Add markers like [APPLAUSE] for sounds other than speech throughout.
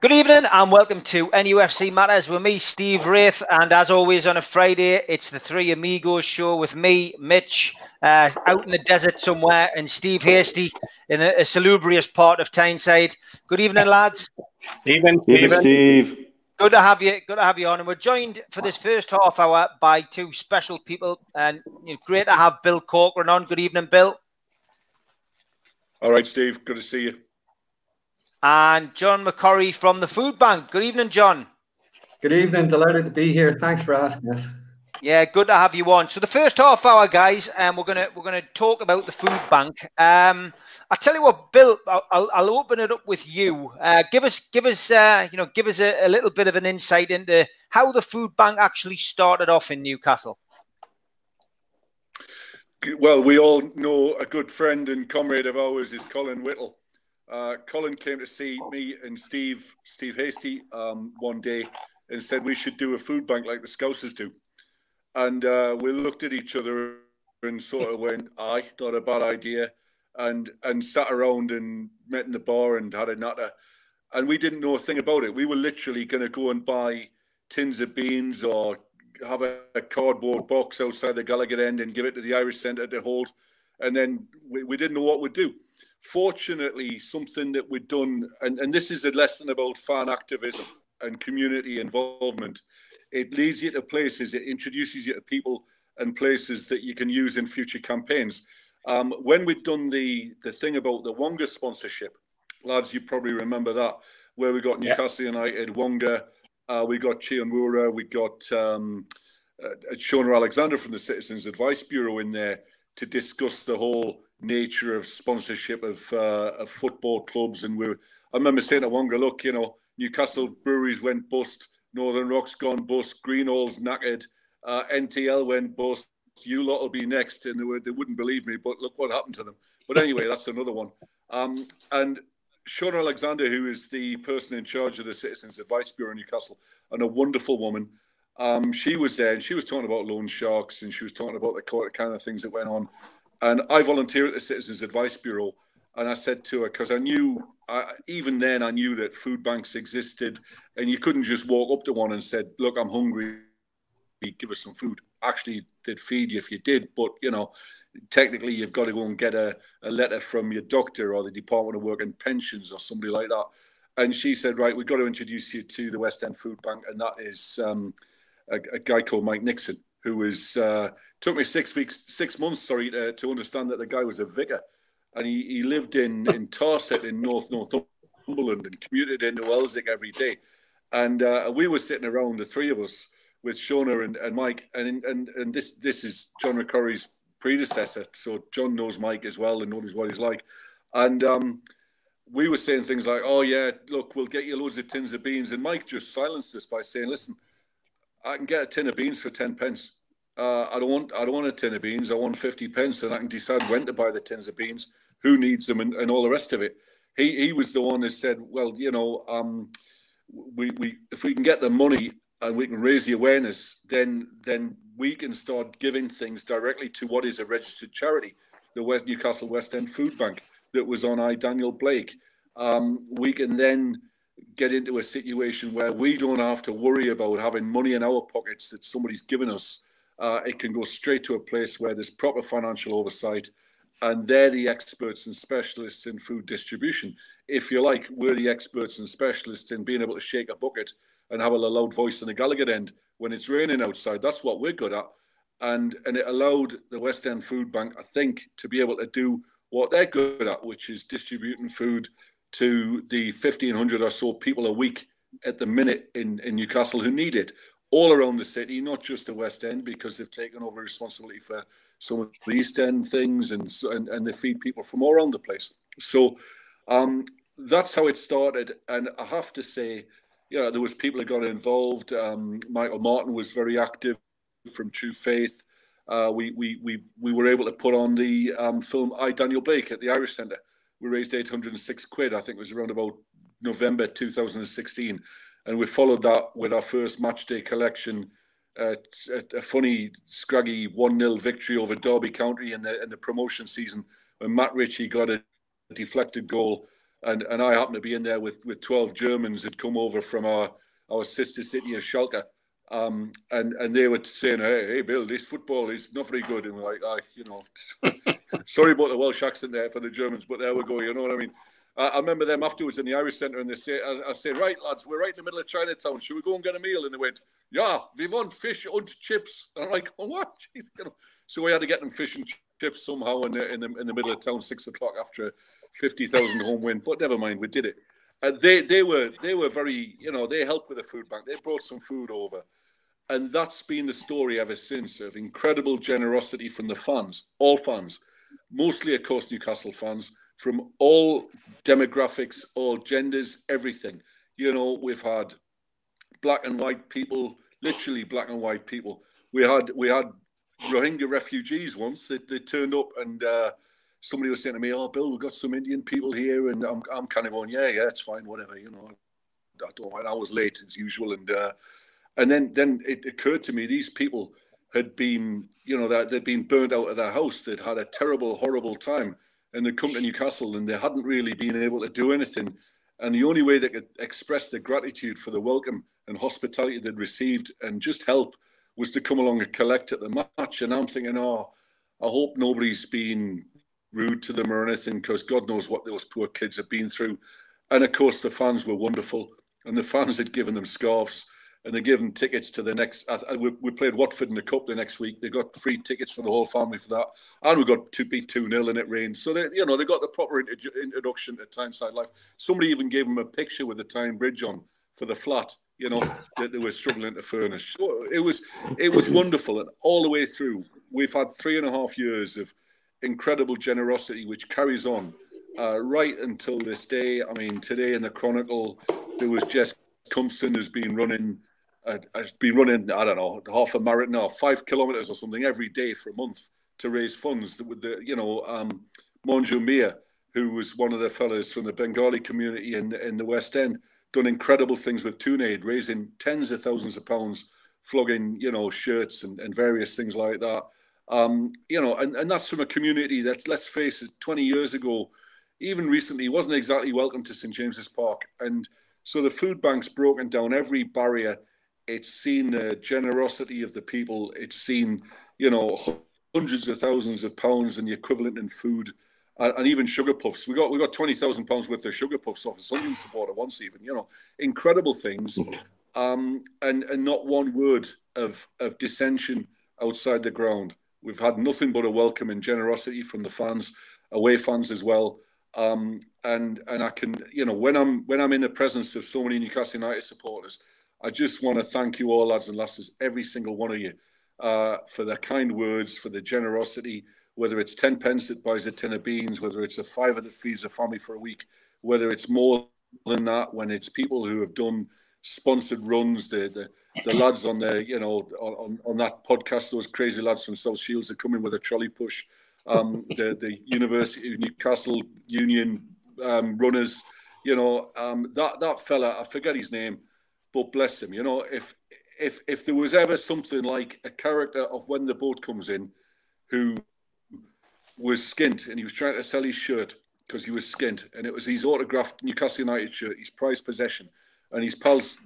Good evening and welcome to NUFC Matters with me, Steve Wraith. And as always on a Friday, it's the Three Amigos show with me, Mitch, uh, out in the desert somewhere, and Steve Hasty in a, a salubrious part of Tyneside. Good evening, lads. Evening, Steve. Steve. Good to have you. Good to have you on. And we're joined for this first half hour by two special people, and you know, great to have Bill Corcoran on. Good evening, Bill. All right, Steve. Good to see you and John McCurry from the Food Bank. Good evening, John. Good evening. Delighted to be here. Thanks for asking us. Yeah, good to have you on. So the first half hour, guys, and um, we're gonna we're gonna talk about the food bank. Um, I tell you what, Bill, I'll, I'll open it up with you. Uh, give us give us uh, you know give us a, a little bit of an insight into how the food bank actually started off in Newcastle. Well, we all know a good friend and comrade of ours is Colin Whittle. Uh, Colin came to see me and Steve, Steve Hasty, um, one day and said we should do a food bank like the Scousers do. And uh, we looked at each other and sort of went, "Aye, not a bad idea," and and sat around and met in the bar and had a natter. And we didn't know a thing about it. We were literally going to go and buy tins of beans or have a, a, cardboard box outside the Gallowgate end and give it to the Irish Centre to hold. And then we, we didn't know what we'd do fortunately, something that we've done, and, and this is a lesson about fan activism and community involvement. It leads you to places, it introduces you to people and places that you can use in future campaigns. Um, when we'd done the the thing about the Wonga sponsorship, lads, you probably remember that, where we got Newcastle yeah. United, Wonga, uh, we got Chi Onwurah, we got um, uh, Shona Alexander from the Citizens Advice Bureau in there to discuss the whole nature of sponsorship of, uh, of football clubs. And we I remember saying to Wonga, look, you know, Newcastle breweries went bust, Northern Rock's gone bust, Greenall's knackered, uh, NTL went bust. You lot will be next, and they, were, they wouldn't believe me, but look what happened to them. But anyway, [LAUGHS] that's another one. Um, and Shona Alexander, who is the person in charge of the Citizens Advice Bureau in Newcastle, and a wonderful woman, um, she was there and she was talking about loan sharks and she was talking about the kind of things that went on. And I volunteered at the Citizens Advice Bureau. And I said to her, because I knew, I, even then, I knew that food banks existed and you couldn't just walk up to one and said, Look, I'm hungry, give us some food. Actually, they'd feed you if you did. But, you know, technically, you've got to go and get a, a letter from your doctor or the Department of Work and Pensions or somebody like that. And she said, Right, we've got to introduce you to the West End Food Bank. And that is um, a, a guy called Mike Nixon, who was. Uh, took me six weeks, six months, sorry, to, to understand that the guy was a vicar, and he, he lived in [LAUGHS] in Tarset in North Northumberland and commuted into Elswick every day, and uh, we were sitting around the three of us with Shona and, and Mike, and and and this this is John McCurry's predecessor, so John knows Mike as well and knows what he's like, and. um we were saying things like, "Oh yeah, look, we'll get you loads of tins of beans," and Mike just silenced us by saying, "Listen, I can get a tin of beans for ten pence uh, I don't want I don't want a tin of beans. I want fifty pence, and I can decide when to buy the tins of beans, who needs them, and, and all the rest of it. He he was the one that said, well, you know, um, we we if we can get the money and we can raise the awareness, then then we can start giving things directly to what is a registered charity, the West Newcastle West End Food Bank that was on I Daniel Blake. Um, we can then get into a situation where we don't have to worry about having money in our pockets that somebody's given us uh, it can go straight to a place where there's proper financial oversight and they're the experts and specialists in food distribution. If you like, we're the experts and specialists in being able to shake a bucket and have a loud voice on the Gallowgate end when it's raining outside. That's what we're good at. And, and it allowed the West End Food Bank, I think, to be able to do what they're good at, which is distributing food to the 1,500 or so people a week at the minute in, in Newcastle who need it all around the city, not just the West End, because they've taken over responsibility for some of the East End things and and, and they feed people from all around the place. So um, that's how it started. And I have to say, yeah, there was people that got involved. Um, Michael Martin was very active from True Faith. Uh, we, we, we, we were able to put on the um, film I, Daniel Blake at the Irish Centre. We raised 806 quid, I think it was around about November 2016 and we followed that with our first match day collection. Uh, a, funny, scraggy 1 0 victory over Derby County in the, in the promotion season when Matt Ritchie got a deflected goal and and I happened to be in there with with twelve Germans had come over from our our sister city of Schalke. Um, and and they were saying, "Hey, hey, Bill, this football is not very good." And we're like, ah, you know, [LAUGHS] sorry about the Welsh accent there for the Germans, but there we go. You know what I mean? I, I remember them afterwards in the Irish Centre, and they say, I, I, say, right, lads, we're right in the middle of Chinatown. Should we go and get a meal? And they went, yeah, we want fish and chips. [LAUGHS] And I'm like, oh, what? [LAUGHS] so we had to get them fish and chips somehow in the in the, in the middle of town, six o'clock after a fifty thousand home win. But never mind, we did it. And they they were they were very you know they helped with the food bank. They brought some food over, and that's been the story ever since of incredible generosity from the fans, all fans, mostly of course Newcastle fans from all demographics, all genders, everything. You know, we've had black and white people, literally black and white people. We had we had Rohingya refugees once. They, they turned up and uh, somebody was saying to me, "Oh, Bill, we've got some Indian people here," and I'm I'm kind of going, "Yeah, yeah, it's fine, whatever." You know, I don't mind. I was late as usual, and uh, and then then it occurred to me these people had been, you know, that they'd been burned out of their house. They'd had a terrible, horrible time and they'd come to Newcastle and they hadn't really been able to do anything. And the only way they could express their gratitude for the welcome and hospitality they'd received and just help was to come along and collect at the match. And I'm thinking, oh, I hope nobody's been rude to them or anything because God knows what those poor kids have been through. And of course, the fans were wonderful, and the fans had given them scarves and they gave them tickets to the next. We, we played Watford in the cup the next week. They got free tickets for the whole family for that, and we got to beat two 0 and it rained. So they, you know, they got the proper introduction to Tyneside life. Somebody even gave them a picture with the Tyne Bridge on for the flat. You know that they were struggling to furnish. So it was it was wonderful, and all the way through, we've had three and a half years of incredible generosity, which carries on uh, right until this day. I mean, today in the Chronicle, there was Jess Compson has been running I've been running, I don't know, half a marathon or five kilometers or something every day for a month to raise funds. With the, you know, um, Monju Mia, who was one of the fellows from the Bengali community in in the West End, done incredible things with TuneAid, raising tens of thousands of pounds, flogging, you know, shirts and, and various things like that. Um, you know, and, and that's from a community that, let's face it, 20 years ago, even recently, wasn't exactly welcome to St James's Park. And so the food bank's broken down every barrier it's seen the generosity of the people. It's seen, you know, hundreds of thousands of pounds and the equivalent in food, and, and even sugar puffs. We got we got twenty thousand pounds worth of sugar puffs off a Sunderland supporter once, even. You know, incredible things, um, and and not one word of of dissension outside the ground. We've had nothing but a welcome and generosity from the fans, away fans as well. Um, and and I can, you know, when I'm when I'm in the presence of so many Newcastle United supporters I just want to thank you all, lads and lasses, every single one of you, uh, for the kind words, for the generosity, whether it's 10 pence that buys a tin of beans, whether it's a fiver that feeds a family for a week, whether it's more than that, when it's people who have done sponsored runs, the, the, the lads on the, you know, on, on that podcast, those crazy lads from South Shields come in with a trolley push, um, the, the University of Newcastle Union um, runners, you know, um, that, that fella, I forget his name, but bless him, you know, if if if there was ever something like a character of when the boat comes in, who was skint and he was trying to sell his shirt because he was skint, and it was his autographed Newcastle United shirt, his prized possession, and his pals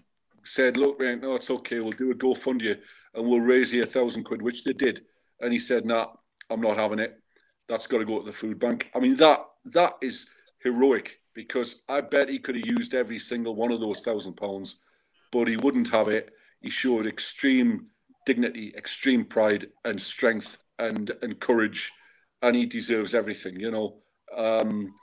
said, "Look, man, no, it's okay. We'll do a GoFundMe and we'll raise you a thousand quid," which they did, and he said, "Nah, I'm not having it. That's got to go to the food bank." I mean, that that is heroic because I bet he could have used every single one of those thousand pounds but he wouldn't have it. He showed extreme dignity, extreme pride, and strength, and and courage, and he deserves everything, you know. Um,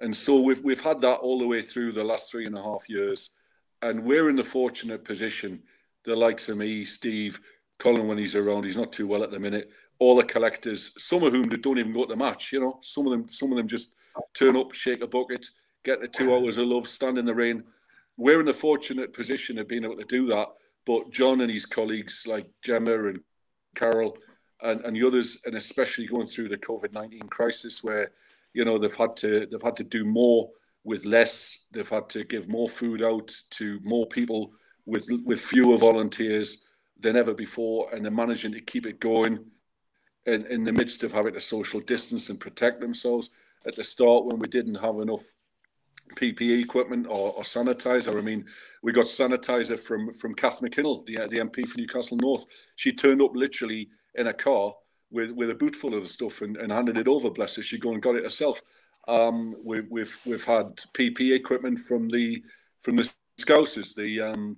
and so we've we've had that all the way through the last three and a half years, and we're in the fortunate position. The likes of me, Steve, Colin, when he's around, he's not too well at the minute. All the collectors, some of whom don't even go to the match, you know. Some of them, some of them just turn up, shake a bucket, get the two hours of love, stand in the rain we're in a fortunate position of being able to do that. But John and his colleagues like Gemma and Carol and, and the others, and especially going through the COVID nineteen crisis, where you know they've had to they've had to do more with less. They've had to give more food out to more people with with fewer volunteers than ever before, and they're managing to keep it going in, in the midst of having to social distance and protect themselves. At the start, when we didn't have enough PPE equipment or, or, sanitizer. I mean, we got sanitizer from from Kath McKinnell, the the MP for Newcastle North. She turned up literally in a car with with a boot full of the stuff and, and handed it over. Bless her, she go and got it herself. Um, we've we've we've had PPE equipment from the from the Scousers. The um,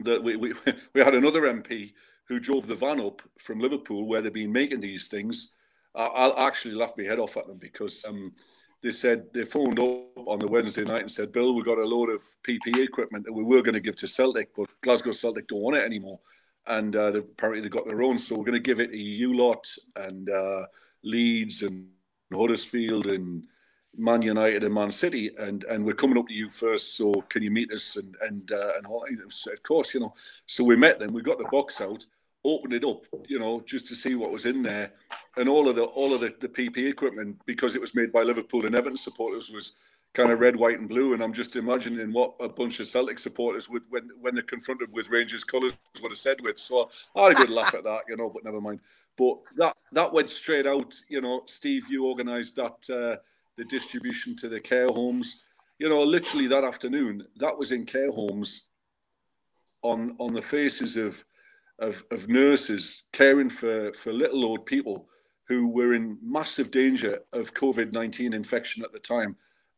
the we, we [LAUGHS] we had another MP who drove the van up from Liverpool where they've been making these things. I, I'll actually laugh my head off at them because um, they said they phoned up on the Wednesday night and said, "Bill, we got a load of PPE equipment that we were going to give to Celtic, but Glasgow Celtic don't want it anymore." And uh, they've apparently they got their own, so we're going to give it to you lot and uh, Leeds and Huddersfield and Man United and Man City, and and we're coming up to you first. So can you meet us? And and uh, and all, of course, you know. So we met them. We got the box out, opened it up, you know, just to see what was in there, and all of the all of the, the PP equipment because it was made by Liverpool and Everton supporters was kind of red, white, and blue. And I'm just imagining what a bunch of Celtic supporters would when when they're confronted with Rangers colours would have said with. So I had a good laugh at that, you know. But never mind. But that that went straight out. You know, Steve, you organised that uh, the distribution to the care homes. You know, literally that afternoon, that was in care homes on on the faces of of, of nurses caring for, for little old people who were in massive danger of COVID 19 infection at the time.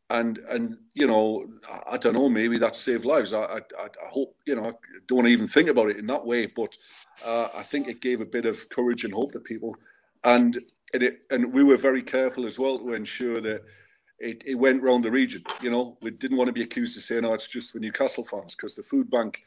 And, and you know, I, I don't know, maybe that saved lives. I, I, I hope, you know, I don't even think about it in that way, but uh, I think it gave a bit of courage and hope to people. And, and, it, and we were very careful as well to ensure that it, it went around the region. You know, we didn't want to be accused of saying, oh, it's just for Newcastle fans because the food bank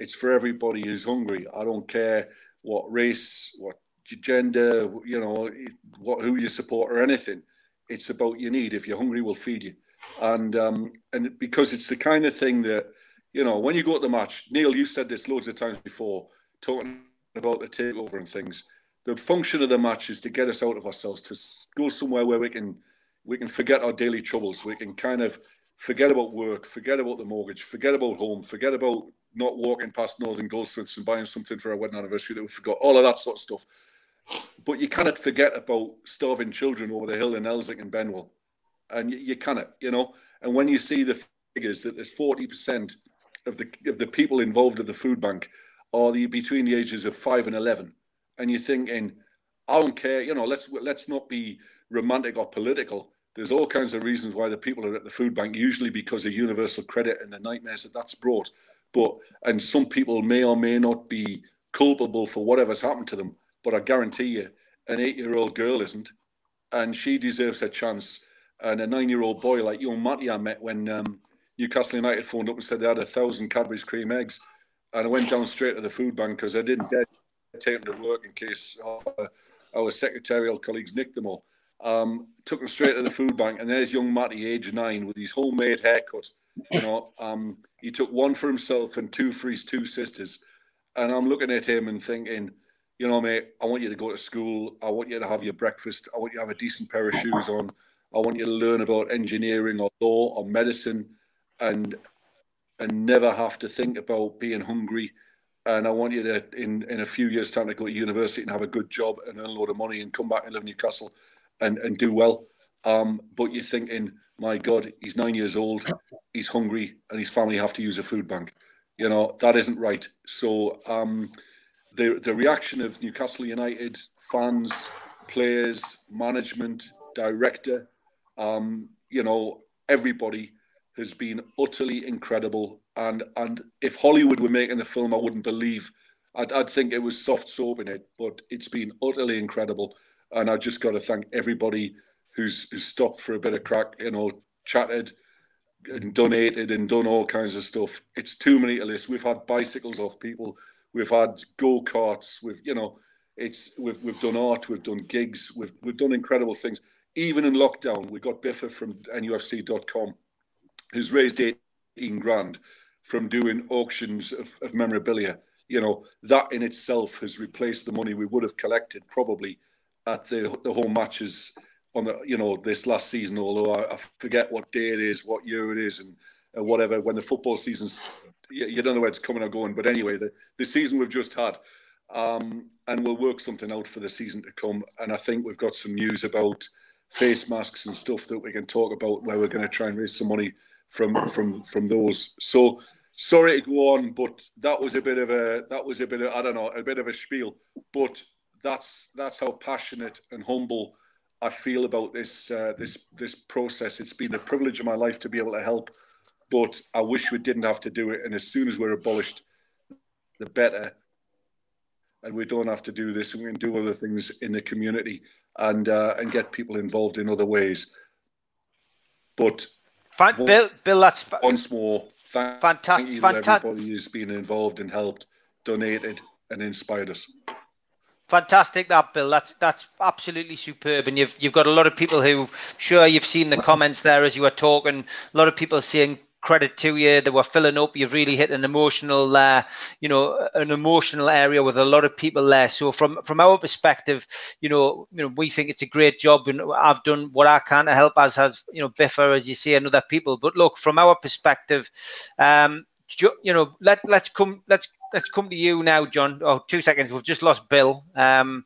it's for everybody who's hungry. I don't care what race, what gender, you know, what who you support or anything. It's about your need. If you're hungry, we'll feed you. And um, and because it's the kind of thing that you know when you go to the match. Neil, you said this loads of times before, talking about the takeover and things. The function of the match is to get us out of ourselves, to go somewhere where we can we can forget our daily troubles. We can kind of forget about work, forget about the mortgage, forget about home, forget about not walking past Northern Goldsmiths and buying something for our wedding anniversary that we forgot, all of that sort of stuff. But you cannot forget about starving children over the hill in Elswick and Benwell. And you, you cannot, you know. And when you see the figures that there's 40% of the of the people involved at the food bank are the between the ages of five and eleven, and you're thinking, I don't care, you know, let's let's not be romantic or political. There's all kinds of reasons why the people are at the food bank, usually because of universal credit and the nightmares that that's brought. But and some people may or may not be culpable for whatever's happened to them. But I guarantee you, an eight-year-old girl isn't, and she deserves a chance. And a nine-year-old boy like young Matty I met when um, Newcastle United phoned up and said they had a thousand Cadbury's cream eggs, and I went down straight to the food bank because I didn't dare take them to work in case our, our secretarial colleagues nicked them all. Um, took them straight to the food bank, and there's young Matty, age nine, with his homemade haircut. You [LAUGHS] know, um, he took one for himself and two for his two sisters. And I'm looking at him and thinking, you know, mate, I want you to go to school. I want you to have your breakfast. I want you to have a decent pair of shoes on. I want you to learn about engineering or law or medicine, and and never have to think about being hungry. And I want you to, in, in a few years' time, to go to university and have a good job and earn a lot of money and come back and live in Newcastle and, and do well. Um, but you're thinking, my God, he's nine years old, he's hungry, and his family have to use a food bank. You know, that isn't right. So um, the, the reaction of Newcastle United fans, players, management, director, um, you know, everybody has been utterly incredible. And and if Hollywood were making the film, I wouldn't believe. I'd, I'd think it was soft soap in it, but it's been utterly incredible. And I just got to thank everybody who's, who's stopped for a bit of crack, you know, chatted and donated and done all kinds of stuff. It's too many to list. We've had bicycles off people. We've had go karts. We've you know, it's we've we've done art. We've done gigs. We've we've done incredible things. Even in lockdown, we got Biffa from NUFC.com, who's raised 18 grand from doing auctions of, of memorabilia. You know that in itself has replaced the money we would have collected probably at the the home matches on the you know this last season. Although I, I forget what day it is, what year it is, and, and whatever. When the football season's, you, you, don't know where it's coming or going. But anyway, the the season we've just had, um, and we'll work something out for the season to come. And I think we've got some news about face masks and stuff that we can talk about where we're going to try and raise some money from from from those. So sorry to go on, but that was a bit of a that was a bit of I don't know a bit of a spiel, but that's that's how passionate and humble I feel about this uh, this this process. It's been the privilege of my life to be able to help, but I wish we didn't have to do it. And as soon as we're abolished, the better. And we don't have to do this, and we can do other things in the community and uh, and get people involved in other ways. But Fan- Bill, Bill, that's fa- once more, thank, fantastic. You fantastic. everybody who's been involved and helped, donated, and inspired us. Fantastic, that Bill. That's that's absolutely superb, and you've you've got a lot of people who, sure, you've seen the comments there as you were talking. A lot of people saying credit to you. They were filling up. You've really hit an emotional, uh, you know, an emotional area with a lot of people there. So from from our perspective, you know, you know, we think it's a great job, and I've done what I can to help, as have you know Biffa, as you say, and other people. But look, from our perspective, um, you know, let let's come let's let's come to you now, John. Oh, two seconds. We've just lost Bill. Um,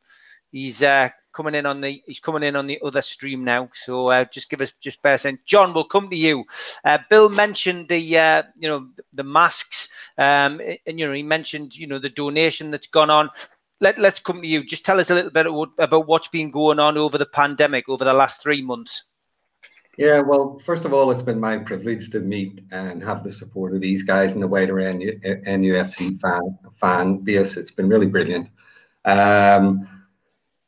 he's uh, coming in on the he's coming in on the other stream now. So uh, just give us just bear saying, John, we'll come to you. Uh, Bill mentioned the uh, you know the masks, um, and you know he mentioned you know the donation that's gone on. Let let's come to you. Just tell us a little bit about what's been going on over the pandemic over the last three months. Yeah, well, first of all, it's been my privilege to meet and have the support of these guys and the wider NU, NUFC fan fan base. It's been really brilliant. Um,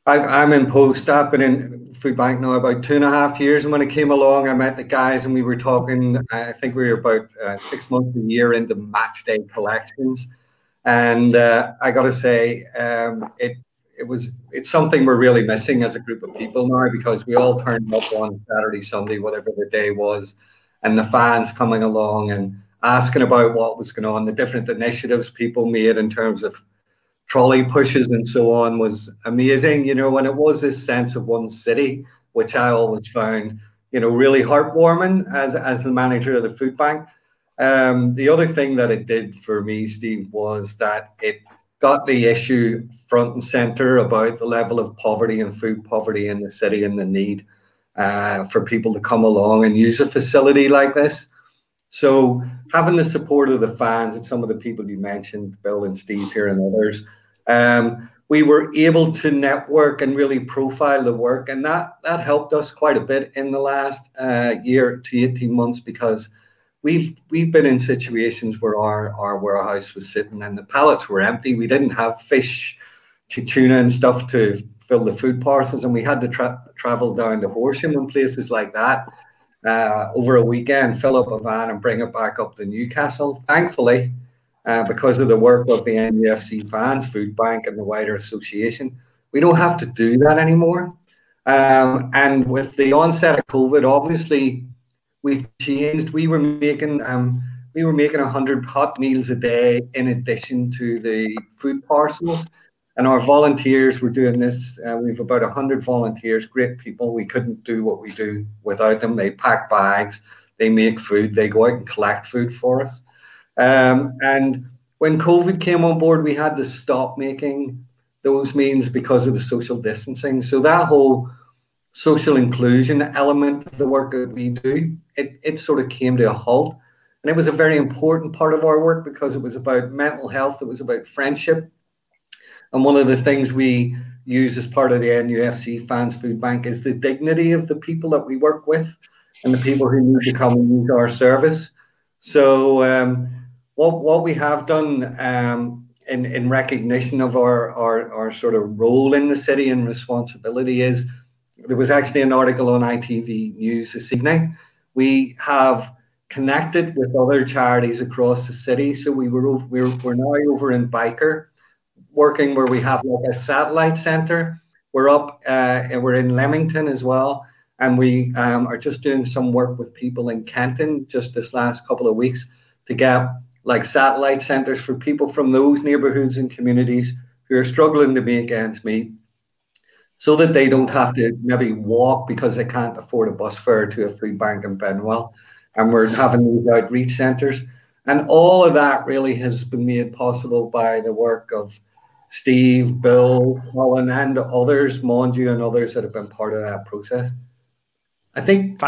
I, am in post. I've been in Food Bank now about two and a half years, and when I came along, I met the guys and we were talking. I think we were about uh, six months a year into match day collections, and uh, I got to say, um, it it was it's something we're really missing as a group of people now because we all turned up on Saturday, Sunday, whatever the day was, and the fans coming along and asking about what was going on, the different initiatives people made in terms of trolley pushes and so on was amazing. You know, and it was this sense of one city, which I always found, you know, really heartwarming as as the manager of the food bank. Um, the other thing that it did for me, Steve, was that it got the issue front and center about the level of poverty and food poverty in the city and the need uh, for people to come along and use a facility like this. So having the support of the fans and some of the people you mentioned, Bill and Steve here and others, um, we were able to network and really profile the work, and that that helped us quite a bit in the last uh, year to eighteen months because we've we've been in situations where our, our warehouse was sitting and the pallets were empty. We didn't have fish to tuna and stuff to fill the food parcels, and we had to tra- travel down to Horsham and places like that uh, over a weekend, fill up a van and bring it back up to Newcastle. Thankfully, uh, because of the work of the NUFC Fans Food Bank and the wider association, we don't have to do that anymore. Um, and with the onset of COVID, obviously we've changed. We were making um, we were making hundred hot meals a day in addition to the food parcels, and our volunteers were doing this. Uh, we've about hundred volunteers, great people. We couldn't do what we do without them. They pack bags, they make food, they go out and collect food for us. Um, and when COVID came on board, we had to stop making those means because of the social distancing. So that whole social inclusion element of the work that we do, it, it sort of came to a halt. And it was a very important part of our work because it was about mental health, it was about friendship. And one of the things we use as part of the NUFC Fans Food Bank is the dignity of the people that we work with and the people who need to come and use our service. So, um, what, what we have done um, in, in recognition of our, our, our sort of role in the city and responsibility is there was actually an article on ITV News this evening. We have connected with other charities across the city. So we were over, we're, we're now over in Byker, working where we have like a satellite center. We're up uh, and we're in Lemington as well. And we um, are just doing some work with people in Kenton just this last couple of weeks to get like satellite centers for people from those neighborhoods and communities who are struggling to make ends meet so that they don't have to maybe walk because they can't afford a bus fare to a food bank in Benwell. And we're having these outreach centres. And all of that really has been made possible by the work of Steve, Bill, Colin, and others, Monju, and others that have been part of that process. I think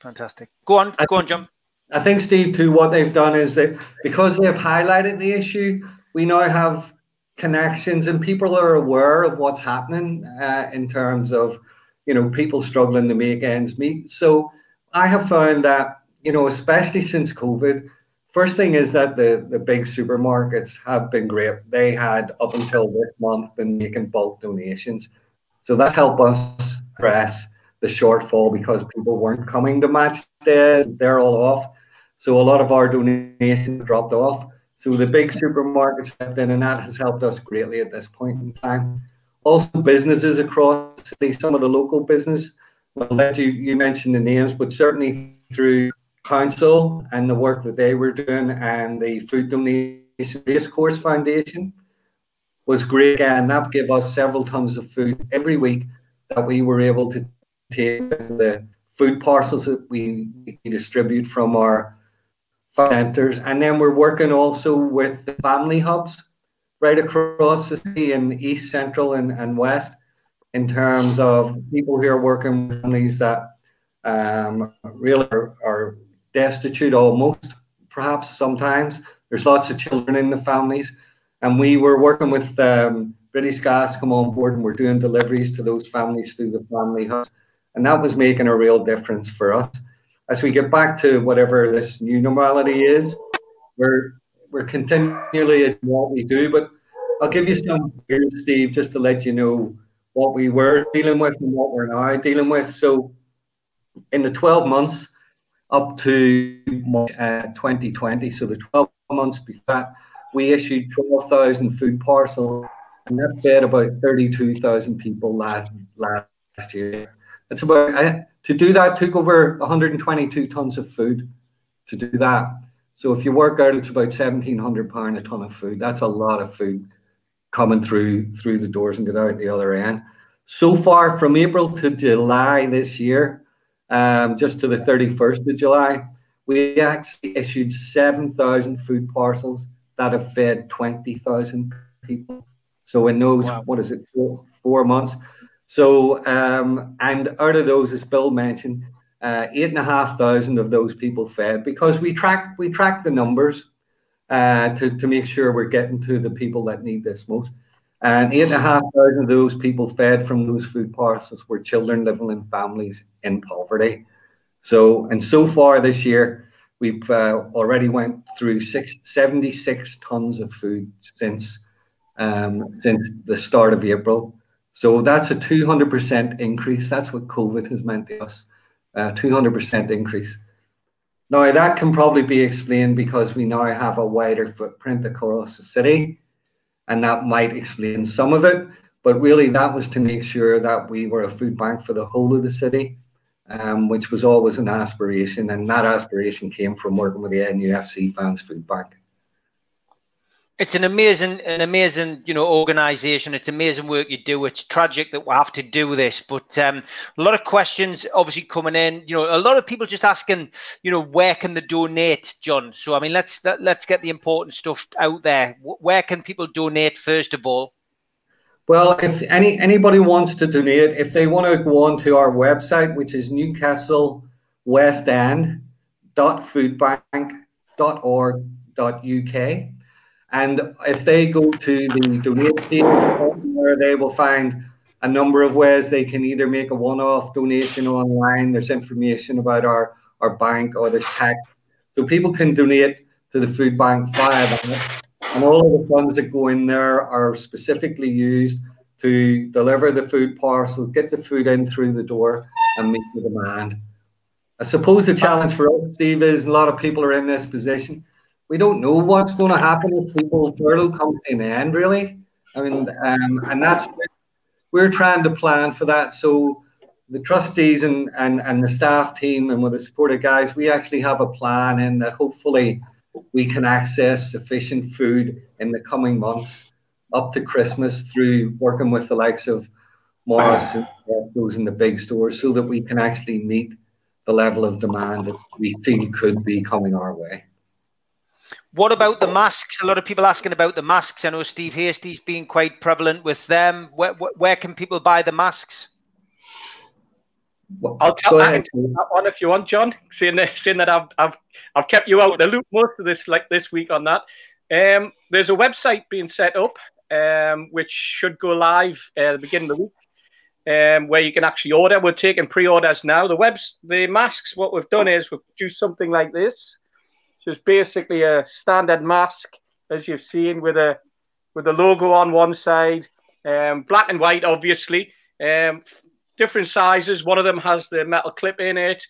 fantastic. Go on, go on, John. I think, Steve, too, what they've done is that because they've highlighted the issue, we now have connections and people are aware of what's happening uh, in terms of, you know, people struggling to make ends meet. So I have found that, you know, especially since COVID, first thing is that the, the big supermarkets have been great. They had up until this month been making bulk donations. So that's helped us address the shortfall because people weren't coming to match days. They're all off. So a lot of our donations dropped off. So the big supermarkets stepped in, and that has helped us greatly at this point in time. Also, businesses across the city, some of the local business. Well, you you mentioned the names, but certainly through council and the work that they were doing, and the Food Donation Racecourse Foundation was great, and that gave us several tons of food every week that we were able to take the food parcels that we distribute from our centres. And then we're working also with the family hubs right across the city in east, central, and, and west in terms of people who are working with families that um, really are, are destitute almost, perhaps sometimes. There's lots of children in the families. And we were working with um, British Gas come on board and we're doing deliveries to those families through the family hubs. And that was making a real difference for us as we get back to whatever this new normality is, we're we're continually in what we do. But I'll give you some here, Steve, just to let you know what we were dealing with and what we're now dealing with. So, in the 12 months up to March uh, 2020, so the 12 months before that, we issued 12,000 food parcels, and that fed about 32,000 people last last year. It's about to do that took over 122 tons of food to do that. So if you work out, it's about 1,700 pound a ton of food. That's a lot of food coming through through the doors and get out the other end. So far, from April to July this year, um, just to the 31st of July, we actually issued 7,000 food parcels that have fed 20,000 people. So in those, wow. what is it, four, four months, so, um, and out of those, as Bill mentioned, uh, eight and a half thousand of those people fed because we track we track the numbers uh, to to make sure we're getting to the people that need this most. And eight and a half thousand of those people fed from those food parcels were children living in families in poverty. So, and so far this year, we've uh, already went through six, 76 tons of food since um, since the start of April. So that's a 200% increase. That's what COVID has meant to us, uh, 200% increase. Now, that can probably be explained because we now have a wider footprint across the city, and that might explain some of it. But really, that was to make sure that we were a food bank for the whole of the city, um, which was always an aspiration. And that aspiration came from working with the NUFC Fans Food Bank it's an amazing an amazing you know organization. It's amazing work you do. It's tragic that we have to do this but um, a lot of questions obviously coming in. You know a lot of people just asking you know where can they donate john? So i mean let's let, us let us get the important stuff out there. Where can people donate first of all? Well if any anybody wants to donate if they want to go on to our website which is newcastle west end foodbank.org.uk and if they go to the donate where they will find a number of ways they can either make a one-off donation online. There's information about our, our bank or there's tax. So people can donate to the food bank via that. And all of the funds that go in there are specifically used to deliver the food parcels, get the food in through the door and meet the demand. I suppose the challenge for us, Steve, is a lot of people are in this position we don't know what's going to happen if people furlough comes to an end, really. I mean, um, and that's we're trying to plan for that. So the trustees and, and, and the staff team and with the support of guys, we actually have a plan and that hopefully we can access sufficient food in the coming months up to Christmas through working with the likes of Morris and those in the big stores so that we can actually meet the level of demand that we think could be coming our way. What about the masks? A lot of people asking about the masks. I know Steve Hasty's been quite prevalent with them. Where, where, where can people buy the masks? Well, I'll tell that one if you want, John. Seeing that, seeing that I've, I've I've kept you out the loop most of this like this week on that. Um, there's a website being set up, um, which should go live uh, at the beginning of the week um, where you can actually order. We're taking pre-orders now. The webs, the masks. What we've done is we've produced something like this. So it's basically a standard mask, as you've seen, with a with the logo on one side, um, black and white, obviously. Um, different sizes. One of them has the metal clip in it.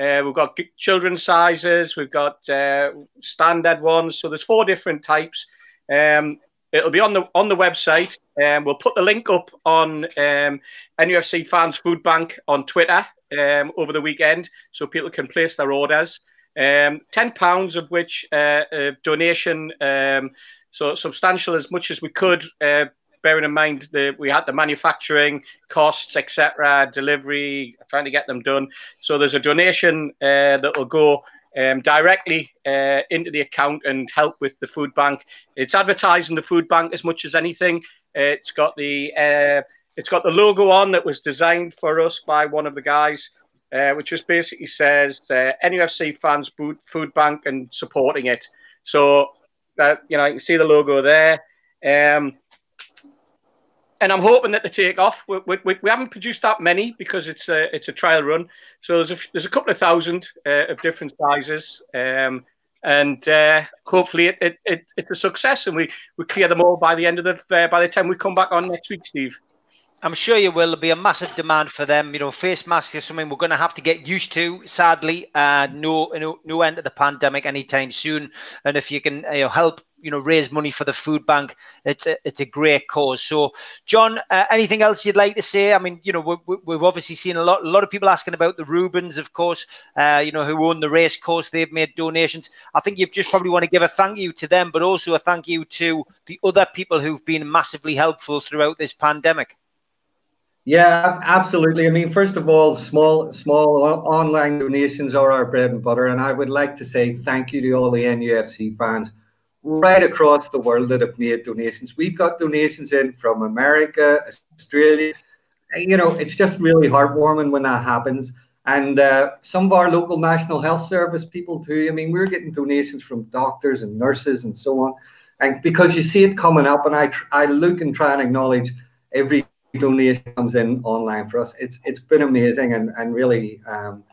Uh, we've got children's sizes. We've got uh, standard ones. So there's four different types. Um, it'll be on the on the website. Um, we'll put the link up on um, NUFC Fans Food Bank on Twitter um, over the weekend, so people can place their orders. Um, Ten pounds of which uh, uh, donation, um, so substantial as much as we could. Uh, bearing in mind that we had the manufacturing costs, etc., delivery, trying to get them done. So there's a donation uh, that will go um, directly uh, into the account and help with the food bank. It's advertising the food bank as much as anything. It's got the uh, it's got the logo on that was designed for us by one of the guys, uh, which just basically says uh, NUFC fans food bank and supporting it. So that you know you can see the logo there. Um, and I'm hoping that they take off. We, we, we, haven't produced that many because it's a it's a trial run. So there's a there's a couple of thousand uh, of different sizes, um, and uh, hopefully it, it, it, it's a success, and we, we clear them all by the end of the uh, by the time we come back on next week, Steve. I'm sure you will. There'll be a massive demand for them. You know, face masks is something we're going to have to get used to. Sadly, uh, no, no, no end to the pandemic anytime soon. And if you can, you know, help, you know, raise money for the food bank, it's a, it's a great cause. So, John, uh, anything else you'd like to say? I mean, you know, we, have obviously seen a lot, a lot of people asking about the Reubens, of course. Uh, you know, who own the race course. They've made donations. I think you just probably want to give a thank you to them, but also a thank you to the other people who've been massively helpful throughout this pandemic. Yeah, absolutely. I mean, first of all, small small online donations are our bread and butter, and I would like to say thank you to all the NUFC fans right across the world that have made donations. We've got donations in from America, Australia. You know, it's just really heartwarming when that happens. And uh, some of our local National Health Service people too. I mean, we're getting donations from doctors and nurses and so on. And because you see it coming up, and I I look and try and acknowledge every donation comes in online for us. It's it's been amazing and and really, um,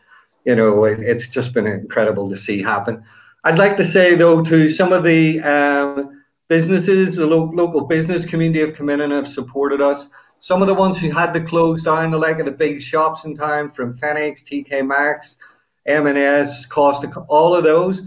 you know, it, it's just been incredible to see happen. I'd like to say though to some of the um, businesses, the lo- local business community have come in and have supported us. Some of the ones who had to close down, the like of the big shops in town, from Phoenix, TK Maxx, M&S, Costa, all of those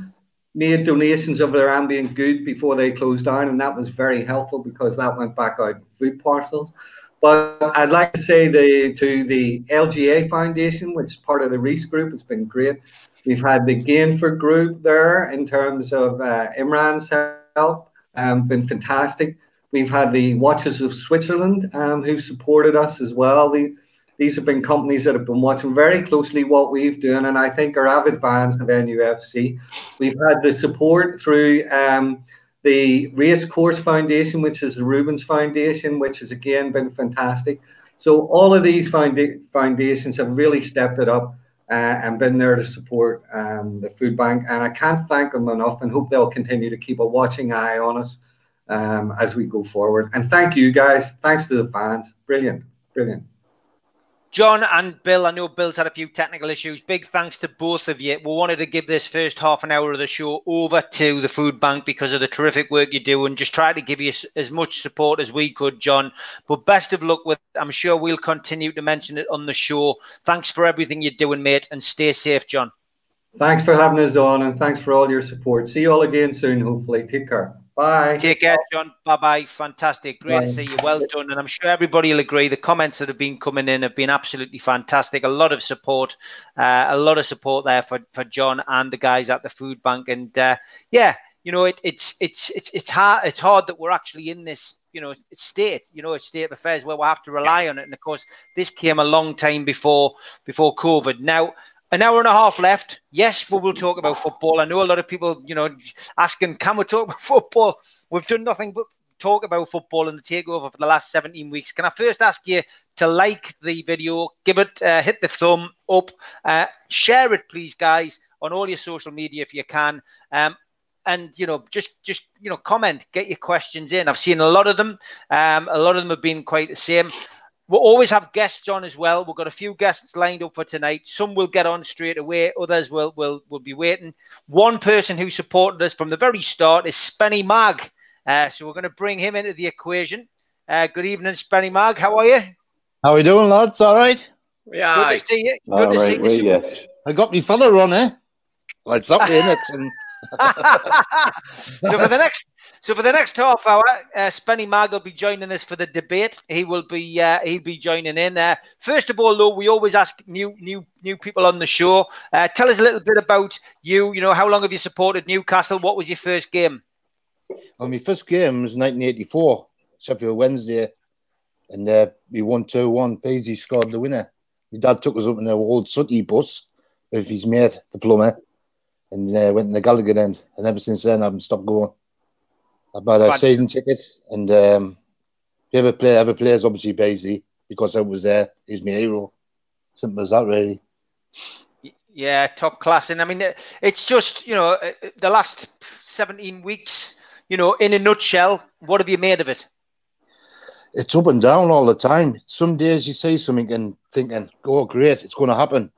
made donations of their ambient good before they closed down, and that was very helpful because that went back out food parcels. But I'd like to say the, to the LGA Foundation, which is part of the Reece Group, it's been great. We've had the Gainford Group there in terms of uh, Imran's help, um, been fantastic. We've had the Watches of Switzerland um, who supported us as well. The, these have been companies that have been watching very closely what we've done, and I think are avid fans of NUFC. We've had the support through um, the Race Course Foundation, which is the Reubens Foundation, which has again been fantastic. So all of these foundations have really stepped it up uh, and been there to support um, the food bank. And I can't thank them enough and hope they'll continue to keep a watching eye on us um, as we go forward. And thank you guys. Thanks to the fans. Brilliant. Brilliant. John and Bill, I know Bill's had a few technical issues. Big thanks to both of you. We wanted to give this first half an hour of the show over to the food bank because of the terrific work you do and just try to give you as much support as we could, John. But best of luck with I'm sure we'll continue to mention it on the show. Thanks for everything you're doing, mate, and stay safe, John. Thanks for having us on and thanks for all your support. See you all again soon, hopefully. Take care. Bye. Take care, John. Bye bye. Fantastic. Great Bye. to see you. Well done. And I'm sure everybody will agree. The comments that have been coming in have been absolutely fantastic. A lot of support, uh, a lot of support there for, for John and the guys at the food bank. And uh, yeah, you know, it, it's it's it's it's hard. It's hard that we're actually in this, you know, state, you know, a state of affairs where we have to rely on it. And of course, this came a long time before before COVID. Now, an hour and a half left. Yes, we will talk about football. I know a lot of people, you know, asking, can we talk [LAUGHS] about football? We've done nothing but talk about football and the takeover for the last 17 weeks. Can I first ask you to like the video, give it, uh, hit the thumb up, uh, share it, please, guys, on all your social media if you can. Um, and you know, just just you know, comment, get your questions in. I've seen a lot of them. Um, a lot of them have been quite the same. We'll always have guests on as well. We've got a few guests lined up for tonight. Some will get on straight away. Others will will will be waiting. One person who supported us from the very start is Spenny Mag. Uh, so we're going to bring him into the equation. Uh, good evening, Spenny Mag. How are you? How are we doing, lads? All right. Yeah. Good to see you. Good All to right, see you. yes. I got me fella on, eh? Well, it's up in it. [LAUGHS] And [LAUGHS] so for the next so for the next half hour, uh, Spenny Mag will be joining us for the debate. He will be uh, he'll be joining in. Uh, first of all, though, we always ask new new new people on the show. Uh, tell us a little bit about you. You know, how long have you supported Newcastle? What was your first game? well, my first game was 1984, Sheffield Wednesday, and uh, we won 2 1. Beardsley scored the winner. My dad took us up in an old sooty bus with his mate, the plumber, and uh, went in the Gallowgate end. And ever since then, I haven't stopped going. I bought a season ticket, and um, if you ever play, ever plays, obviously Beardsley, because I was there. He's my hero. Simple as that, really. Yeah, top class. And I mean, it's just you know uh, the last seventeen weeks. You know, in a nutshell, what have you made of it? it's up and down all the time. Some days you say something and thinking, "Oh, great, it's going to happen,"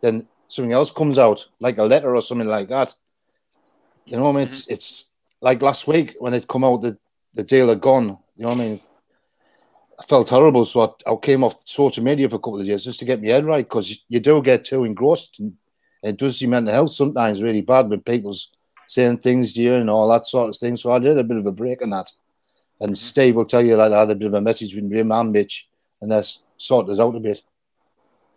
then something else comes out, like a letter or something like that. You know, I mean, it's it's like last week when it come out that the deal had gone. You know, what I mean, I felt horrible, so I, I came off social media for a couple of years just to get my head right because you do get too engrossed, and it does see mental health sometimes really bad when people's saying things to you and all that sort of thing. So I did a bit of a break on that. And mm-hmm. Steve will tell you that I had a bit of a message with him and Mitch, and that's sorted us out a bit.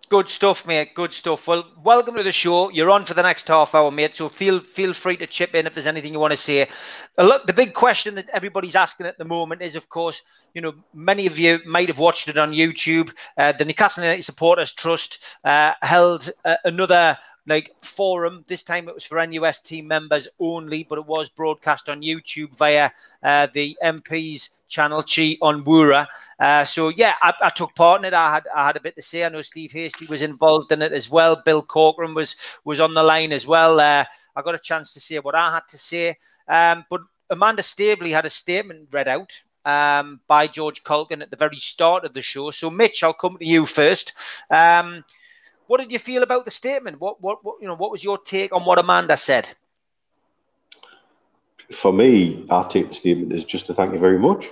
Good stuff, mate. Good stuff. Well, welcome to the show. You're on for the next half hour, mate. So feel feel free to chip in if there's anything you want to say. Look, the big question that everybody's asking at the moment is, of course, you know, many of you might have watched it on YouTube. Uh, the Newcastle United Supporters Trust uh, held uh, another like forum. This time it was for NUS team members only, but it was broadcast on YouTube via uh, the MP's channel Chi Onwurah. Uh, so yeah, I, I took part in it. I had I had a bit to say. I know Steve Hasty was involved in it as well. Bill Corcoran was was on the line as well. Uh, I got a chance to say what I had to say. Um, but Amanda Staveley had a statement read out um, by George Caulkin at the very start of the show. So Mitch, I'll come to you first. Um, what did you feel about the statement? What, what, what, you know, what was your take on what Amanda said? For me, our take the statement is just to thank you very much,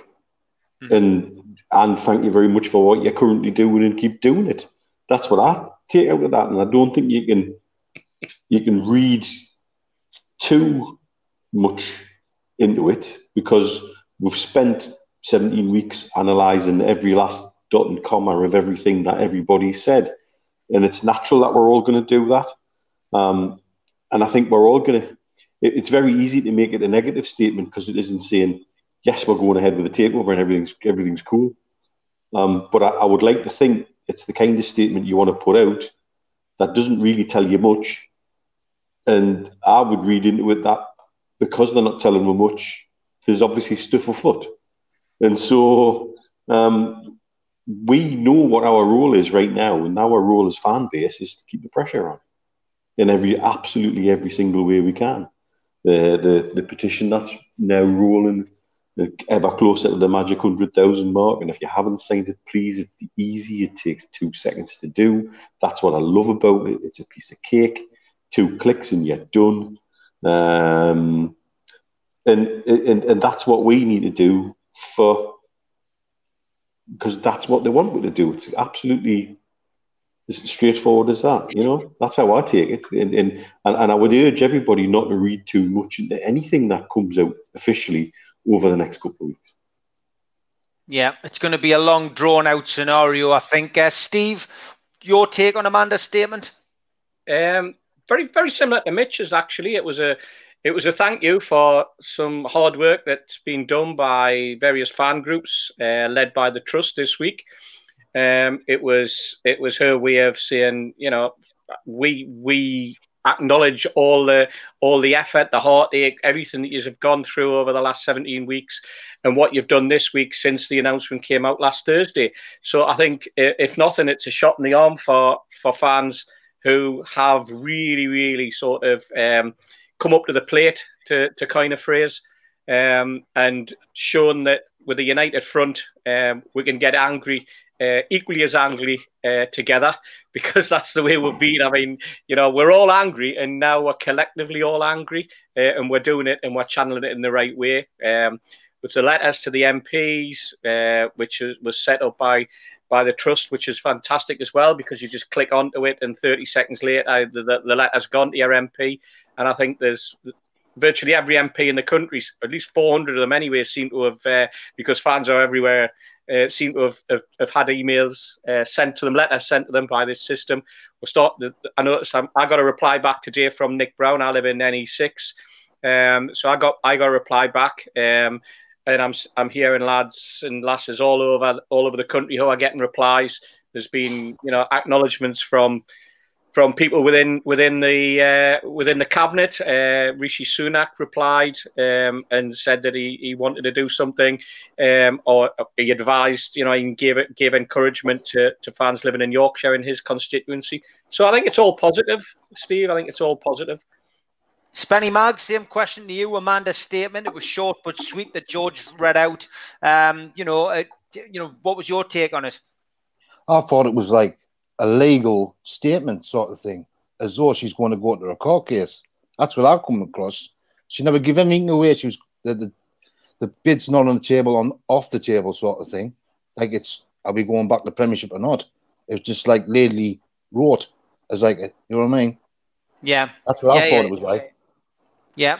Mhm. and and thank you very much for what you're currently doing and keep doing it. That's what I take out of that, and I don't think you can you can read too much into it because we've spent 17 weeks analysing every last dot and comma of everything that everybody said, and it's natural that we're all going to do that. Um, and I think we're all going to. It, it's very easy to make it a negative statement because it isn't saying yes, we're going ahead with the takeover and everything's everything's cool. Um, but I, I would like to think it's the kind of statement you want to put out that doesn't really tell you much. And I would read into it that because they're not telling me much, there's obviously stuff afoot. And so um, we know what our role is right now, and our role as fan base is to keep the pressure on in every absolutely every single way we can. The the, the petition that's now rolling ever closer to the magic hundred thousand mark, and if you haven't signed it, please, it's easy. It takes two seconds to do. That's what I love about it. It's a piece of cake. Two clicks and you're done. Um, and, and and that's what we need to do for because that's what they want me to do. It's absolutely as straightforward as that. You know, that's how I take it. And and, and, and I would urge everybody not to read too much into anything that comes out officially over the next couple of weeks. Yeah, it's going to be a long, drawn out scenario, I think. Uh, Steve, your take on Amanda's statement? Um, very, very similar to Mitch's. Actually, it was a, it was a thank you for some hard work that's been done by various fan groups, uh, led by the trust this week. Um, it was, it was her way of saying, you know, we we acknowledge all the all the effort, the heartache, everything that you have gone through over the last 17 weeks, and what you've done this week since the announcement came out last Thursday. So I think, if nothing, it's a shot in the arm for for fans who have really, really sort of um, come up to the plate, to to kind of phrase, um, and shown that with a united front, um, we can get angry uh, equally as angry uh, together [LAUGHS] because that's the way we've been. I mean, you know, we're all angry and now we're collectively all angry uh, and we're doing it and we're channeling it in the right way. Um, with the letters to the MPs, uh, which was set up by by the trust, which is fantastic as well because you just click onto it and 30 seconds later the, the letter's gone to your MP. And I think there's virtually every MP in the country, at least 400 of them anyway, seem to have, uh, because fans are everywhere, uh, seem to have, have, have had emails uh, sent to them, letters sent to them by this system. We'll start. I noticed I'm, i got a reply back today from Nick Brown. I live in NE6, um, so I got I got a reply back, um, and I'm I'm hearing lads and lasses all over all over the country who are getting replies. There's been you know acknowledgements from from people within within the uh, within the cabinet. Uh, Rishi Sunak replied um, and said that he, he wanted to do something, um, or he advised, you know, he gave it gave encouragement to, to fans living in Yorkshire in his constituency. So I think it's all positive, Steve. I think it's all positive. Spenny Mag, same question to you. Amanda's statement. It was short but sweet that George read out. Um, you know, uh, you know, what was your take on it? I thought it was like a legal statement sort of thing, as though she's going to go into a court case. That's what I've come across. She never gave anything away. She was the, the the bid's not on the table, on off the table sort of thing. Like it's are we going back to Premiership or not? It's just like lately wrote as like you know what I mean? Yeah, that's what yeah, I thought yeah. it was like. Yeah,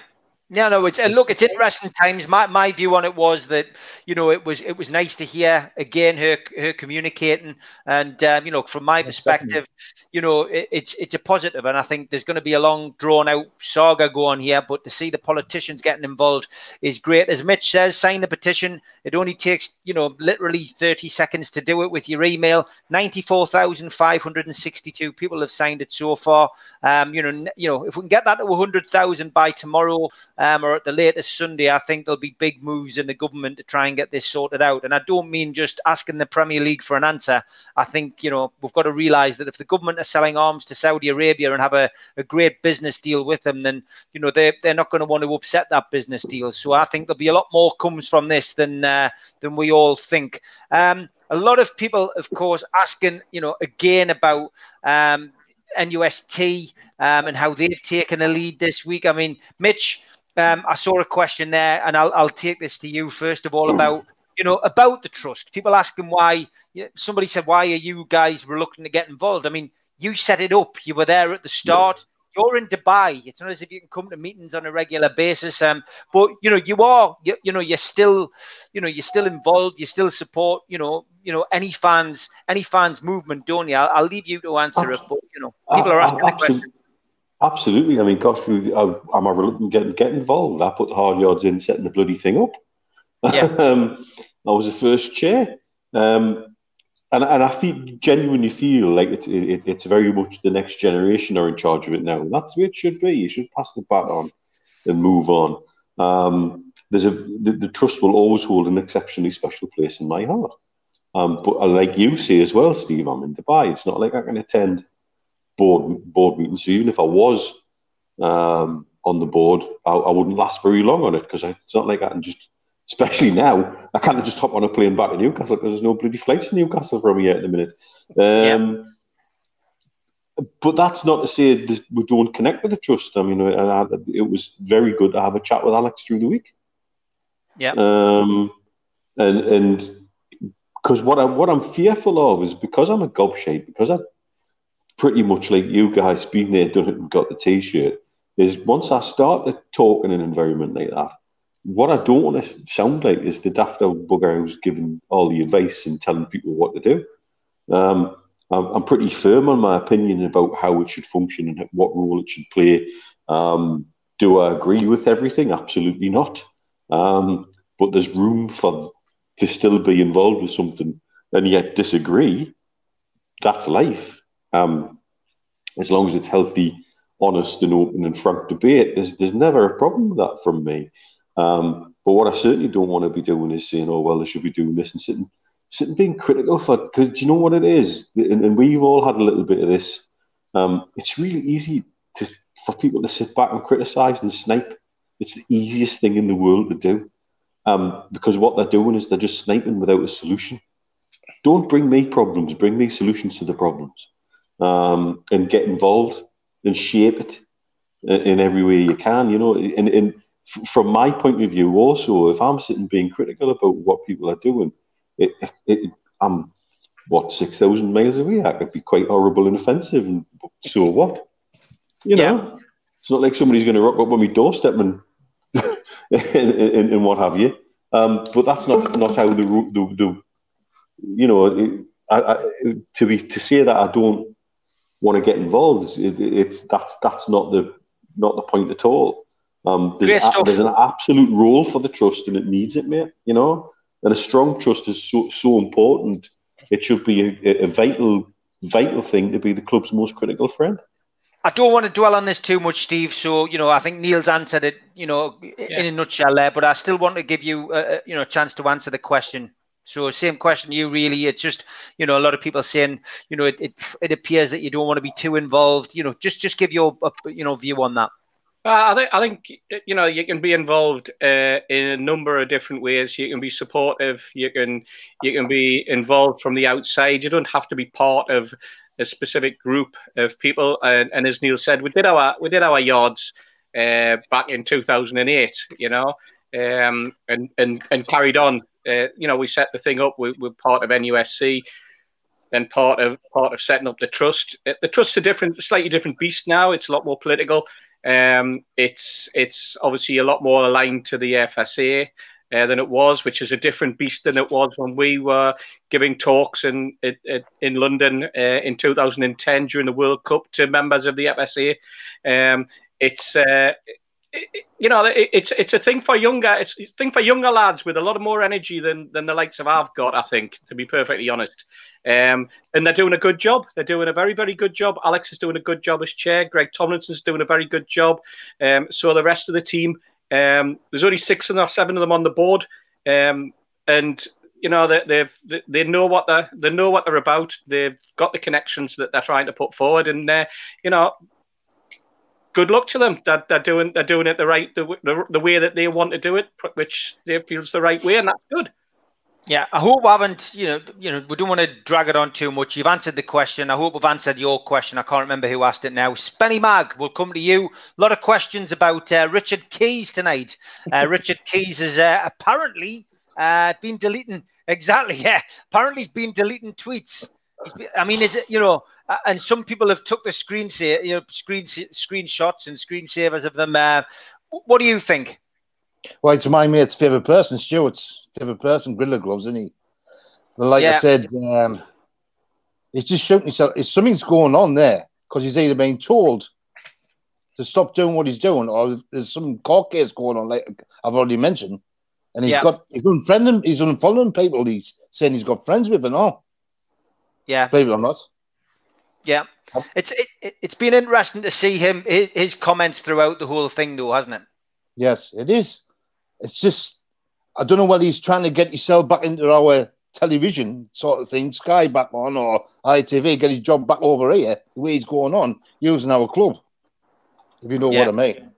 yeah, no, it's uh, look, it's interesting times. My my view on it was that you know it was it was nice to hear again her her communicating, and um, you know from my perspective, you know it, it's it's a positive, and I think there's going to be a long drawn out saga going here. But to see the politicians getting involved is great. As Mitch says, sign the petition. It only takes you know literally 30 seconds to do it with your email. 94,562 people have signed it so far. Um, you know you know if we can get that to 100,000 by tomorrow um, or at the latest Sunday, I think there'll be big moves in the government to try and get this sorted out. And I don't mean just asking the Premier League for an answer. I think, you know, we've got to realise that if the government are selling arms to Saudi Arabia and have a, a great business deal with them, then, you know, they're, they're not going to want to upset that business deal. So I think there'll be a lot more comes from this than, uh, than we all think. Um, a lot of people, of course, asking, you know, again about um, NUST um, and how they've taken a lead this week. I mean, Mitch, um, I saw a question there, and I'll, I'll take this to you first of all about you know about the trust. People asking why. You know, somebody said, "Why are you guys reluctant to get involved?" I mean, you set it up. You were there at the start. You're in Dubai. It's not as if you can come to meetings on a regular basis. Um, but you know, you are. You, you know, you're still. You know, you're still involved. You still support. You know, you know any fans, any fans movement, don't you? I'll, I'll leave you to answer it. But you know, people are asking the question. Absolutely. I mean, gosh, I, am I reluctant get, get involved? I put the hard yards in setting the bloody thing up. Yeah. [LAUGHS] um, I was the first chair. Um, and, and I feel, genuinely feel like it, it, it's very much the next generation are in charge of it now. That's the way it should be. You should pass the baton and move on. Um, there's a the, the, trust will always hold an exceptionally special place in my heart. Um, but like you say as well, Steve, I'm in Dubai. It's not like I can attend board board meetings. So even if I was um, on the board, I, I, wouldn't last very long on it because it's not like I can just, especially now, I can't just hop on a plane back to Newcastle because there's no bloody flights to Newcastle from here at the minute. Um, yeah. But that's not to say we don't connect with the trust. I mean, it was very good to have a chat with Alex through the week. Yeah. Um, and and because what I what I'm fearful of is because I'm a gobshite, because I pretty much like you guys been there, done it, and got the t-shirt. Is once I start to talk in an environment like that, what I don't want to sound like is the daft old bugger who's giving all the advice and telling people what to do. Um, I'm, I'm, pretty firm on my opinions about how it should function and what role it should play. Um, do I agree with everything? Absolutely not. Um, but there's room for to still be involved with something and yet disagree. That's life um, as long as it's healthy honest and open and frank debate. There's, there's never a problem with that from me. Um, but what I certainly don't want to be doing is saying, oh, well, they should be doing this and sitting, sitting being critical for, because you know what it is? And, and, we've all had a little bit of this. Um, it's really easy to, for people to sit back and criticize and snipe. It's the easiest thing in the world to do. Um, because what they're doing is they're just sniping without a solution. Don't bring me problems, bring me solutions to the problems. Um, and get involved and shape it in, in every way you can, you know. And, and from my point of view, also, if I'm sitting being critical about what people are doing, it, it, I'm what six thousand miles away. I could be quite horrible and offensive, and so what? You know, yeah. it's not like somebody's going to rock up on my doorstep and [LAUGHS] and, and, and, what have you. Um, but that's not not how the the, the you know I, I, to be to say that I don't want to get involved. It, it's that's that's not the not the point at all. Um, there's, a, there's an absolute role for the trust, and it needs it, mate. You know, and a strong trust is so so important. It should be a, a vital vital thing to be the club's most critical friend. I don't want to dwell on this too much, Steve. So you know, I think Neil's answered it, you know, yeah. in a nutshell there. But I still want to give you, a, you know, a chance to answer the question. So same question you really. It's just you know a lot of people saying you know it, it, it appears that you don't want to be too involved. You know, just just give your you know view on that. I think I think you know you can be involved uh, in a number of different ways. You can be supportive. You can you can be involved from the outside. You don't have to be part of a specific group of people. And, and as Neil said, we did our we did our yards uh, back in 2008. You know, um, and and and carried on. Uh, you know, we set the thing up. We, we're part of NUSC and part of part of setting up the trust. Uh, the trust's a different, slightly different beast now. It's a lot more political. Um, it's it's obviously a lot more aligned to the FSA uh, than it was, which is a different beast than it was when we were giving talks in in, in London uh, in 2010 during the World Cup to members of the FSA. Um, it's uh, you know, it's it's a thing for younger it's a thing for younger lads with a lot of more energy than than the likes of I've got. I think, to be perfectly honest. Um, and they're doing a good job. They're doing a very, very good job. Alex is doing a good job as chair. Greg Tomlinson's doing a very good job. Um, so the rest of the team, um, there's only six or seven of them on the board, um, and you know they, they've they know what they they know what they're about. They've got the connections that they're trying to put forward, and uh, you know. Good luck to them. They're, they're doing they're doing it the right the, the, the way that they want to do it, which they feels the right way, and that's good. Yeah, I hope we haven't, you know, you know, we don't want to drag it on too much. You've answered the question. I hope we've answered your question. I can't remember who asked it now. Spenny Mag, we'll come to you. A lot of questions about uh, Richard Keys tonight. Uh, [LAUGHS] Richard Keys has uh, apparently uh, been deleting, exactly, [LAUGHS] yeah, apparently he's been deleting tweets. I mean, is it, you know, and some people have took the screen, you know, screen screenshots and screensavers of them. Uh, what do you think? Well, it's my mate's favourite person, Stuart's favourite person, Griller Gloves, isn't he? But like yeah. I said, um, he's just shooting himself. Something's going on there, because he's either being told to stop doing what he's doing, or there's some court case going on, like I've already mentioned. And he's yeah. got he's unfriending, he's unfollowing people. He's saying he's got friends with and all. Yeah, believe it or not. Yeah, it's it, it's been interesting to see him his, his comments throughout the whole thing, though, hasn't it? Yes, it is it's just I don't know whether he's trying to get himself back into our television sort of thing, Sky back on or ITV, get his job back over here, the way he's going on, using our club. If you know yeah. what I mean.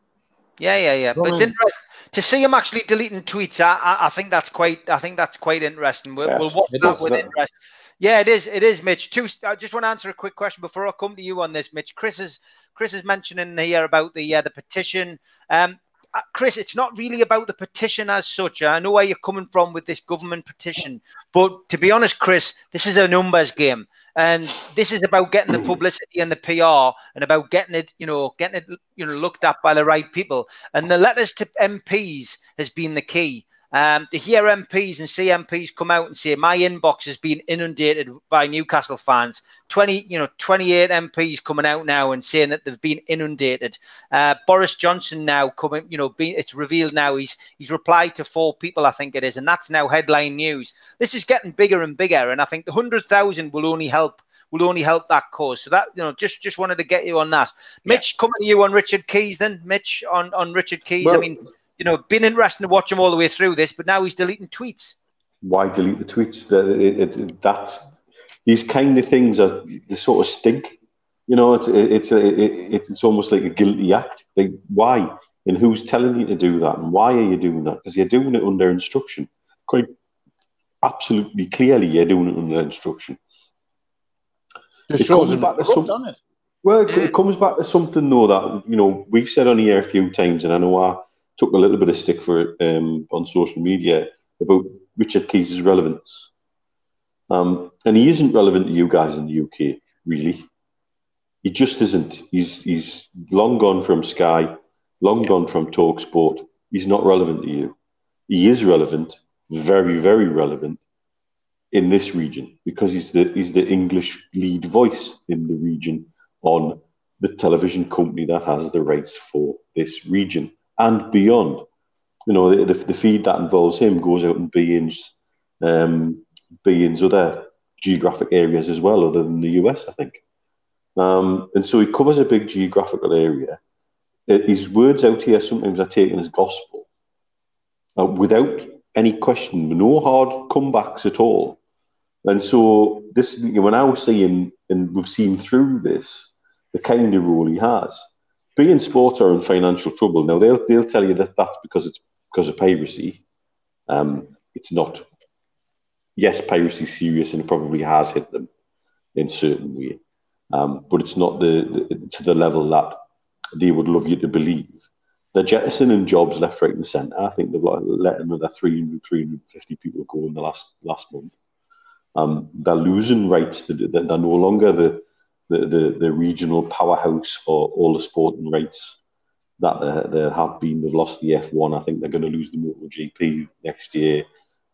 Yeah, yeah, yeah. But it's interesting to see him actually deleting tweets. I, I, think that's quite. I think that's quite interesting. We'll, yes, we'll watch that is, with uh, interest. Yeah, it is. It is, Mitch. Two. I just want to answer a quick question before I come to you on this, Mitch. Chris is Chris is mentioning here about the uh, the petition. Um, uh, Chris, it's not really about the petition as such. I know where you're coming from with this government petition, but to be honest, Chris, this is a numbers game, and this is about getting the publicity and the PR, and about getting it, you know, getting it, you know, looked at by the right people. And the letters to MPs has been the key. Um, to hear MPs and CMPs come out and say my inbox has been inundated by Newcastle fans. Twenty, you know, twenty-eight MPs coming out now and saying that they've been inundated. Uh, Boris Johnson now coming, you know, being, it's revealed now he's he's replied to four people, I think it is, and that's now headline news. This is getting bigger and bigger, and I think the hundred thousand will only help will only help that cause. So that you know, just just wanted to get you on that. Mitch, yeah. coming to you on Richard Keys, then Mitch on on Richard Keys. Well, I mean, you know, been interesting to watch him all the way through this, but now he's deleting tweets. Why delete the tweets? That it, it, that these kind of things are they sort of stink. You know, it's it's a, it, it's almost like a guilty act. Like why? And who's telling you to do that? And why are you doing that? Because you're doing it under instruction. Quite absolutely clearly, you're doing it under instruction. It, it shows back to some, it? Well, it, it comes back to something though that you know we've said on here a few times, and I know I took a little bit of stick for it um, on social media about Richard Keys' relevance. Um, and he isn't relevant to you guys in the UK, really. He just isn't. He's he's long gone from Sky, long yeah. gone from Talk Sport. He's not relevant to you. He is relevant, very, very relevant in this region because he's the he's the English lead voice in the region on the television company that has the rights for this region and beyond. You know, the, the, feed that involves him goes out and beIN's, um, beIN's other geographic areas as well, other than the US, I think. Um, and so he covers a big geographical area. His words out here sometimes are taken as gospel uh, without any question, no hard comebacks at all. And so this, when I was seeing, and we've seen through this, the kind of role he has, beIN Sports are in financial trouble now. They'll they'll tell you that that's because it's because of piracy. Um, it's not. Yes, piracy is serious and it probably has hit them in certain way, um, but it's not the, the, to the level that they would love you to believe. They're jettisoning jobs left, right, and centre. I think they've let another 300, 350 people go in the last last month. Um, they're losing rights. They're no longer the the, the, the regional powerhouse for all the sporting rights that they, they have been. They've lost the F1. I think they're going to lose the MotoGP next year.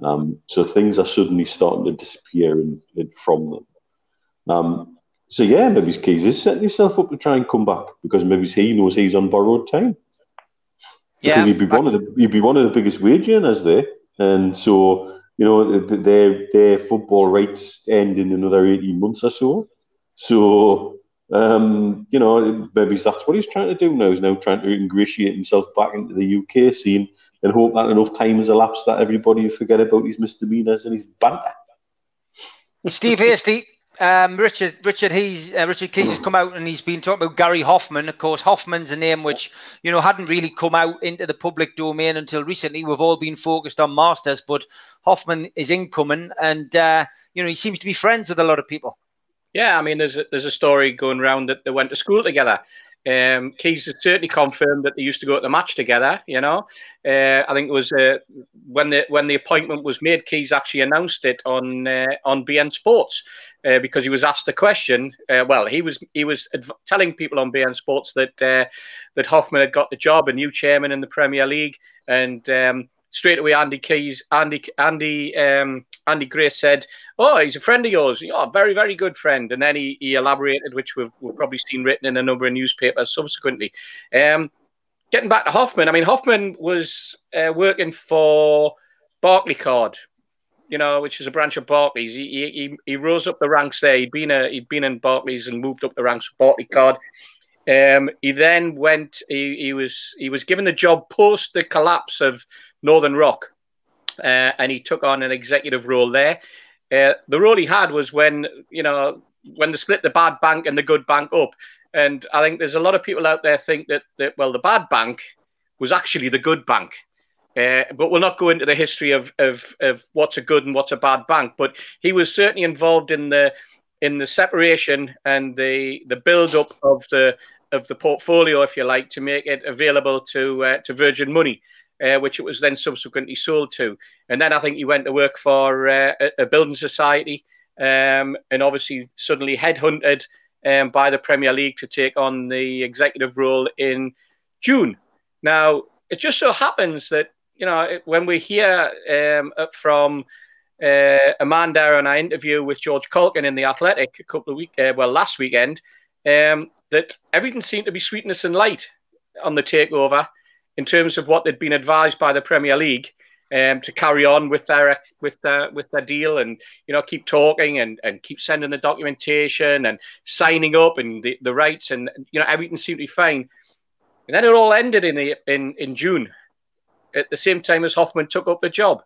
Um, so things are suddenly starting to disappear in, in, from them. Um, so yeah, maybe Keys is setting himself up to try and come back because maybe he knows he's on borrowed time. Yeah, Because he'd be one of the he'd be one of the biggest wage earners there, and so you know their their football rights end in another eighteen months or so. So, um, you know, maybe that's what he's trying to do now. He's now trying to ingratiate himself back into the UK scene and hope that enough time has elapsed that everybody forget about his misdemeanors and his banter. Steve Hasty, um, Richard, Richard, he's uh, Richard Keys has come out and he's been talking about Gary Hoffman. Of course, Hoffman's a name which you know hadn't really come out into the public domain until recently. We've all been focused on Masters, but Hoffman is incoming, and uh, you know he seems to be friends with a lot of people. Yeah, I mean, there's a, there's a story going around that they went to school together. Um, Keys has certainly confirmed that they used to go to the match together. You know, uh, I think it was uh, when the when the appointment was made. Keys actually announced it on uh, on beIN Sports uh, because he was asked the question. Uh, well, he was he was adv- telling people on beIN Sports that uh, that Hoffman had got the job, a new chairman in the Premier League, and um, straight away Andy Keys, Andy Andy um, Andy Gray said, "Oh, he's a friend of yours. Oh, very very good friend." And then he, he elaborated, which we've, we've probably seen written in a number of newspapers subsequently. Um, getting back to Hoffman, I mean Hoffman was uh, working for Barclaycard, you know, which is a branch of Barclays. He, he he rose up the ranks there. He'd been a he'd been in Barclays and moved up the ranks of Barclaycard. Um, he then went. He, he was he was given the job post the collapse of Northern Rock, uh, and he took on an executive role there. Uh, the role he had was when you know when they split the bad bank and the good bank up, and I think there's a lot of people out there think that that well the bad bank was actually the good bank. Uh, but we'll not go into the history of, of, of what's a good and what's a bad bank. But he was certainly involved in the in the separation and the the build up of the of the portfolio, if you like, to make it available to uh, to Virgin Money uh, which it was then subsequently sold to. And then I think he went to work for uh, a, building society um, and obviously suddenly headhunted um, by the Premier League to take on the executive role in June. Now, it just so happens that, you know, when we hear um, from uh, Amanda on our interview with George Caulkin in The Athletic a couple of weeks, uh, well, last weekend, um, that everything seemed to be sweetness and light on the takeover in terms of what they'd been advised by the Premier League. um, to carry on with their with their with their deal and you know keep talking and, and keep sending the documentation and signing up and the, the rights and you know everything seemed to be fine. And then it all ended in the, in in June, at the same time as Hoffman took up the job.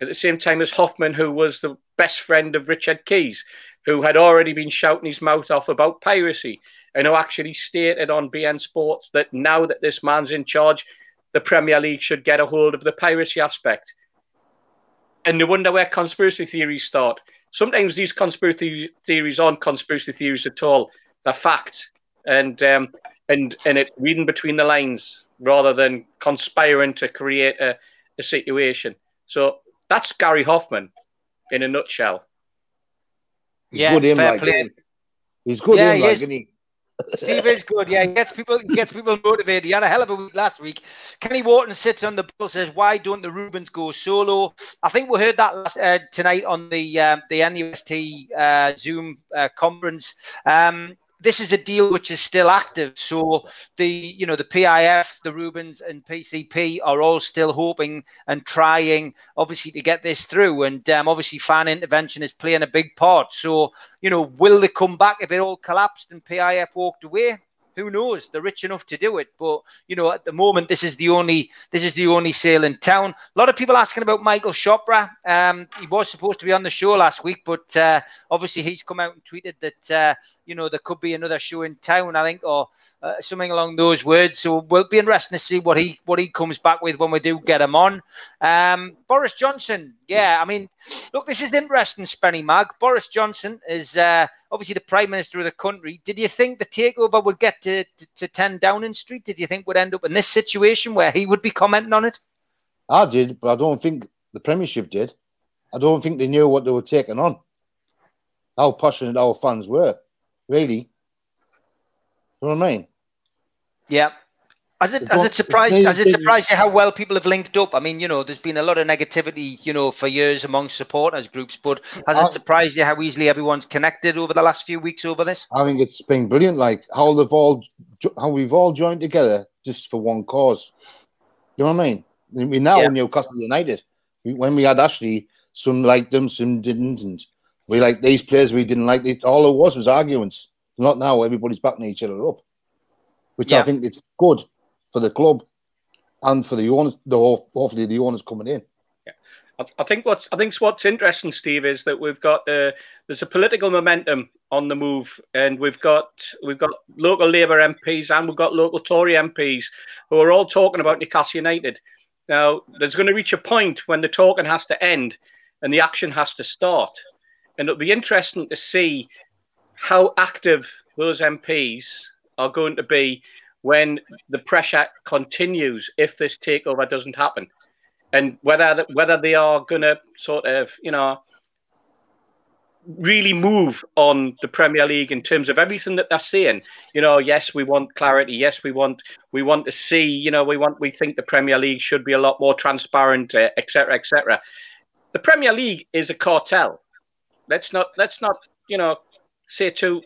At the same time as Hoffman, who was the best friend of Richard Keys, who had already been shouting his mouth off about piracy, and who actually stated on beIN Sports that now that this man's in charge, the Premier League should get a hold of the piracy aspect. And no wonder where conspiracy theories start. Sometimes these conspiracy theories aren't conspiracy theories at all; they're fact, and um, and and it reading between the lines rather than conspiring to create a, a situation. So that's Gary Hoffman in a nutshell. He's Yeah, good in fair like play. He's good Yeah, in he like, is. isn't he? Steve is good. Yeah, he gets people he gets people motivated. He had a hell of a week last week. Kenny Wharton sits on the bill says, "Why don't the Reubens go solo?" I think we heard that last, uh, tonight on the um, the NUST uh, Zoom uh, conference. Um, this is a deal which is still active, so the you know the PIF, the Reubens, and PCP are all still hoping and trying, obviously, to get this through. And um, obviously, fan intervention is playing a big part. So you know, will they come back if it all collapsed and PIF walked away? Who knows? They're rich enough to do it, but you know, at the moment, this is the only this is the only sale in town. A lot of people asking about Michael Chopra. Um, he was supposed to be on the show last week, but uh, obviously he's come out and tweeted that uh, you know there could be another show in town. I think, or uh, something along those words. So we'll be interesting to see what he what he comes back with when we do get him on. Um, Boris Johnson, yeah, I mean, look, this is interesting, Spenny Mag. Boris Johnson is uh, obviously the Prime Minister of the country. Did you think the takeover would get to, to, to 10 Downing Street? Did you think would end up in this situation where he would be commenting on it? I did, but I don't think the Premiership did. I don't think they knew what they were taking on. How passionate our fans were, really. You know what I mean? Yeah. Has it, has it surprised has it surprised you how well people have linked up? I mean, you know, there's been a lot of negativity, you know, for years among supporters groups, but has I- it surprised you how easily everyone's connected over the last few weeks over this? I think it's been brilliant. Like how they've all, how we've all joined together just for one cause. You know what I mean? We now Yeah. Newcastle United. When we had Ashley, some liked them, some didn't, and we like these players. We didn't like it. All it was was arguments. Not now. Everybody's backing each other up, which Yeah. I think it's good for the club and for the owners. The hopefully the owners coming in. I, I think what's I think what's interesting, Steve, is that we've got uh, there's a political momentum on the move, and we've got we've got local Labour MPs and we've got local Tory MPs who are all talking about Newcastle United. Now, there's going to reach a point when the talking has to end and the action has to start, and it'll be interesting to see how active those MPs are going to be when the pressure continues if this takeover doesn't happen and whether whether they are going to sort of you know really move on the Premier League in terms of everything that they're saying. You know, yes, we want clarity. Yes, we want we want to see. You know, we want we think the Premier League should be a lot more transparent, etc., uh, etc. Et the Premier League is a cartel. Let's not let's not you know say to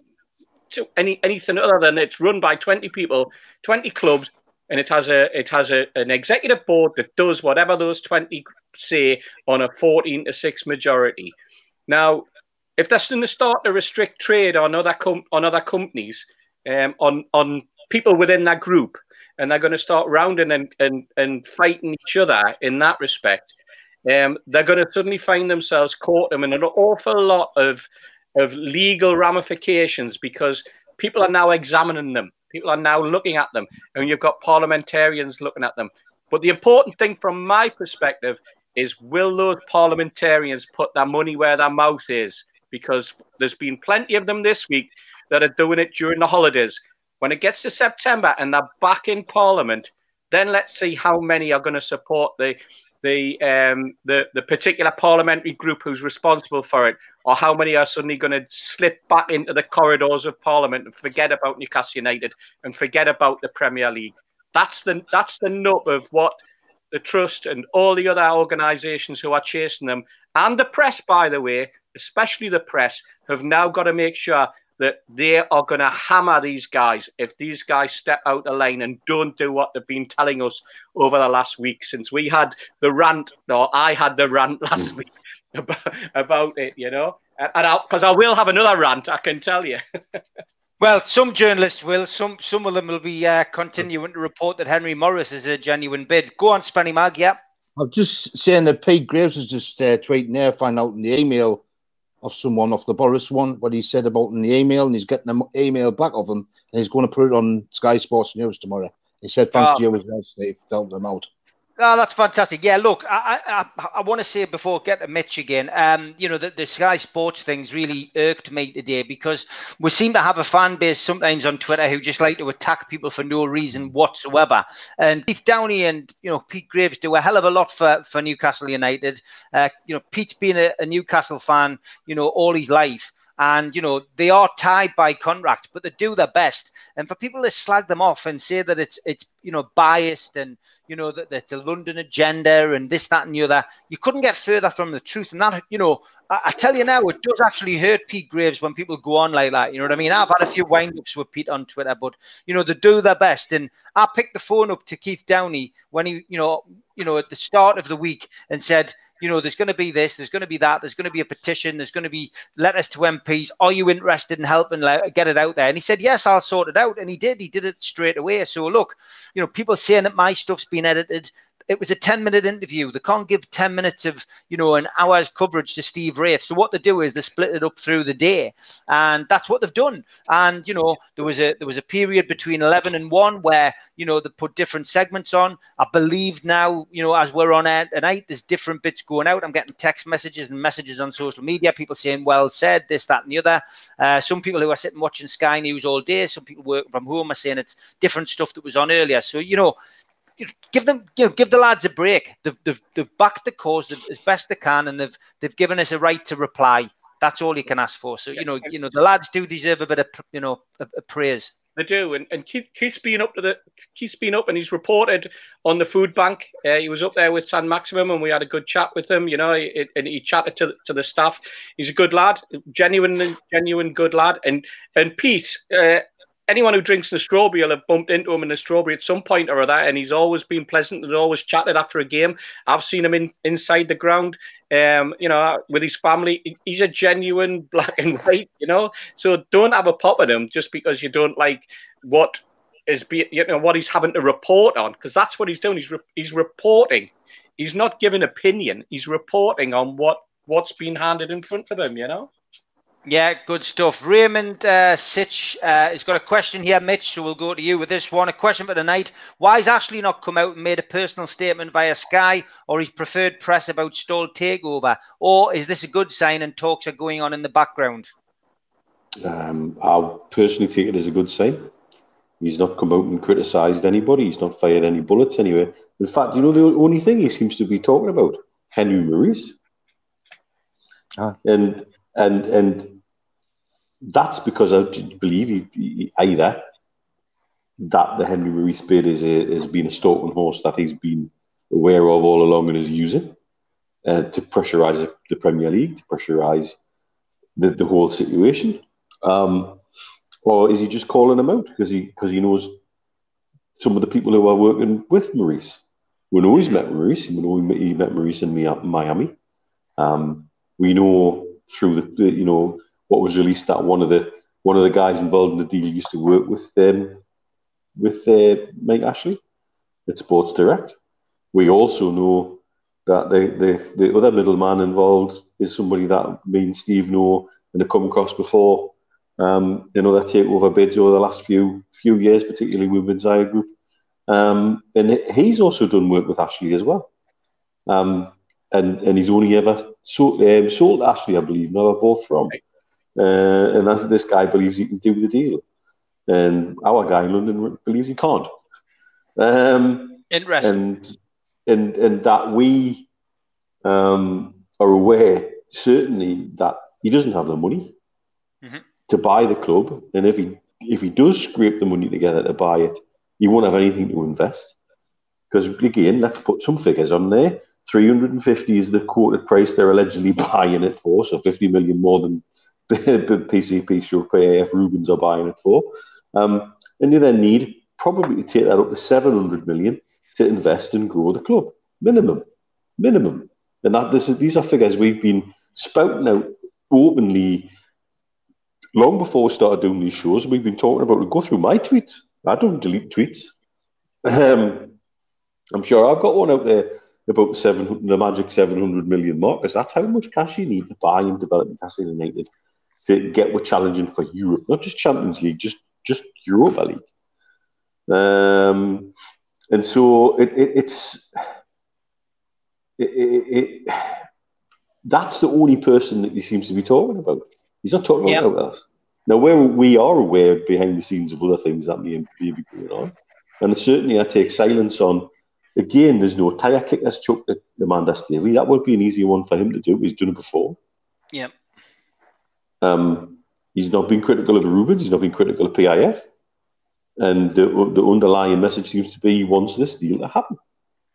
to any anything other than it's run by twenty people, twenty clubs, and it has a it has a, an executive board that does whatever those 20 say on a 14 to 6 majority. Now if that's going to start to restrict trade on other com- on other companies um, on on people within that group and they're going to start rounding and, and, and fighting each other in that respect um, they're going to suddenly find themselves caught in an awful lot of of legal ramifications because people are now examining them People are now looking at them, and you've got parliamentarians looking at them. But the important thing from my perspective is will those parliamentarians put their money where their mouth is? Because there's been plenty of them this week that are doing it during the holidays. When it gets to September and they're back in Parliament, then let's see how many are going to support the the um, the the particular parliamentary group who's responsible for it, or how many are suddenly going to slip back into the corridors of Parliament and forget about Newcastle United and forget about the Premier League. That's the that's the nub of what the trust and all the other organisations who are chasing them and the press, by the way, especially the press, have now got to make sure that they are going to hammer these guys if these guys step out the lane and don't do what they've been telling us over the last week since we had the rant, or I had the rant last week [LAUGHS] about, about it, you know. And because I, I will have another rant, I can tell you. [LAUGHS] Well, some journalists will. Some some of them will be uh, continuing to report that Henry Mauriss is a genuine bid. Go on, Spenny Mag. Yeah. I'm just saying that Pete Graves is just uh, tweeting there, find out in the email of someone off the Boris one what he said about in the email, and he's getting an email back of him, and he's going to put it on Sky Sports News tomorrow. He said, "Thanks oh. to you as well, Steve, to help them out." Oh, that's fantastic. Yeah, look, I I, I want to say before I get to Mitch again, um, you know, the, the Sky Sports things really irked me today because we seem to have a fan base sometimes on Twitter who just like to attack people for no reason whatsoever. And Keith Downie and you know Pete Graves do a hell of a lot for for Newcastle United. Uh, you know, Pete's been a, a Newcastle fan, you know, all his life and you know they are tied by contract but they do their best. And for people to slag them off and say that it's it's you know biased and you know that, it's a london agenda and this that and the other you couldn't get further from the truth. And that you know I, I, tell you now it does actually hurt pete graves when people go on like that. You know what i mean? I've had a few wind-ups with pete on twitter but you know they do their best. And i picked the phone up to keith Downie when he you know you know at the start of the week and said you know, there's going to be this, there's going to be that, there's going to be a petition, there's going to be letters to MPs. Are you interested in helping get it out there? And he said, yes, I'll sort it out. And he did. He did it straight away. So look, you know, people saying that my stuff's been edited, it was a 10 minute interview. They can't give 10 minutes of, you know, an hour's coverage to Steve Wraith. So what they do is they split it up through the day. And that's what they've done. And, you know, there was a there was a period between 11 and 1 where, you know, they put different segments on. I believe now, you know, as we're on air tonight, there's different bits going out. I'm getting text messages and messages on social media, people saying, well said, this, that, and the other. Uh, some people who are sitting watching Sky News all day, some people working from home are saying it's different stuff that was on earlier. So, you know, give them, you know, give the lads a break. They've, they've, they've backed the cause as best they can, and they've they've given us a right to reply. That's all you can ask for. So you know, you know, the lads do deserve a bit of you know a, a praise. They do, and, and Keith, Keith's been up to the Keith's been up, and he's reported on the food bank. Uh, he was up there with Saint-Maximin, and we had a good chat with him. You know, he, and he chatted to to the staff. He's a good lad, genuine, genuine good lad, and and Pete. Uh, anyone who drinks the strawberry will have bumped into him in the strawberry at some point or other, and he's always been pleasant and always chatted after a game. I've seen him in inside the ground, um, you know, with his family. He's a genuine [LAUGHS] black and white, you know. So don't have a pop at him just because you don't like what is be you know what he's having to report on because that's what he's doing. He's re- he's reporting. He's not giving opinion. He's reporting on what what's been handed in front of him. You know. Yeah, good stuff. Raymond uh, Sitch uh, has got a question here, Mitch. So we'll go to you with this one. A question for tonight: Why has Ashley not come out and made a personal statement via Sky or his preferred press about Stoll takeover? Or is this a good sign and talks are going on in the background? Um, I'll personally take it as a good sign. He's not come out and criticised anybody. He's not fired any bullets anyway. In fact, you know the only thing he seems to be talking about Henry Mauriss. Ah. And and and that's because I believe he, he, either that the Henry Mauriss bid is a, has been a stalking horse that he's been aware of all along and is using uh, to pressurise the, Premier League, to pressurise the, the whole situation. Um, or is he just calling him out because he because he knows some of the people who are working with Mauriss? We know he's met Mauriss. We know he met Mauriss in Miami. Um, we know through the, the you know what was released that one of the one of the guys involved in the deal used to work with um, with uh, Mike Ashley at Sports Direct. We also know that the, the, the other middleman involved is somebody that me and Steve know and have come across before. Um, know, that takeover bids over the last few few years, particularly with Zaya Group. Um, and he's also done work with Ashley as well. Um, and, and he's only ever sold, um, sold Ashley, I believe, they're both from. Right. Uh, and that's, this guy believes he can do the deal. And our guy in London believes he can't. Um, Interesting. And, and, and that we um, are aware, certainly, that he doesn't have the money mm-hmm. to buy the club. And if he, if he does scrape the money together to buy it, he won't have anything to invest. Because, again, let's put some figures on there. 350 is the quoted price they're allegedly [LAUGHS] buying it for, so 50 million more than PCP stroke PIF Reubens are buying it for. Um, and you then need probably to take that up to 700 million to invest and grow the club. Minimum. Minimum. And that this is, these are figures we've been spouting out openly long before we started doing these shows. We've been talking about it. Go through my tweets. I don't delete tweets. Um, I'm sure I've got one out there about seven, the magic 700 million mark, that's how much cash you need to buy and develop Newcastle United to get we're challenging for Europe, not just Champions League, just just Europa League. Um, and so it, it, it's it, that's the only person that he seems to be talking about. He's not talking yep. about us. Now, where we are aware behind the scenes of other things that may, may be going on, and certainly I take silence on Again, there's no tire kick that's chucked at Amanda Staveley. That would be an easy one for him to do. He's done it before. Yep. Um, he's not been critical of Reubens. He's not been critical of PIF. And the, the underlying message seems to be he wants this deal to happen.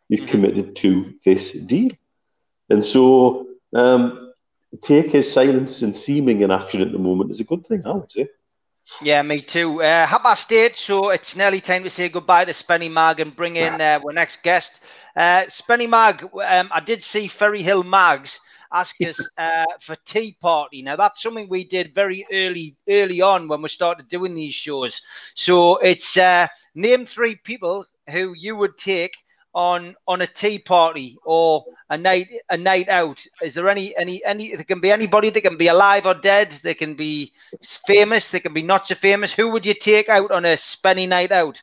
He's mm-hmm. committed to this deal. And so um, take his silence and seeming inaction at the moment is a good thing, I would say. Yeah, me too. Uh, half past eight, so it's nearly time to say goodbye to Spenny Mag and bring in uh, our next guest. Uh, Spenny Mag, um, I did see Ferry Hill Mags ask us uh, for tea party. Now that's something we did very early, early on when we started doing these shows. So it's uh, name three people who you would take on on a tea party or a night a night out. Is there any any any there can be anybody that can be alive or dead they can be famous they can be not so famous. Who would you take out on a spenny night out?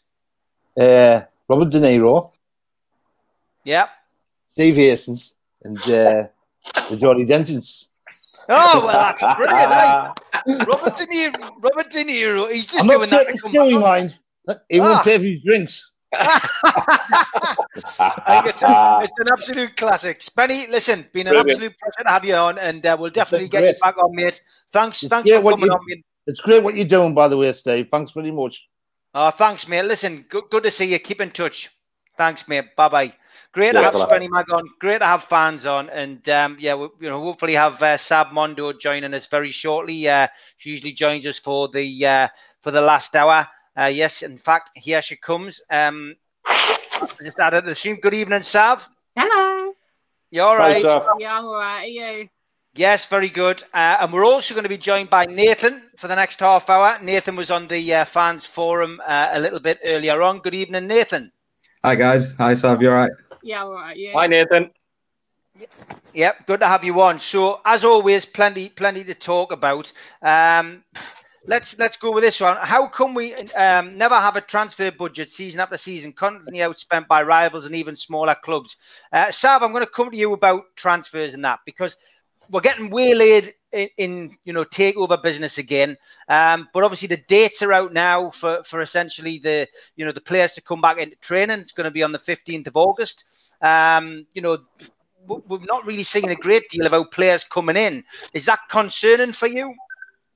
Uh robert de niro. Yeah steve hastings and uh the Jolly Dentons. Oh well, that's brilliant. eh? [LAUGHS] Robert De Niro. Robert De Niro. He's just I'm doing not that. taking Stewie mind. He won't Ah. pay for his drinks. I think it's, a, it's an absolute classic. Spenny, listen, been an Brilliant. absolute pleasure to have you on, and uh, we'll definitely get great. you back on, mate. Thanks, It's thanks great for what coming you- on, mate. It's great what you're doing, by the way, Steve. Thanks very much. Oh, thanks, mate. Listen, good, good to see you. Keep in touch. Thanks, mate. Bye bye. Great to have. Spenny Mag on. Great to have fans on, and um, yeah, we, you know, hopefully have uh, Sav Mondo joining us very shortly. Uh, she usually joins us for the uh, for the last hour. Uh, yes, in fact, here she comes. Um, just added to the stream. Good evening, Sav. Hello. You all Hi. Yeah, I'm all right. Are you? Yes, very good. Uh, and we're also going to be joined by Nathan for the next half hour. Nathan was on the uh, fans forum uh, a little bit earlier on. Good evening, Nathan. Hi guys, hi Sav, you all right? Yeah, I'm all right. You? Hi, Nathan. Yep, good to have you on. So, as always, plenty, plenty to talk about. Um, let's let's go with this one. How come we um, never have a transfer budget season after season, constantly outspent by rivals and even smaller clubs? Uh, Sav, I'm going to come to you about transfers and that because we're getting waylaid in, in you know takeover business again. Um, but obviously the dates are out now for for essentially the you know the players to come back into training. It's going to be on the 15th of August. Um, you know. We're not really seeing a great deal about players coming in. Is that concerning for you?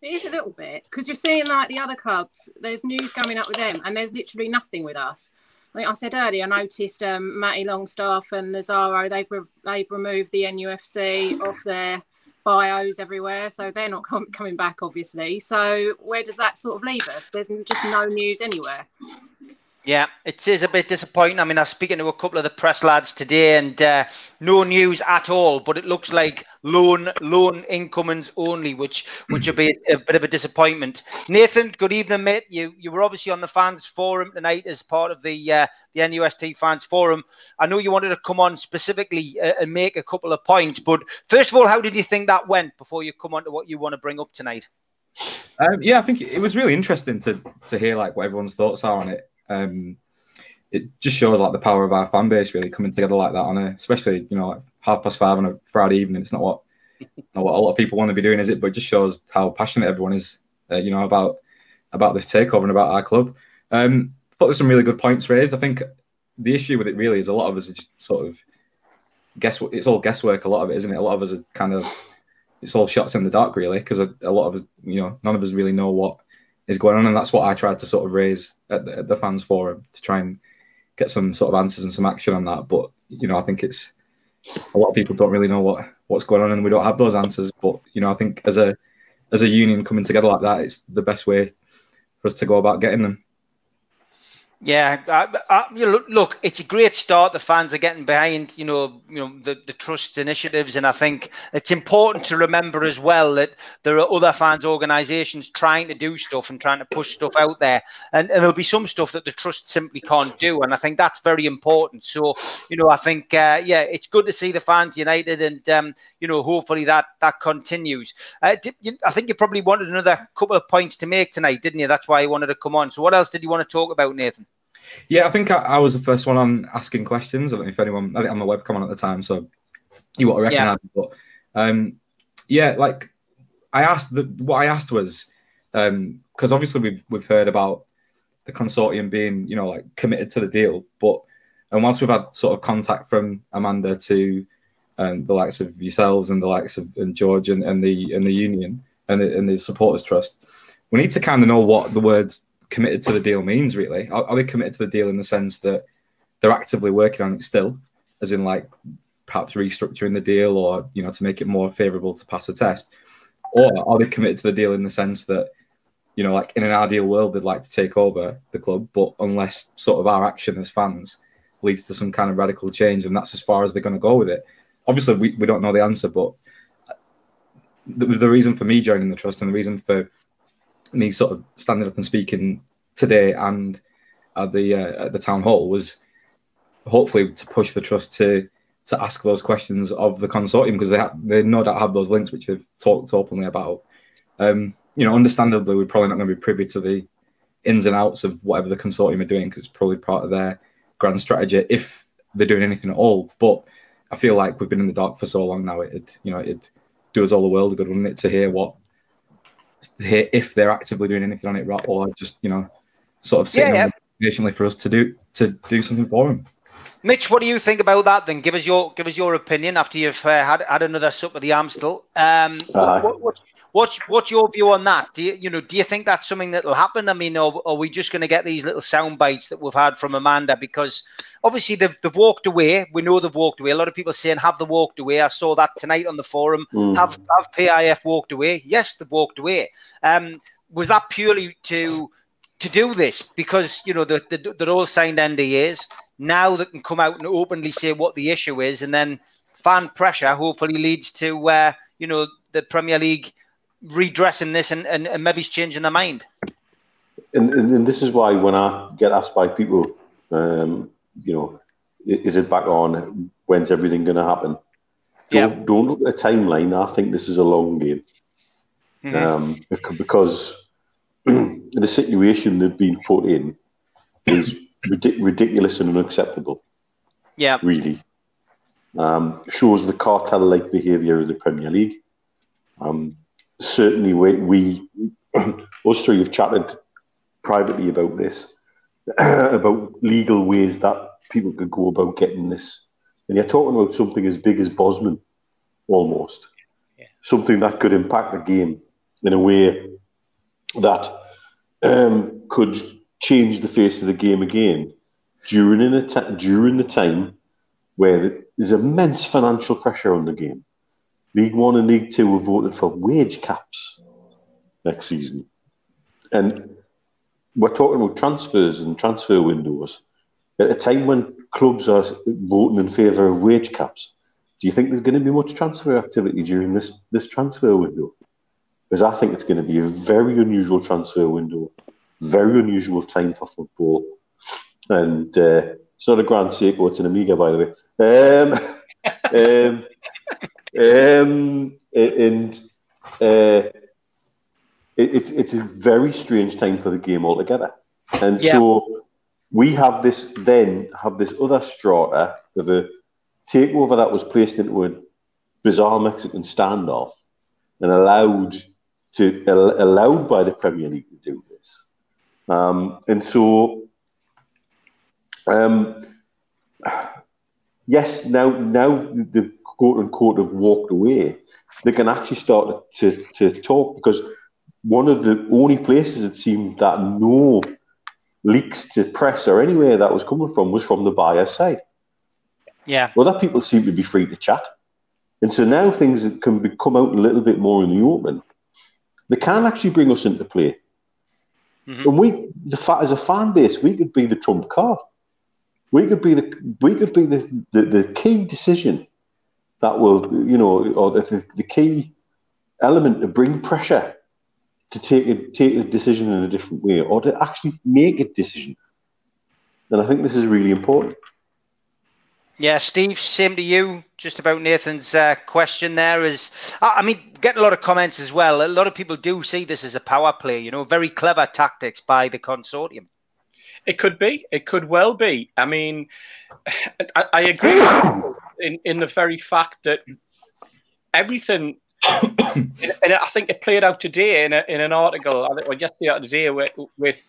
It is a little bit because you're seeing like the other clubs. There's news coming up with them, and there's literally nothing with us. Like I said earlier, I noticed um, Matty Longstaff and Lazaro. They've re- they've removed the NUFC off their bios everywhere, so they're not com- coming back, obviously. So where does that sort of leave us? There's just no news anywhere. Yeah, it is a bit disappointing. I mean, I was speaking to a couple of the press lads today, and uh, no news at all. But it looks like loan loan incomings only, which which would be a, bit of a disappointment. Nathan, good evening, mate. You you were obviously on the fans forum tonight as part of the uh, the NUST fans forum. I know you wanted to come on specifically uh, and make a couple of points, but first of all, how did you think that went before you come on to what you want to bring up tonight? Um, yeah, I think it was really interesting to to hear like what everyone's thoughts are on it. Um, it just shows like the power of our fan base really coming together like that on a, especially you know like half past five on a Friday evening. It's not what [LAUGHS] not what a lot of people want to be doing, is it? But it just shows how passionate everyone is, uh, you know, about about this takeover and about our club. Um, thought there's some really good points raised. I think the issue with it really is a lot of us are just sort of guess. It's all guesswork. A lot of it, isn't it? A lot of us are kind of it's all shots in the dark really because a, a lot of us, you know, none of us really know what is going on, and that's what I tried to sort of raise at the, at the fans forum to try and get some sort of answers and some action on that. But you know, I think it's a lot of people don't really know what what's going on, and we don't have those answers. But you know, I think as a as a union coming together like that, it's the best way for us to go about getting them. Yeah, I, I, look, it's a great start. The fans are getting behind, you know, you know the, the trust initiatives, and I think it's important to remember as well that there are other fans organisations trying to do stuff and trying to push stuff out there, and, and there'll be some stuff that the trust simply can't do, and I think that's very important. So, you know, I think uh, yeah, it's good to see the fans united, and um, you know, hopefully that that continues. Uh, did, you, I think you probably wanted another couple of points to make tonight, didn't you? That's why you wanted to come on. So, what else did you want to talk about, Nathan? Yeah, I think I, I, was the first one on asking questions. I don't know if anyone, I think on the webcam on at the time, so you want to recognize yeah. But um, yeah, like I asked, the, what I asked was, because um, obviously we've, we've heard about the consortium being, you know, like committed to the deal, but and once we've had sort of contact from Amanda to um, the likes of yourselves and the likes of and George and, and the and the union and the, and the supporters trust, we need to kind of know what the words committed to the deal means, really. Are, are, they committed to the deal in the sense that they're actively working on it still, as in like perhaps restructuring the deal or you know to make it more favourable to pass the test, or are they committed to the deal in the sense that you know like in an ideal world they'd like to take over the club, but unless sort of our action as fans leads to some kind of radical change, and that's as far as they're going to go with it. Obviously, we, we don't know the answer, but the, the reason for me joining the trust and the reason for me sort of standing up and speaking today and at the uh, at the town hall was hopefully to push the trust to to ask those questions of the consortium because they have, they no doubt have those links which they've talked openly about. Um, you know, understandably, we're probably not going to be privy to the ins and outs of whatever the consortium are doing because it's probably part of their grand strategy if they're doing anything at all. But I feel like we've been in the dark for so long now. It you know it'd do us all the world a good, wouldn't it, to hear what hear if they're actively doing anything on it, or just you know, sort of sitting yeah, yeah. for us to do to do something for them. Mitch, what do you think about that? Then give us your give us your opinion after you've uh, had had another sup of the Amstel. Um, uh, what, what, What's what's your view on that? Do you you know do you think that's something that will happen? I mean, or, are we just going to get these little sound bites that we've had from Amanda? Because obviously they've, they've walked away. We know they've walked away. A lot of people saying have they walked away? I saw that tonight on the forum. Mm. Have have PIF walked away? Yes, they've walked away. Um, was that purely to to do this because you know the, the, they're all signed NDAs now they can come out and openly say what the issue is, and then fan pressure hopefully leads to uh, you know the Premier League redressing this and, and, and maybe changing their mind. And, and, and, this is why when I get asked by people, um, you know, is it back on? When's everything going to happen? Yeah. Don't, don't, look at a timeline. I think this is a long game. Mm-hmm. Um, because [CLEARS THROAT] the situation they've been put in is ridic- ridiculous and unacceptable. Yeah. Really. Um, shows the cartel like behaviour of the Premier League. Um, certainly we, we [CLEARS THROAT] us three have chatted privately about this, [CLEARS THROAT] about legal ways that people could go about getting this. And you're talking about something as big as Bosman, almost. Yeah. Something that could impact the game in a way that um, could change the face of the game again during, an during the time where there's immense financial pressure on the game. League One and League Two have voted for wage caps next season. And we're talking about transfers and transfer windows at a time when clubs are voting in favour of wage caps. Do you think there's going to be much transfer activity during this, this transfer window? Because I think it's going to be a very unusual transfer window, very unusual time for football. And uh, it's not a Grand Seiko, it's an Amiga, by the way. Um, [LAUGHS] um, um, and uh, it, it's a very strange time for the game altogether. And yeah. so we have this then have this other strata of a takeover that was placed into a bizarre Mexican standoff and allowed to allowed by the Premier League to do this. Um, and so um, [SIGHS] yes, now now the quote unquote have walked away, they can actually start to, to talk because one of the only places it seemed that no leaks to press or anywhere that was coming from was from the buyer side. Yeah. Well, that people seem to be free to chat. And so now things can be, come out a little bit more in the open. they can actually bring us into play. Mm-hmm. And we, the as a fan base, we could be the trump card. We could be the we could be the, the, the key decision that will, you know, or the, the key element to bring pressure to take a, take a decision in a different way or to actually make a decision. And I think this is really important. Yeah, Steve, same to you. Just about Nathan's uh, question there is, I mean, getting a lot of comments as well. A lot of people do see this as a power play, you know, very clever tactics by the consortium. It could be. It could well be. I mean, [SIGHS] I, I agree in, in the very fact that everything [COUGHS] and I think it played out today in, a, in an article, I or yesterday or today, with, with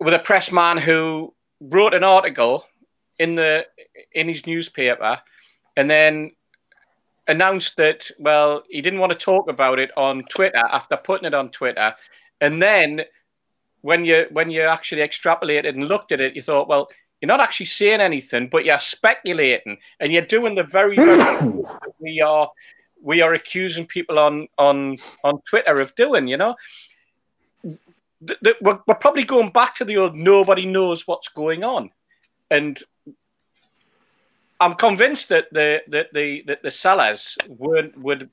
with a press man who wrote an article in the in his newspaper, and then announced that well he didn't want to talk about it on Twitter after putting it on Twitter, and then when you when you actually extrapolated and looked at it, you thought, well, you're not actually saying anything, but you're speculating, and you're doing the very, very [COUGHS] we are we are accusing people on on on Twitter of doing. You know, we're, we're probably going back to the old nobody knows what's going on, and I'm convinced that the that the that the sellers weren't would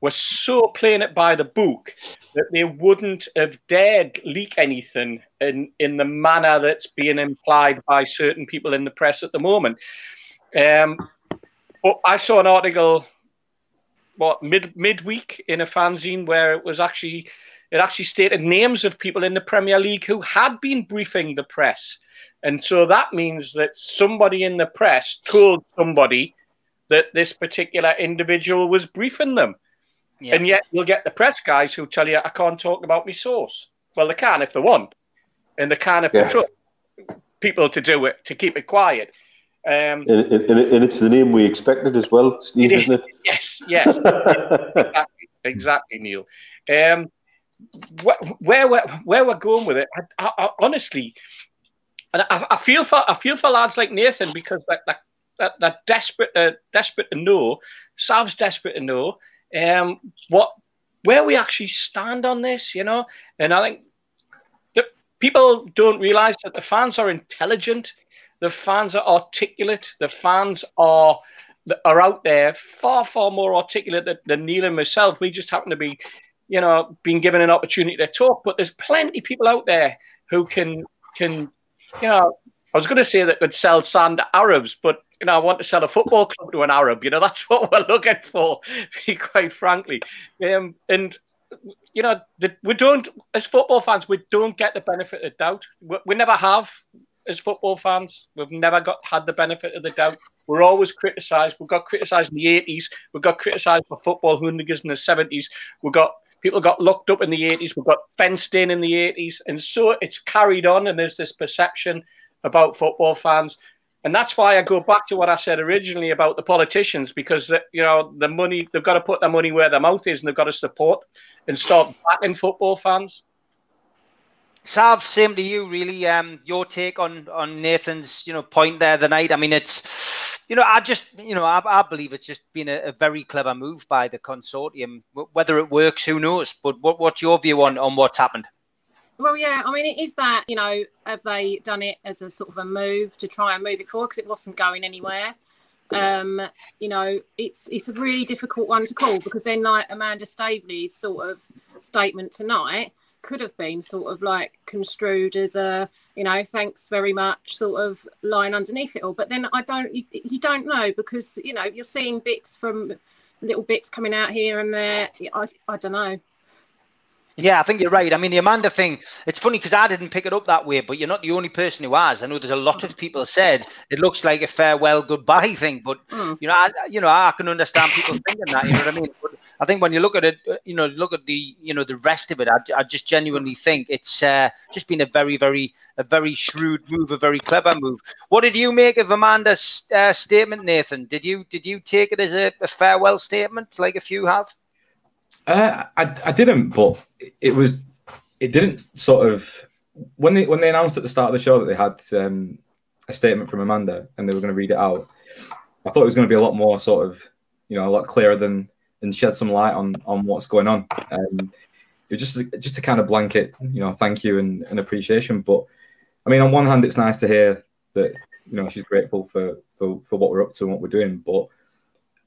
were so playing it by the book that they wouldn't have dared leak anything in in the manner that's being implied by certain people in the press at the moment. Um, but I saw an article what mid midweek in a fanzine where it was actually it actually stated names of people in the Premier League who had been briefing the press. And so that means that somebody in the press told somebody that this particular individual was briefing them. Yeah. And yet you'll get the press guys who tell you, I can't talk about my source. Well, they can if they want. And they can if yeah. they trust people to do it, to keep it quiet. Um, and, and, and, it's the name we expected as well, Steve, is, isn't it? [LAUGHS] Yes, yes, [LAUGHS] exactly, exactly, Neil. Um, where, where, where we're going with it, I, I, I honestly, and I, I, feel for I feel for lads like Nathan because that that, that, that desperate uh, desperate to know, Sav's desperate to know um, what where we actually stand on this, you know. And I think that people don't realise that the fans are intelligent the fans are articulate. The fans are are out there far far more articulate than, than Neil and myself. We just happen to be, you know, being given an opportunity to talk. But there's plenty people out there who can can, you know. I was going to say that could sell sand to Arabs, but you know, I want to sell a football club to an Arab. You know, [LAUGHS] that's what we're looking for, quite frankly. Um, and you know, we don't, as football fans, we don't get the benefit of doubt. We, we never have as football fans. We've never got had the benefit of the doubt. We're always criticised. We got criticised in the 80s. We got criticised for football hooligans in the 70s. We got people got locked up in the 80s. We got fenced in in the 80s, and so it's carried on. And there's this perception about football fans. And that's why I go back to what I said originally about the politicians, because you know the money they've got to put their money where their mouth is, and they've got to support and start backing football fans. Sav, same to you, really. Um, your take on on Nathan's, you know, point there the night. I mean, it's, you know, I just, you know, I, I believe it's just been a, a, very clever move by the consortium. Whether it works, who knows? But what, what's your view on on what's happened? Well, yeah, I mean, it is that, you know, have they done it as a sort of a move to try and move it forward? Because it wasn't going anywhere? Um, you know, it's it's a really difficult one to call because then, like Amanda Staveley's sort of statement tonight, could have been sort of like construed as a you know thanks very much sort of line underneath it all. But then i don't you, you don't know because you know you're seeing bits from little bits coming out here and there. I, I don't know yeah, I think you're right. I mean, the Amanda thing, it's funny because I didn't pick it up that way, but you're not the only person who has. I know there's a lot of people said it looks like a farewell goodbye [LAUGHS] thing, but mm. you know, I, you know, I can understand people thinking that. You know what I mean? But I think when you look at it, uh, you know, look at the, you know, the rest of it, I, I just genuinely think it's uh, just been a very, very, a very shrewd move, a very clever move. What did you make of Amanda's uh, statement, Nathan? Did you did you take it as a, a farewell statement, like a few have? Uh, I I didn't, but it was it didn't sort of when they when they announced at the start of the show that they had um, a statement from Amanda and they were going to read it out. I thought it was going to be a lot more sort of you know a lot clearer than and shed some light on on what's going on. Um, it was just just to kind of blanket, you know, thank you and, and appreciation. But I mean, on one hand, it's nice to hear that you know she's grateful for for, for what we're up to and what we're doing. But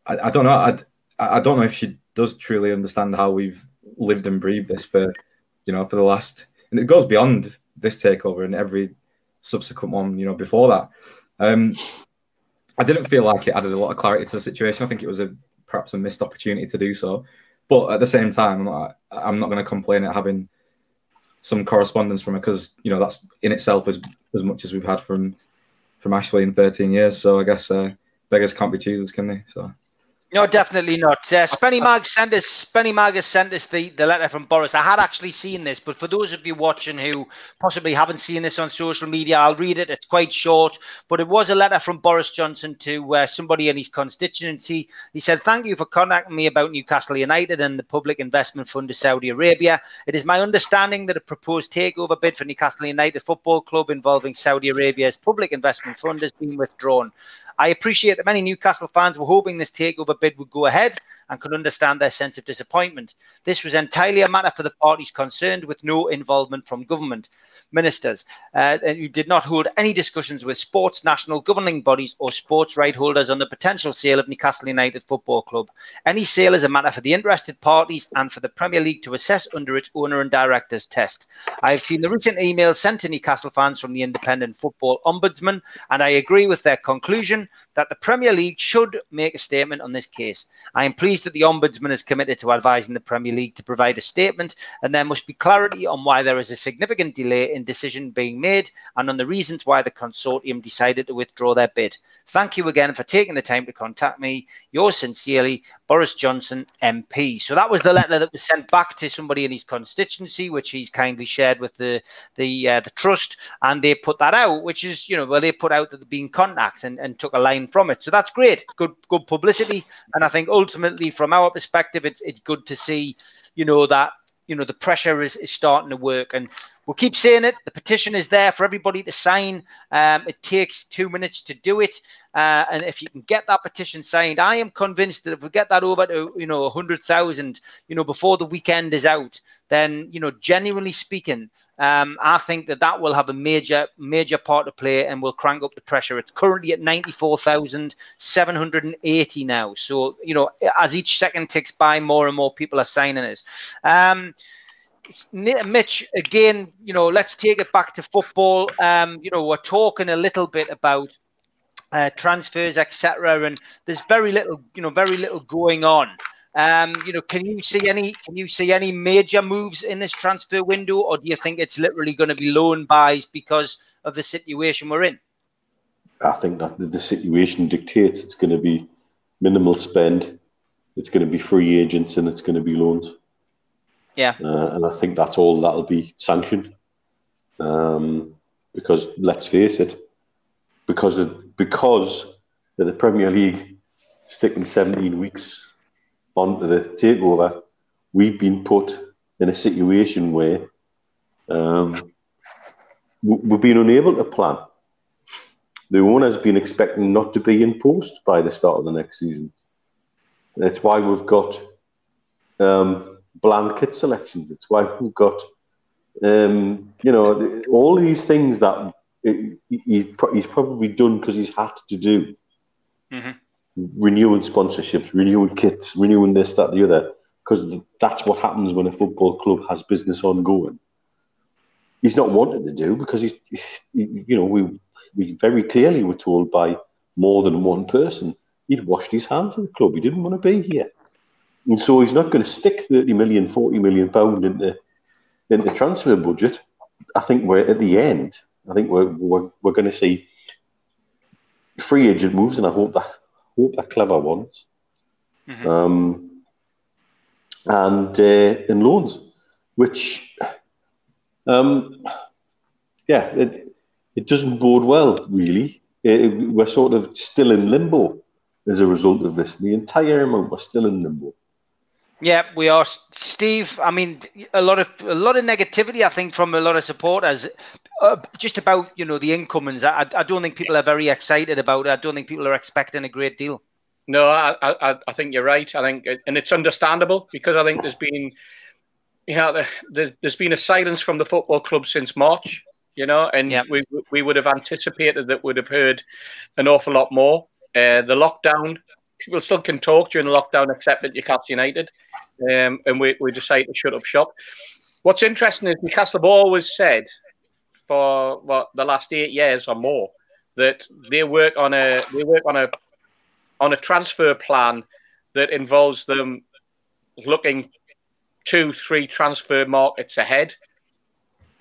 I, I don't know. I I don't know if she does truly understand how we've lived and breathed this for you know for the last and it goes beyond this takeover and every subsequent one you know before that. Um, I didn't feel like it added a lot of clarity to the situation. I think it was a perhaps a missed opportunity to do so. But at the same time, I'm not, going to complain at having some correspondence from her because you know that's in itself as as much as we've had from from Ashley in 13 years. So I guess uh, beggars can't be choosers, can they? So. No, definitely not. Uh, Spenny Mag sent us. Spenny Mag has sent us the, the letter from Boris. I had actually seen this, but for those of you watching who possibly haven't seen this on social media, I'll read it. It's quite short, but it was a letter from Boris Johnson to uh, somebody in his constituency. He said, "Thank you for contacting me about Newcastle United and the Public Investment Fund of Saudi Arabia. It is my understanding that a proposed takeover bid for Newcastle United Football Club involving Saudi Arabia's Public Investment Fund has been withdrawn. I appreciate that many Newcastle fans were hoping this takeover bid would go ahead and could understand their sense of disappointment. This was entirely a matter for the parties concerned with no involvement from government ministers uh, who did not hold any discussions with sports national governing bodies or sports right holders on the potential sale of Newcastle United Football Club. Any sale is a matter for the interested parties and for the Premier League to assess under its owner and directors test. I have seen the recent emails sent to Newcastle fans from the Independent Football Ombudsman, and I agree with their conclusion that the Premier League should make a statement on this case. I am pleased that the Ombudsman is committed to advising the Premier League to provide a statement, and there must be clarity on why there is a significant delay in decision being made and on the reasons why the consortium decided to withdraw their bid. Thank you again for taking the time to contact me. Yours sincerely, Boris Johnson, MP. So that was the letter that was sent back to somebody in his constituency, which he's kindly shared with the the uh, the trust, and they put that out, which is you know well they put out that they've been contacts and, and took a line from it. So that's great, good good publicity, and I think ultimately from our perspective, it's it's good to see you know that you know the pressure is, is starting to work. And we'll keep saying it. The petition is there for everybody to sign. Um, it takes two minutes to do it, uh, and if you can get that petition signed, I am convinced that if we get that over to you know hundred thousand, you know, before the weekend is out, then you know, genuinely speaking, um, I think that that will have a major major part to play and will crank up the pressure. It's currently at ninety four thousand seven hundred and eighty now. So you know, as each second ticks by, more and more people are signing it. Um, Mitch, again, you know, let's take it back to football. Um, you know, we're talking a little bit about uh, transfers, etc., and there's very little, you know, very little going on. Um, you know, can you see any? Can you see any major moves in this transfer window, or do you think it's literally going to be loan buys because of the situation we're in? I think that the situation dictates it's going to be minimal spend, it's going to be free agents, and it's going to be loans. Yeah. Uh, and I think that's all that'll be sanctioned. Um, because let's face it, because of, because of the Premier League sticking 17 weeks onto the takeover, we've been put in a situation where um, we've been unable to plan. The owner's been expecting not to be in post by the start of the next season. That's why we've got um, blanket selections. It's why we've got, um, you know, all these things that he, he's probably done because he's had to do. Mm-hmm. Renewing sponsorships, renewing kits, renewing this, that, the other, because that's what happens when a football club has business ongoing. He's not wanted to do because he's, he, you know, we we very clearly were told by more than one person he'd washed his hands of the club. He didn't want to be here. And so he's not going to stick 30 million, 40 million pound into, into transfer budget. I think we're at the end. I think we're, we're, we're going to see free agent moves, and I hope that hope they're clever ones. Mm-hmm. Um, and uh, in loans, which, um, yeah, it, it doesn't bode well, really. It, we're sort of still in limbo as a result of this. The entire amount, we're still in limbo. Yeah, we are, Steve. I mean, a lot of a lot of negativity, I think, from a lot of supporters, uh, just about you know the incomings. I, I don't think people are very excited about it. I don't think people are expecting a great deal. No, I, I, I think you're right. I think, and it's understandable because I think there's been you know, the, there's been a silence from the football club since March. You know, and Yep. we we would have anticipated that we'd have heard an awful lot more. Uh, the lockdown, people still can talk during the lockdown, except at Newcastle United, um, and we we decided to shut up shop. What's interesting is Newcastle have always said for what the last eight years or more that they work on a they work on a on a transfer plan that involves them looking two, three transfer markets ahead,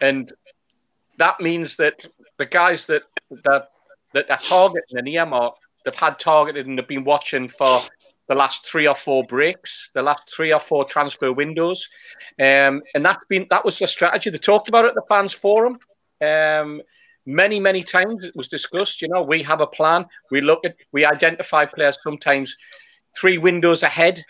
and that means that the guys that that that are targeting an earmark, they've had targeted and they've been watching for the last three or four breaks, the last three or four transfer windows, um, and that's been that was the strategy. They talked about it at the fans forum. Um, many many times it was discussed. You know, we have a plan. We look at we identify players sometimes three windows ahead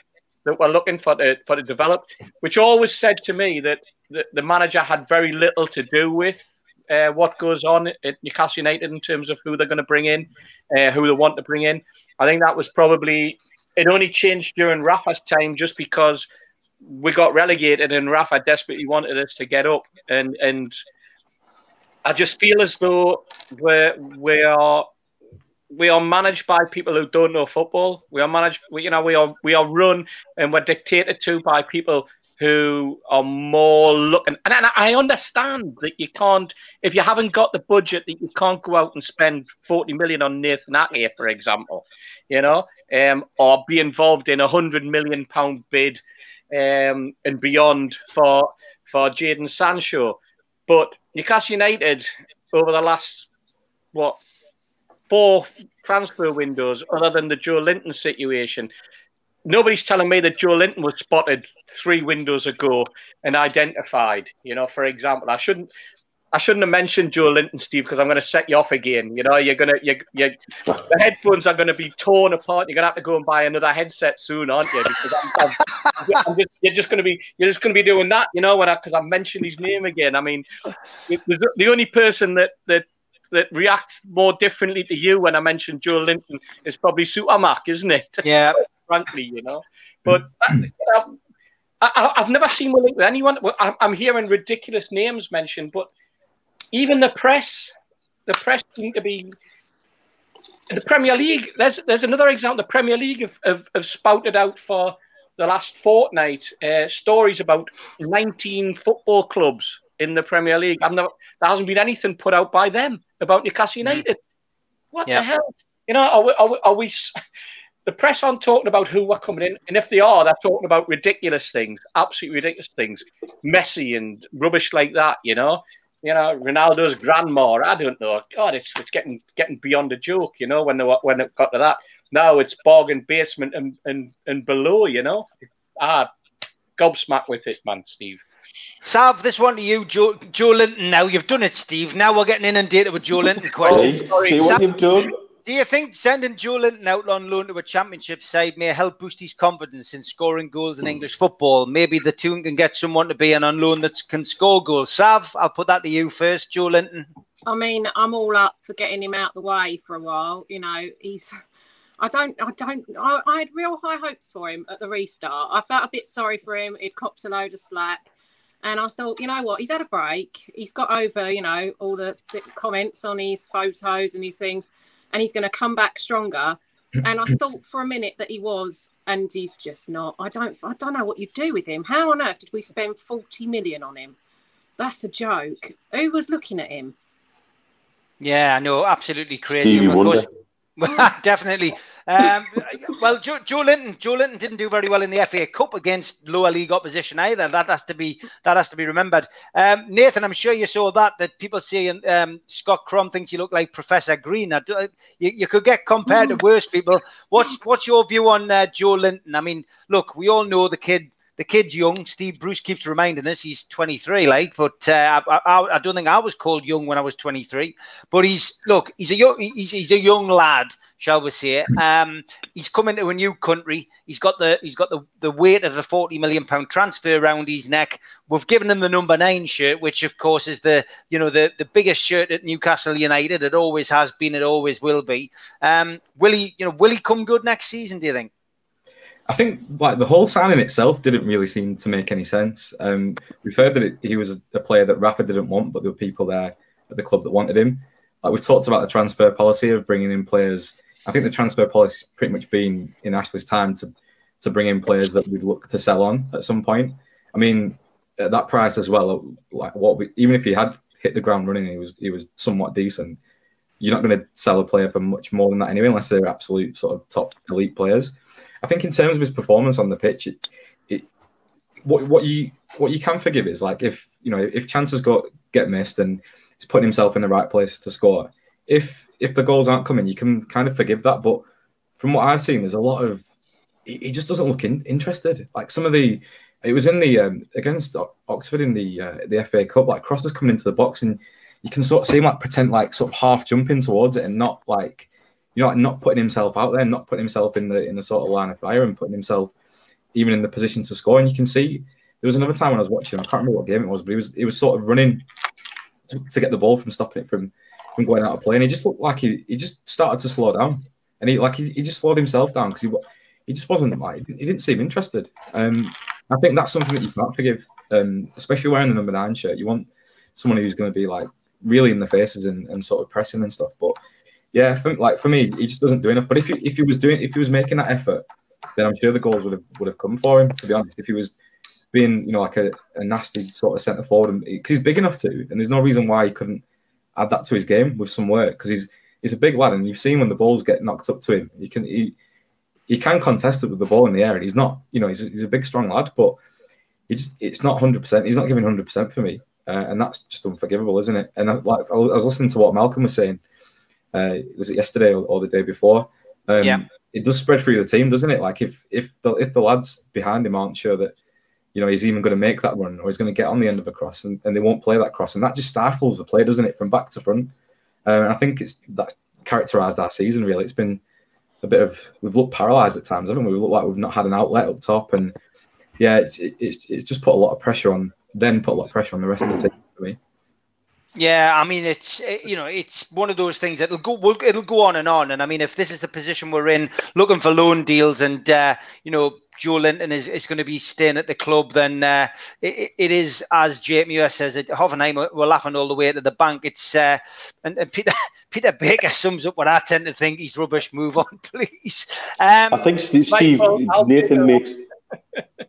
that we're looking for to for to develop, which always said to me that the, the manager had very little to do with uh, what goes on at Newcastle United in terms of who they're going to bring in, uh, who they want to bring in. I think that was probably it. Only changed during Rafa's time, just because we got relegated and Rafa desperately wanted us to get up, and and I just feel as though we're we are we are managed by people who don't know football. We are managed, we, you know, we are we are run and we're dictated to by people who are more looking. And, and I understand that you can't, if you haven't got the budget, that you can't go out and spend forty million on Nathan Ake, for example, you know, um, or be involved in a hundred million pound bid um, and beyond for for Jadon Sancho. But Newcastle United over the last what four transfer windows, other than the Joelinton situation, nobody's telling me that Joelinton was spotted three windows ago and identified. You know, for example, I shouldn't. I shouldn't have mentioned Joelinton, Steve, because I'm going to set you off again. You know, you're gonna, you, you, the headphones are going to be torn apart. You're going to have to go and buy another headset soon, aren't you? Because I'm, I'm, I'm just, you're just going to be, you're just going to be doing that. You know, when I, because I mentioned his name again. I mean, it was the only person that that that reacts more differently to you when I mentioned Joelinton is probably Supermac, isn't it? Yeah. Frankly, you know. [LAUGHS] But you know, I, have never seen link with anyone. I'm hearing ridiculous names mentioned, but even the press, the press seem to be. The Premier League. There's there's another example. The Premier League have, have, have spouted out for the last fortnight uh, stories about 19 football clubs in the Premier League. I've never, there hasn't been anything put out by them about Newcastle United. What Yeah. the hell? You know, are we, are we, are we [LAUGHS] the press aren't talking about who are coming in, and if they are, they're talking about ridiculous things, absolutely ridiculous things, messy and rubbish like that. You know, you know, Ronaldo's grandma. I don't know. God, it's it's getting getting beyond a joke. You know, when they, when it got to that, now it's bargain basement and and and below. You know, ah, gobsmacked with it, man, Steve. Sav, this one to you, Joe, Joelinton. Now you've done it, Steve. Now we're getting inundated with Joe [LAUGHS] Linton See, questions. see what you've done? Do you think sending Joelinton out on loan to a championship side may help boost his confidence in scoring goals in English football? Maybe the two can get someone to be an on loan that can score goals. Sav, I'll put that to you first, Joelinton. I mean, I'm all up for getting him out the way for a while. You know, he's. I don't. I don't. I, I had real high hopes for him at the restart. I felt a bit sorry for him. He'd copped a load of slack, and I thought, you know what? He's had a break. He's got over, you know, all the, the comments on his photos and his things, and he's going to come back stronger. [CLEARS THROAT] And I thought for a minute that he was, and he's just not. I don't. I don't know what you do with him. How on earth did we spend forty million on him? That's a joke. Who was looking at him? Yeah, I know, absolutely crazy. Stevie Of course- Wonder. [LAUGHS] definitely. Um, well, Joe, Joelinton, Joe Linton didn't do very well in the FA Cup against lower league opposition either. That has to be that has to be remembered. Um, Nathan, I'm sure you saw that that people saying um, Scott Crum thinks you look like Professor Green. I do- you, you could get compared to worse people. What's what's your view on uh, Joelinton? I mean, look, we all know the kid. The kid's young. Steve Bruce keeps reminding us he's 23, like, but uh, I, I, I don't think I was called young when I was 23. But he's look, he's a young, he's, he's a young lad, shall we say? Um, he's coming to a new country. He's got the he's got the, the weight of a 40 million pound transfer around his neck. We've given him the number nine shirt, which of course is the you know the, the biggest shirt at Newcastle United. It always has been. It always will be. Um, will he you know will he come good next season? Do you think? I think like the whole signing itself didn't really seem to make any sense. Um, we've heard that it, he was a, player that Rafa didn't want, but there were people there at the club that wanted him. Like we've talked about the transfer policy of bringing in players. I think the transfer policy pretty much been in Ashley's time to to bring in players that we'd look to sell on at some point. I mean, at that price as well, like what we, even if he had hit the ground running, he was he was somewhat decent. You're not going to sell a player for much more than that anyway, unless they're absolute sort of top elite players. I think in terms of his performance on the pitch, it, it what what you what you can forgive is like if you know if chances got get missed and he's putting himself in the right place to score. If if the goals aren't coming, you can kind of forgive that. But from what I've seen, there's a lot of he, just doesn't look in, interested. Like some of the it was in the um, against Oxford in the uh, the FA Cup. Like Cross crosses coming into the box, and you can sort of see him like pretend like sort of half jumping towards it, and not like you know not putting himself out there, not putting himself in the in the sort of line of fire, and putting himself even in the position to score. And you can see there was another time when I was watching. Him, I can't remember what game it was, but he was he was sort of running to, to get the ball from stopping it from from going out of play, and he just looked like he, he just started to slow down, and he like he, he just slowed himself down because he he just wasn't like he didn't seem interested. Um, I think that's something that you can't forgive, um, especially wearing the number nine shirt. You want someone who's going to be like really in the faces and, and sort of pressing and stuff. But yeah, for, like for me, he just doesn't do enough. But if he, if he was doing, if he was making that effort, then I'm sure the goals would have would have come for him. To be honest, if he was being you know like a, a nasty sort of centre forward, because he's big enough to, and there's no reason why he couldn't add that to his game with some work because he's he's a big lad, and you've seen when the balls get knocked up to him, he can he he can contest it with the ball in the air, and he's not, you know, he's, he's a big, strong lad, but it's it's not hundred percent. He's not giving hundred percent for me, uh, and that's just unforgivable, isn't it? And I, like I was listening to what Malcolm was saying, uh, was it yesterday or, or the day before? Um, yeah, it does spread through the team, doesn't it? Like if if the if the lads behind him aren't sure that you know he's even going to make that run or he's going to get on the end of a cross, and, and they won't play that cross, and that just stifles the play, doesn't it, from back to front? Um, and I think it's that's characterised our season really. It's been a bit of we've looked paralysed at times, haven't we? We look like we've not had an outlet up top, and yeah, it's, it's it's just put a lot of pressure on. Then put a lot of pressure on the rest of the team for me. Yeah, I mean it's you know it's one of those things that'll go it'll go on and on, and I mean if this is the position we're in, looking for loan deals, and uh, you know Joelinton is, is going to be staying at the club, then uh, it, it is, as Jake Muir says, at Hoffenheim, we're laughing all the way to the bank. It's uh, and, and Peter [LAUGHS] Peter Baker sums up what I tend to think. He's rubbish. Move on, [LAUGHS] please. Um, I think Steve, Steve Nathan makes.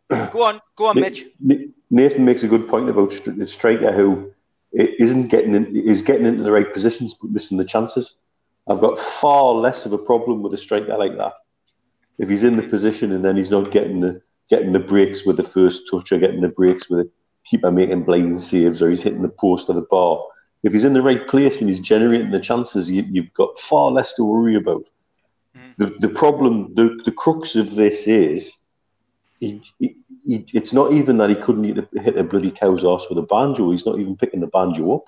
[LAUGHS] go on, go on, Mitch. Nathan makes a good point about the striker who isn't getting in, is getting into the right positions but missing the chances. I've got far less of a problem with a striker like that if he's in the position and then he's not getting the getting the breaks with the first touch or getting the breaks with the keeper making blind saves or he's hitting the post or the bar. If he's in the right place and he's generating the chances, you, have got far less to worry about. Mm. The, the problem, the, the crux of this is, he, he, he, it's not even that he couldn't hit a bloody cow's ass with a banjo. He's not even picking the banjo up.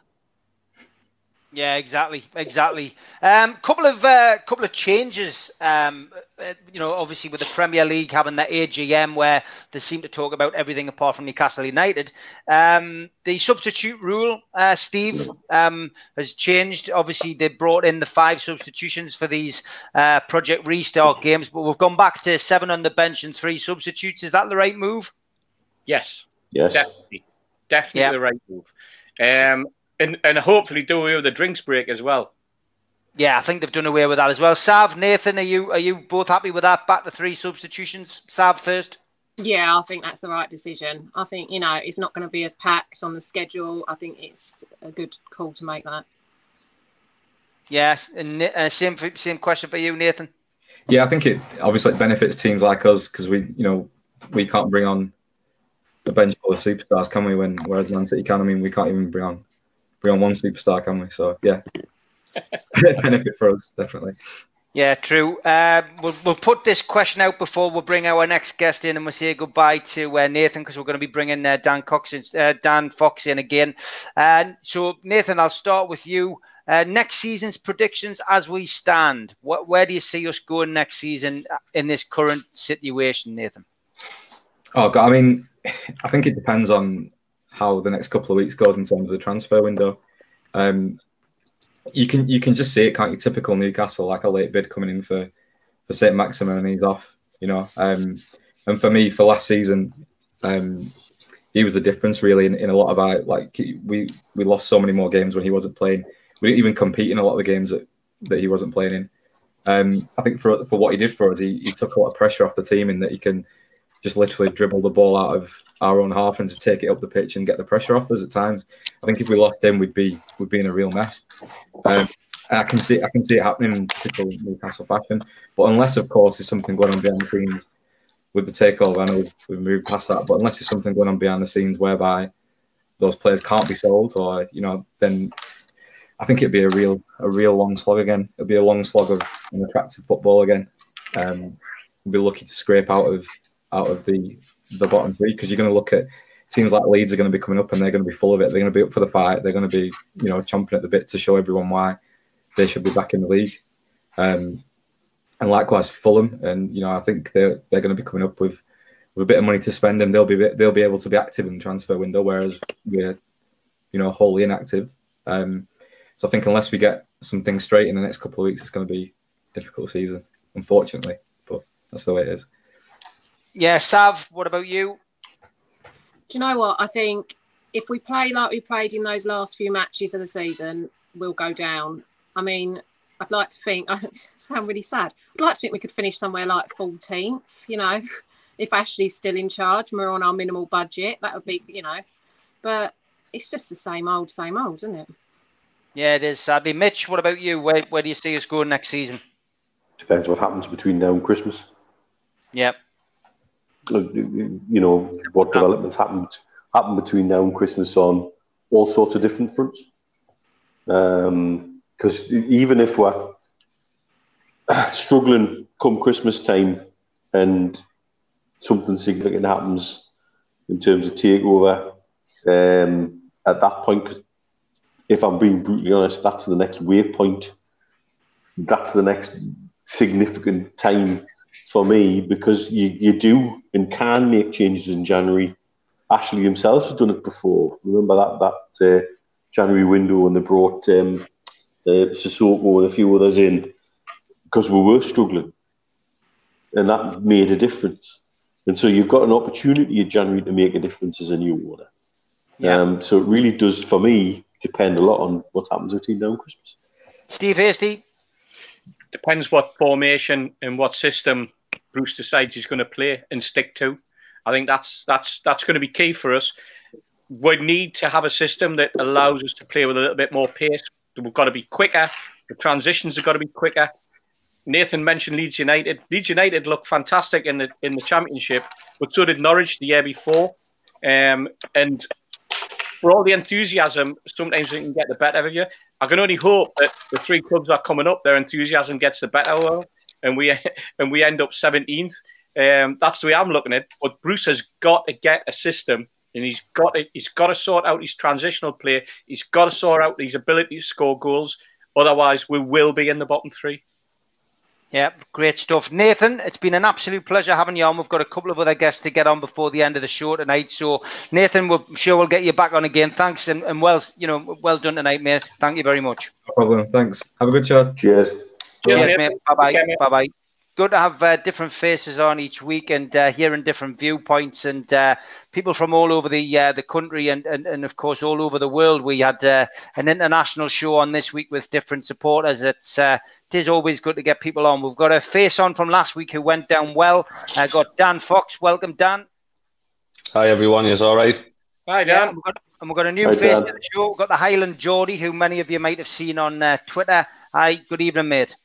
Yeah, exactly, exactly. Um, couple of uh, couple of changes. Um, uh, you know, obviously with the Premier League having the AGM where they seem to talk about everything apart from Newcastle United. Um, the substitute rule, uh, Steve, um, has changed. Obviously, they brought in the five substitutions for these uh, Project Restart games, but we've gone back to seven on the bench and three substitutes. Is that the right move? Yes. Yes. Definitely. Definitely yeah. the right move. Um, and and hopefully do away with the drinks break as well. Yeah, I think they've done away with that as well. Sav, Nathan, are you are you both happy with that? Back to three substitutions. Sav first. Yeah, I think that's the right decision. I think you know it's not going to be as packed on the schedule. I think it's a good call to make that. Yes, and uh, same same question for you, Nathan. Yeah, I think it obviously it benefits teams like us because we you know we can't bring on the bench full of superstars, can we? When whereas Man City can. I mean, we can't even bring on bring on one superstar, can we? So yeah, [LAUGHS] benefit for us definitely. Yeah, true. Uh, we'll, we'll put this question out before we bring our next guest in, and we'll say goodbye to uh, Nathan because we're going to be bringing uh, Dan Cox in, uh, Dan Fox in again. And so, Nathan, I'll start with you. Uh, next season's predictions as we stand. What, where do you see us going next season in this current situation, Nathan? Oh God, I mean, [LAUGHS] I think it depends on how the next couple of weeks goes in terms of the transfer window. Um, you can you can just see it, can't you? Typical Newcastle, like a late bid coming in for for Saint Maximin, and he's off. You know, um, and for me, for last season, um, he was the difference really in, in a lot of our like we we lost so many more games when he wasn't playing. We didn't even compete in a lot of the games that, that he wasn't playing in. Um, I think for for what he did for us, he, he took a lot of pressure off the team in that he can just literally dribble the ball out of our own half and to take it up the pitch and get the pressure off us at times. I think if we lost him, we'd be we'd be in a real mess. Um, I can see I can see it happening in typical Newcastle fashion. But unless, of course, there's something going on behind the scenes with the takeover, I know we've, we've moved past that. But unless there's something going on behind the scenes whereby those players can't be sold, or you know, then I think it'd be a real a real long slog again. It'd be a long slog of an attractive football again. Um, we'll be lucky to scrape out of out of the the bottom three because you're going to look at teams like Leeds are going to be coming up and they're going to be full of it. They're going to be up for the fight. They're going to be you know chomping at the bit to show everyone why they should be back in the league. Um, and likewise Fulham, and you know I think they're they're going to be coming up with with a bit of money to spend, and they'll be they'll be able to be active in the transfer window, whereas we're you know wholly inactive. Um, so I think unless we get some things straight in the next couple of weeks, it's going to be difficult season, unfortunately. But that's the way it is. Yeah, Sav, what about you? Do you know what? I think if we play like we played in those last few matches of the season, we'll go down. I mean, I'd like to think, [LAUGHS] I sound really sad. I'd like to think we could finish somewhere like 14th, you know, [LAUGHS] if Ashley's still in charge and we're on our minimal budget, that would be, you know, but it's just the same old, same old, isn't it? Yeah, it is sadly. Mitch, what about you? Where, where do you see us going next season? Depends what happens between now and Christmas. Yep. You know, what developments happen, happen between now and Christmas on all sorts of different fronts. Um, because even if we're struggling come Christmas time and something significant happens in terms of takeover, um, at that point, if I'm being brutally honest, that's the next waypoint. That's the next significant time for me because you, you do and can make changes in January. Ashley himself has done it before. Remember that that uh, January window when they brought um, uh, Sissoko and a few others in because we were struggling. And that made a difference. And so you've got an opportunity in January to make a difference as a new owner. Yeah. Um, so it really does, for me, depend a lot on what happens between now and Christmas. Steve Hasty? Depends what formation and what system Bruce decides he's going to play and stick to. I think that's that's that's going to be key for us. We need to have a system that allows us to play with a little bit more pace, We've got to be quicker. The transitions have got to be quicker. Nathan mentioned Leeds United. Leeds United looked fantastic in the in the championship, but so did Norwich the year before. Um, and for all the enthusiasm, sometimes it can get the better of you. I can only hope that the three clubs are coming up, their enthusiasm gets the better of and we [LAUGHS] and we end up 17th. Um, that's the way I'm looking at it. But Bruce has got to get a system and he's got to, he's got to sort out his transitional play. He's got to sort out his ability to score goals. Otherwise, we will be in the bottom three. Yeah, great stuff. Nathan, it's been an absolute pleasure having you on. We've got a couple of other guests to get on before the end of the show tonight. So, Nathan, we're sure we'll get you back on again. Thanks and, and well, you know, well done tonight, mate. Thank you very much. No problem. Thanks. Have a good show. Cheers. Cheers, mate. Bye bye. Bye bye good to have uh, different faces on each week and uh, hearing different viewpoints and uh, people from all over the uh, the country and, and, and of course all over the world. We had uh, an international show on this week with different supporters. It's uh, it is always good to get people on. We've got a face on from last week who went down well. I got Dan Fox. Welcome, Dan. Hi everyone. Is all right? Hi, Dan. Yeah, we've got, and we've got a new Hi, face Dan. to the show. We've got the Highland Geordie, who many of you might have seen on Twitter. Hi, good evening, mate.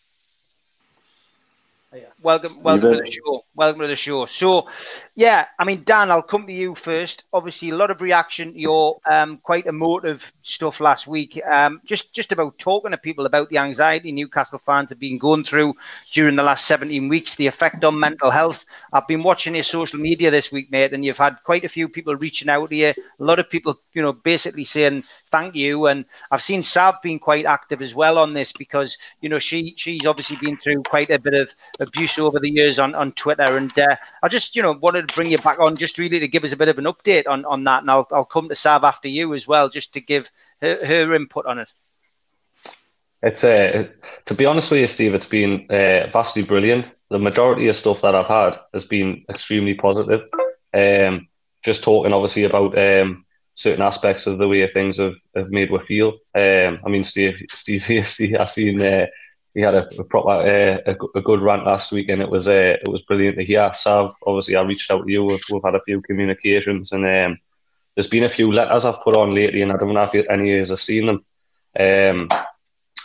Welcome, welcome to the show. Welcome to the show. So, yeah, I mean, Dan, I'll come to you first. Obviously, a lot of reaction to your um, quite emotive stuff last week. Um, just, just about talking to people about the anxiety Newcastle fans have been going through during the last 17 weeks, the effect on mental health. I've been watching your social media this week, mate, and you've had quite a few people reaching out to you. A lot of people, you know, basically saying thank you. And I've seen Sav being quite active as well on this because, you know, she she's obviously been through quite a bit of abuse over the years on, on Twitter. And uh, I just, you know, wanted to bring you back on just really to give us a bit of an update on, on that. And I'll, I'll come to Sav after you as well, just to give her, her input on it. It's uh, to be honest with you, Steve, it's been uh, vastly brilliant. The majority of stuff that I've had has been extremely positive. Um, just talking obviously about um, certain aspects of the way things have, have made me feel. Um, I mean, Steve, Steve, [LAUGHS] Steve I seen uh, he had a, a proper uh, a, a, good rant last week, and it was uh, it was brilliant to hear. Sav, obviously, I reached out to you. We've, we've had a few communications, and um, there's been a few letters I've put on lately, and I don't know if any of you have seen them. Um,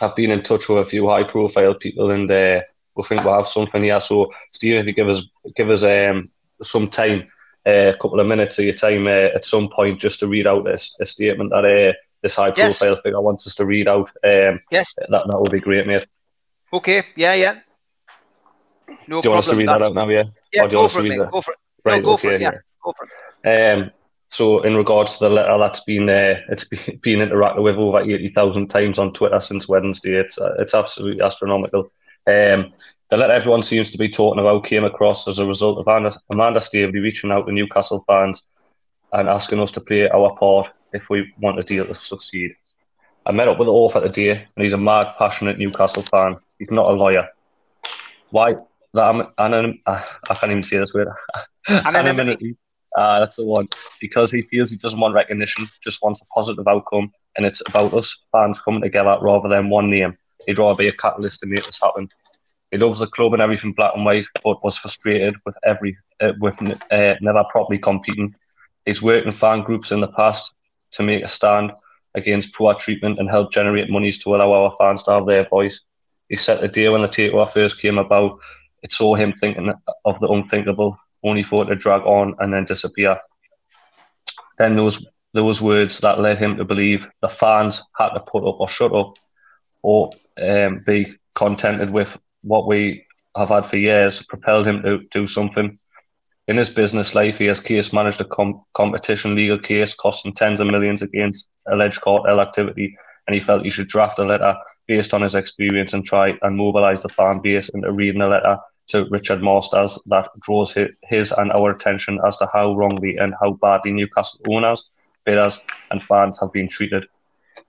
I've been in touch with a few high profile people, and uh, we think we'll have something here. So, Steve, if you give us give us um, some time, uh, a couple of minutes of your time uh, at some point, just to read out this a statement that uh, this high profile yes. figure wants us to read out. Um, yes, that that would be great, mate. Okay. Yeah. Yeah. No do you want us to read that, that out now? Yeah. Yeah. Go for, it, go for it. Right. No, go okay, for it. Yeah. Go for it. Um, so in regards to the letter that's been uh, it's [LAUGHS] been interacted with over eighty thousand times on Twitter since Wednesday. It's uh, it's absolutely astronomical. Um, the letter everyone seems to be talking about came across as a result of Amanda, Amanda Staveley reaching out to Newcastle fans and asking us to play our part if we want the deal to succeed. I met up with the author today, and he's a mad, passionate Newcastle fan. He's not a lawyer. Why? That anon- I can't even say this word. [LAUGHS] Anonymity. Uh, that's the one. Because he feels he doesn't want recognition, just wants a positive outcome, and it's about us fans coming together rather than one name. He'd rather be a catalyst to make this happen. He loves the club and everything black and white, but was frustrated with every uh, with uh, never properly competing. He's worked in fan groups in the past to make a stand against poor treatment and help generate monies to allow our fans to have their voice. He set the day when the takeover first came about. It saw him thinking of the unthinkable only for it to drag on and then disappear. Then those those words that led him to believe the fans had to put up or shut up or um, be contented with what we have had for years propelled him to do something. In his business life, he has case managed a com- competition legal case costing tens of millions against alleged cartel activity, and he felt he should draft a letter based on his experience and try and mobilise the fan base into reading a letter to Richard Masters that draws his and our attention as to how wrongly and how badly Newcastle owners, bidders, and fans have been treated.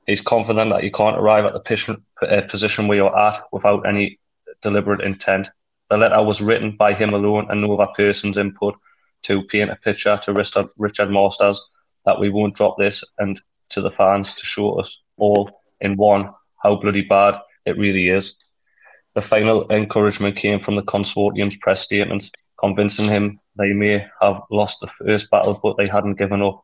He's confident that you can't arrive at the uh, position where you're at without any deliberate intent. The letter was written by him alone and no other person's input to paint a picture to Richard, Masters that we won't drop this and to the fans to show us all in one how bloody bad it really is. The final encouragement came from the consortium's press statements, convincing him they may have lost the first battle, but they hadn't given up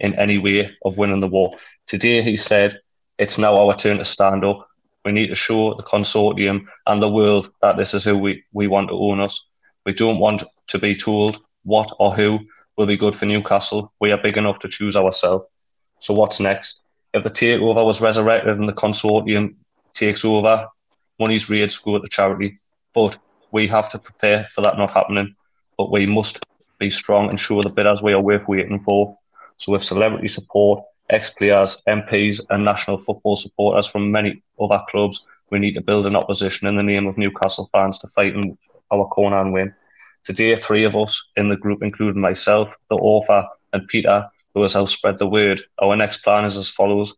in any way of winning the war. Today, he said, it's now our turn to stand up. We need to show the consortium and the world that this is who we, we want to own us. We don't want to be told what or who will be good for Newcastle. We are big enough to choose ourselves. So what's next? If the takeover was resurrected and the consortium takes over, money's raised to go to charity. But we have to prepare for that not happening. But we must be strong and show the bidders we are worth waiting for. So with celebrity support, ex-players, MPs and national football supporters from many other clubs, we need to build an opposition in the name of Newcastle fans to fight in our corner and win. Today, three of us in the group, including myself, the author, and Peter, who has helped spread the word. Our next plan is as follows.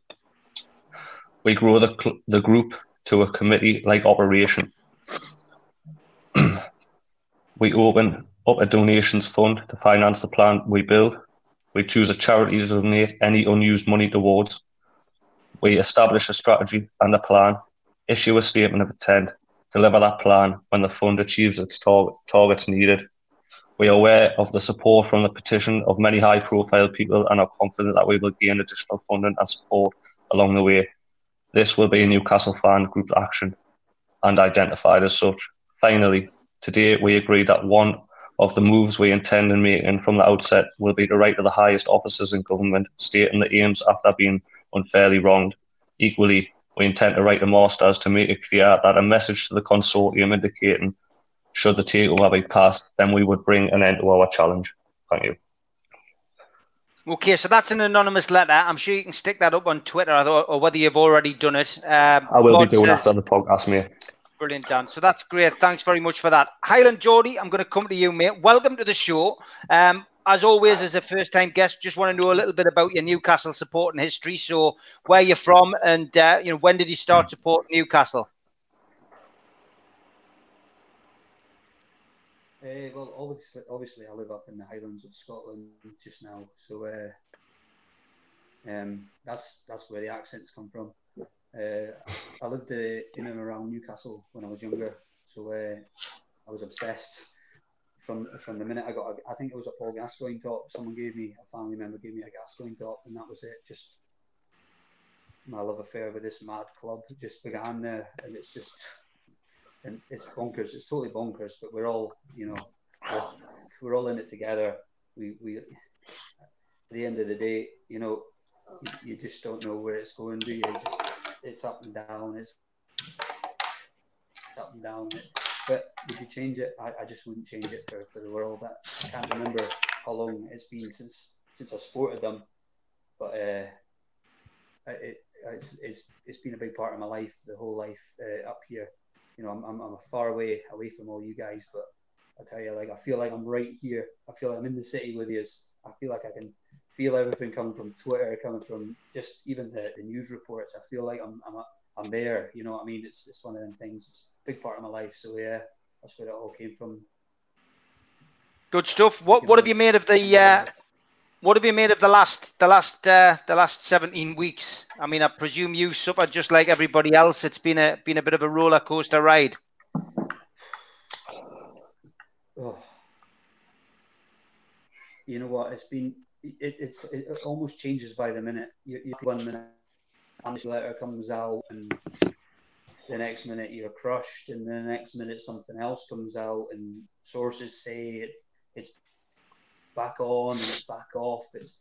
We grow the, cl- the group to a committee like operation. [CLEARS THROAT] we open up a donations fund to finance the plan we build. We choose a charity to donate any unused money towards. We establish a strategy and a plan, issue a statement of intent, deliver that plan when the fund achieves its tar- targets needed. We are aware of the support from the petition of many high profile people and are confident that we will gain additional funding and support along the way. This will be a Newcastle fan group action and identified as such. Finally, today we agree that one of the moves we intend in making from the outset will be to write to the highest officers in government, stating the aims after being unfairly wronged. Equally, we intend to write to Masters to make it clear that a message to the consortium indicating should the takeover be passed, then we would bring an end to our challenge. Thank you. Okay, so that's an anonymous letter. I'm sure you can stick that up on Twitter, or whether you've already done it. Um, I will be doing after the podcast, mate. Brilliant, Dan. So that's great. Thanks very much for that. Highland Geordie, I'm going to come to you, mate. Welcome to the show. Um, as always, as a first-time guest, just want to know a little bit about your Newcastle support and history. So, where you're from, and uh, you know, when did you start supporting Newcastle? Uh, well, obviously, obviously, I live up in the Highlands of Scotland just now, so uh, um, that's that's where the accents come from. Uh, I lived uh, in and around Newcastle when I was younger, so uh, I was obsessed from from the minute I got. A, I think it was a Paul Gascoigne top. Someone gave me a family member gave me a Gascoigne top, and that was it. Just my love affair with this mad club just began there, and it's just and it's bonkers. It's totally bonkers, but we're all, you know, we're, we're all in it together. We, we, at the end of the day, you know, you, just don't know where it's going, do you? Just, it's up and down. It's up and down. But would you change it? I, I just wouldn't change it for, for the world. I can't remember how long it's been since since I sported them, but uh, it, it's, it's it's been a big part of my life, the whole life uh, up here you know, I'm, I'm, I'm far away away from all you guys, but I tell you, like, I feel like I'm right here. I feel like I'm in the city with you. I feel like I can feel everything coming from Twitter, coming from just even the, the news reports. I feel like I'm, I'm, a, I'm there. You know what I mean? It's, it's one of them things. It's a big part of my life. So yeah, that's where it all came from. Good stuff. What, what have you made of the, uh, what have you made of the last the last uh, the last 17 weeks? I mean, I presume you suffered just like everybody else. It's been a been a bit of a roller coaster ride. Oh. You know what? It's been it, it's it almost changes by the minute. You, you one minute, and this letter comes out, and the next minute you're crushed, and the next minute something else comes out, and sources say it, it's back on and it's back off. It's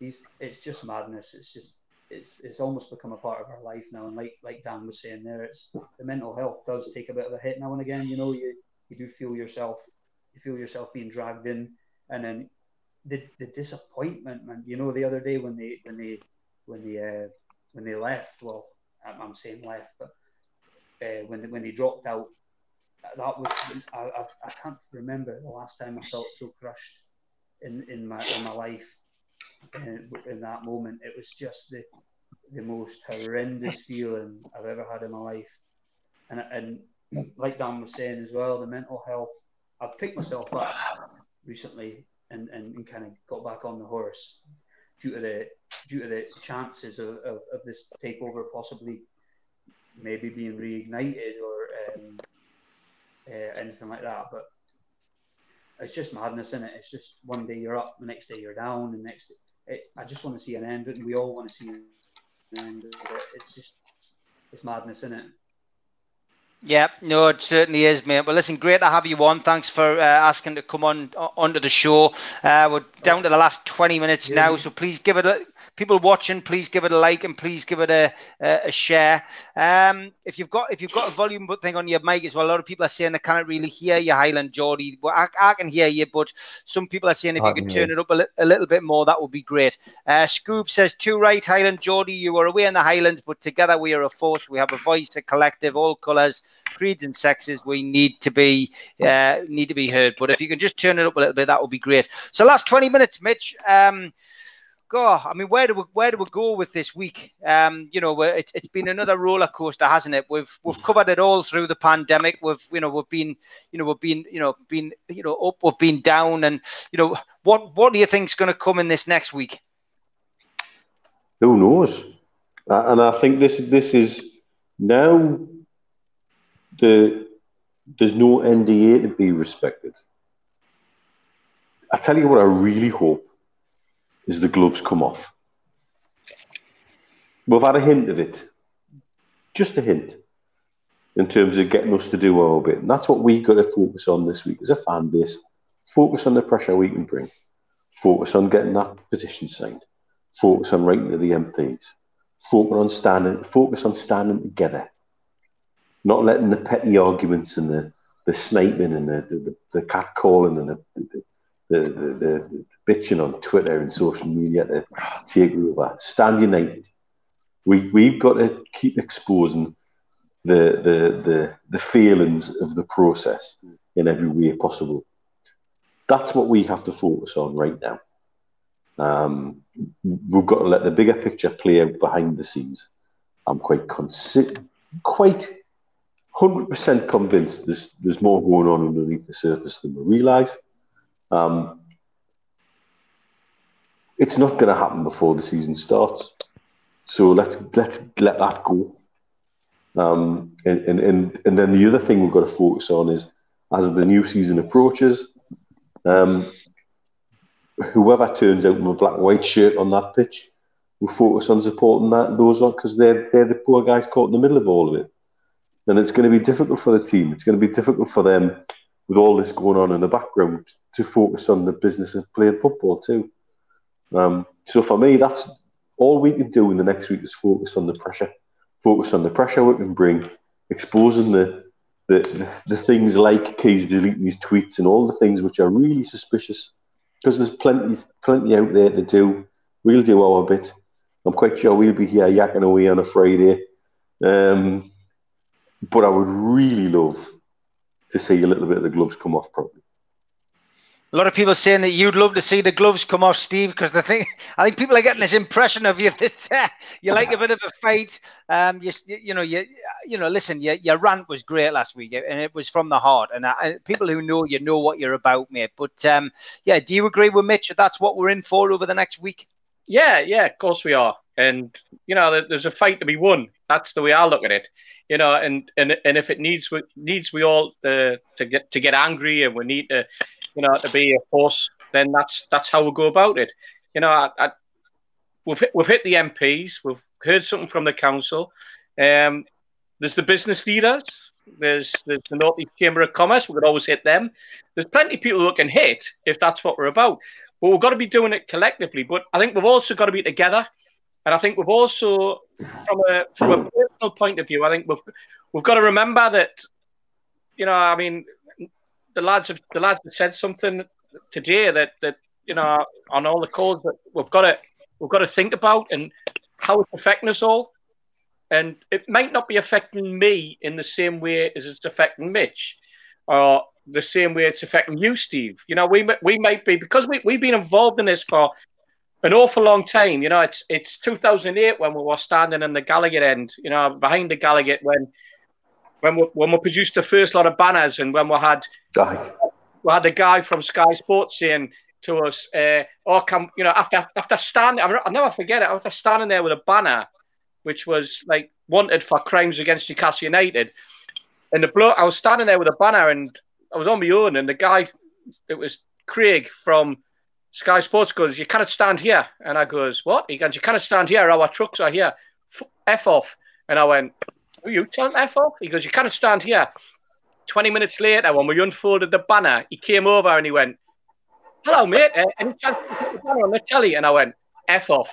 he's it's just madness. It's just it's it's almost become a part of our life now. And like like Dan was saying there, it's the mental health does take a bit of a hit now and again. You know, you you do feel yourself you feel yourself being dragged in, and then the the disappointment, man. You know, the other day when they when they when they uh, when they left, well, I'm, I'm saying left, but uh, when they, when they dropped out, that was I, I, I can't remember the last time I felt so crushed in, in my in my life in, in that moment. It was just the the most horrendous feeling I've ever had in my life. And and like Dan was saying as well, the mental health. I've picked myself up recently and, and, and kind of got back on the horse due to the due to the chances of, of, of this takeover possibly maybe being reignited or um, uh, anything like that. But it's just madness, isn't it? It's just one day you're up, the next day you're down, the next. It, I just want to see an end, and we all want to see an end. It's just it's madness, isn't it? Yeah, no, it certainly is, mate. Well, listen, great to have you on. Thanks for uh, asking to come on onto the show. Uh, we're down to the last 20 minutes yeah. now, so please give it a people watching, please give it a like and please give it a, a, a share. Um, if you've got if you've got a volume thing on your mic as well, a lot of people are saying they can't really hear you, Highland Geordie. Well, I, I can hear you, but some people are saying if I you could turn it up a, li- a, little bit more, that would be great. Uh, Scoop says, "Too right, Highland Geordie. You are away in the Highlands, but together we are a force. We have a voice, a collective, all colours." creeds and sexes we need to be uh, need to be heard but if you can just turn it up a little bit that would be great so last 20 minutes mitch um, go. I mean, where do we where do we go with this week? Um, you know, it's, it's been another roller coaster, hasn't it? We've we've covered it all through the pandemic. We've you know we've been you know we've been you know been you know up, we've been down, and you know what what do you think is going to come in this next week? Who knows? And I think this this is now the there's no NDA to be respected. I tell you what, I really hope is the gloves come off. We've had a hint of it, just a hint, in terms of getting us to do our bit. And that's what we've got to focus on this week as a fan base. Focus on the pressure we can bring. Focus on getting that petition signed. Focus on writing to the MPs. Focus on standing. Focus on standing together. Not letting the petty arguments and the the sniping and the the, the cat calling and the, the, the, the, the bitching on Twitter and social media to take over. Stand united. We we've got to keep exposing the the the, the feelings of the process in every way possible. that's what we have to focus on right now. Um, we've got to let the bigger picture play out behind the scenes. I'm quite consi- quite hundred percent convinced there's there's more going on underneath the surface than we realise. Um, it's not going to happen before the season starts, so let's let's let that go. Um, and, and and then the other thing we've got to focus on is as the new season approaches, um, whoever turns out in a black and white shirt on that pitch, will focus on supporting that those on because they're they're the poor guys caught in the middle of all of it. And it's going to be difficult for the team. It's going to be difficult for them with all this going on in the background to focus on the business of playing football too. Um, so for me, that's all we can do in the next week is focus on the pressure, focus on the pressure we can bring, exposing the the, the, things like Keys deleting his tweets and all the things which are really suspicious because there's plenty plenty out there to do. We'll do our bit. I'm quite sure we'll be here yakking away on a Friday. Um, but I would really love to see a little bit of the gloves come off properly. A lot of people saying that you'd love to see the gloves come off, Steve, because the thing [LAUGHS] I think people are getting this impression of you [LAUGHS] that uh, you like a bit of a fight. Um, you, you know, you, you know, listen, your, your rant was great last week, and it was from the heart. And uh, people who know you know what you're about, mate. But um, yeah, do you agree with Mitch that that's what we're in for over the next week? Yeah, yeah, of course we are. And you know, there's a fight to be won. That's the way I look at it you know, and and and if it needs we needs we all uh, to get to get angry and we need to, you know, to be a force, then that's that's how we go about it. You know, I, I, we've hit, we've hit the MPs, we've heard something from the council. Um, there's the business leaders. There's there's the North East Chamber of Commerce. We could always hit them. There's plenty of people who can hit if that's what we're about. But we've got to be doing it collectively. But I think we've also got to be together. And I think we've also, from a from a personal point of view, I think we've we've got to remember that, you know, I mean, the lads have the lads have said something today that that you know on all the calls that we've got to we've got to think about and how it's affecting us all. And it might not be affecting me in the same way as it's affecting Mitch, or the same way it's affecting you, Steve. You know, we we might be because we we've been involved in this for an awful long time. You know, it's it's 2008 when we were standing in the Gallowgate end, you know, behind the Gallowgate when when we, when we produced the first lot of banners and when we had we had a guy from Sky Sports saying to us, uh, "Oh, come, you know, after after standing, I'll never forget it. After standing there with a banner, which was like wanted for crimes against Newcastle United, and the bloke, I was standing there with a banner and I was on my own, and the guy, it was Craig from Sky Sports goes, you cannot stand here. And I goes, what? He goes, you cannot stand here. Our trucks are here. F off. And I went, are you telling F off? He goes, you cannot stand here. 20 minutes later, when we unfolded the banner, he came over and he went, hello, mate. Uh, any chance to put the banner on the telly? And I went, F off.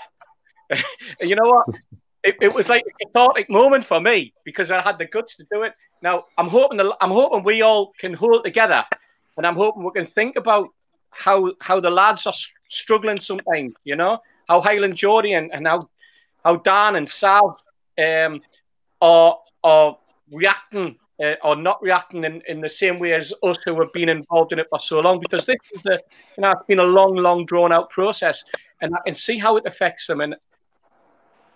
and [LAUGHS] you know what? It, it, was like a cathartic moment for me because I had the guts to do it. Now I'm hoping the, I'm hoping we all can hold together, and I'm hoping we can think about how how the lads are struggling sometimes, you know, how Highland Geordie and, and how how Dan and Sav um, are are reacting uh, or not reacting in, in the same way as us who have been involved in it for so long because this is the you know it's been a long, long drawn out process and I can see how it affects them. And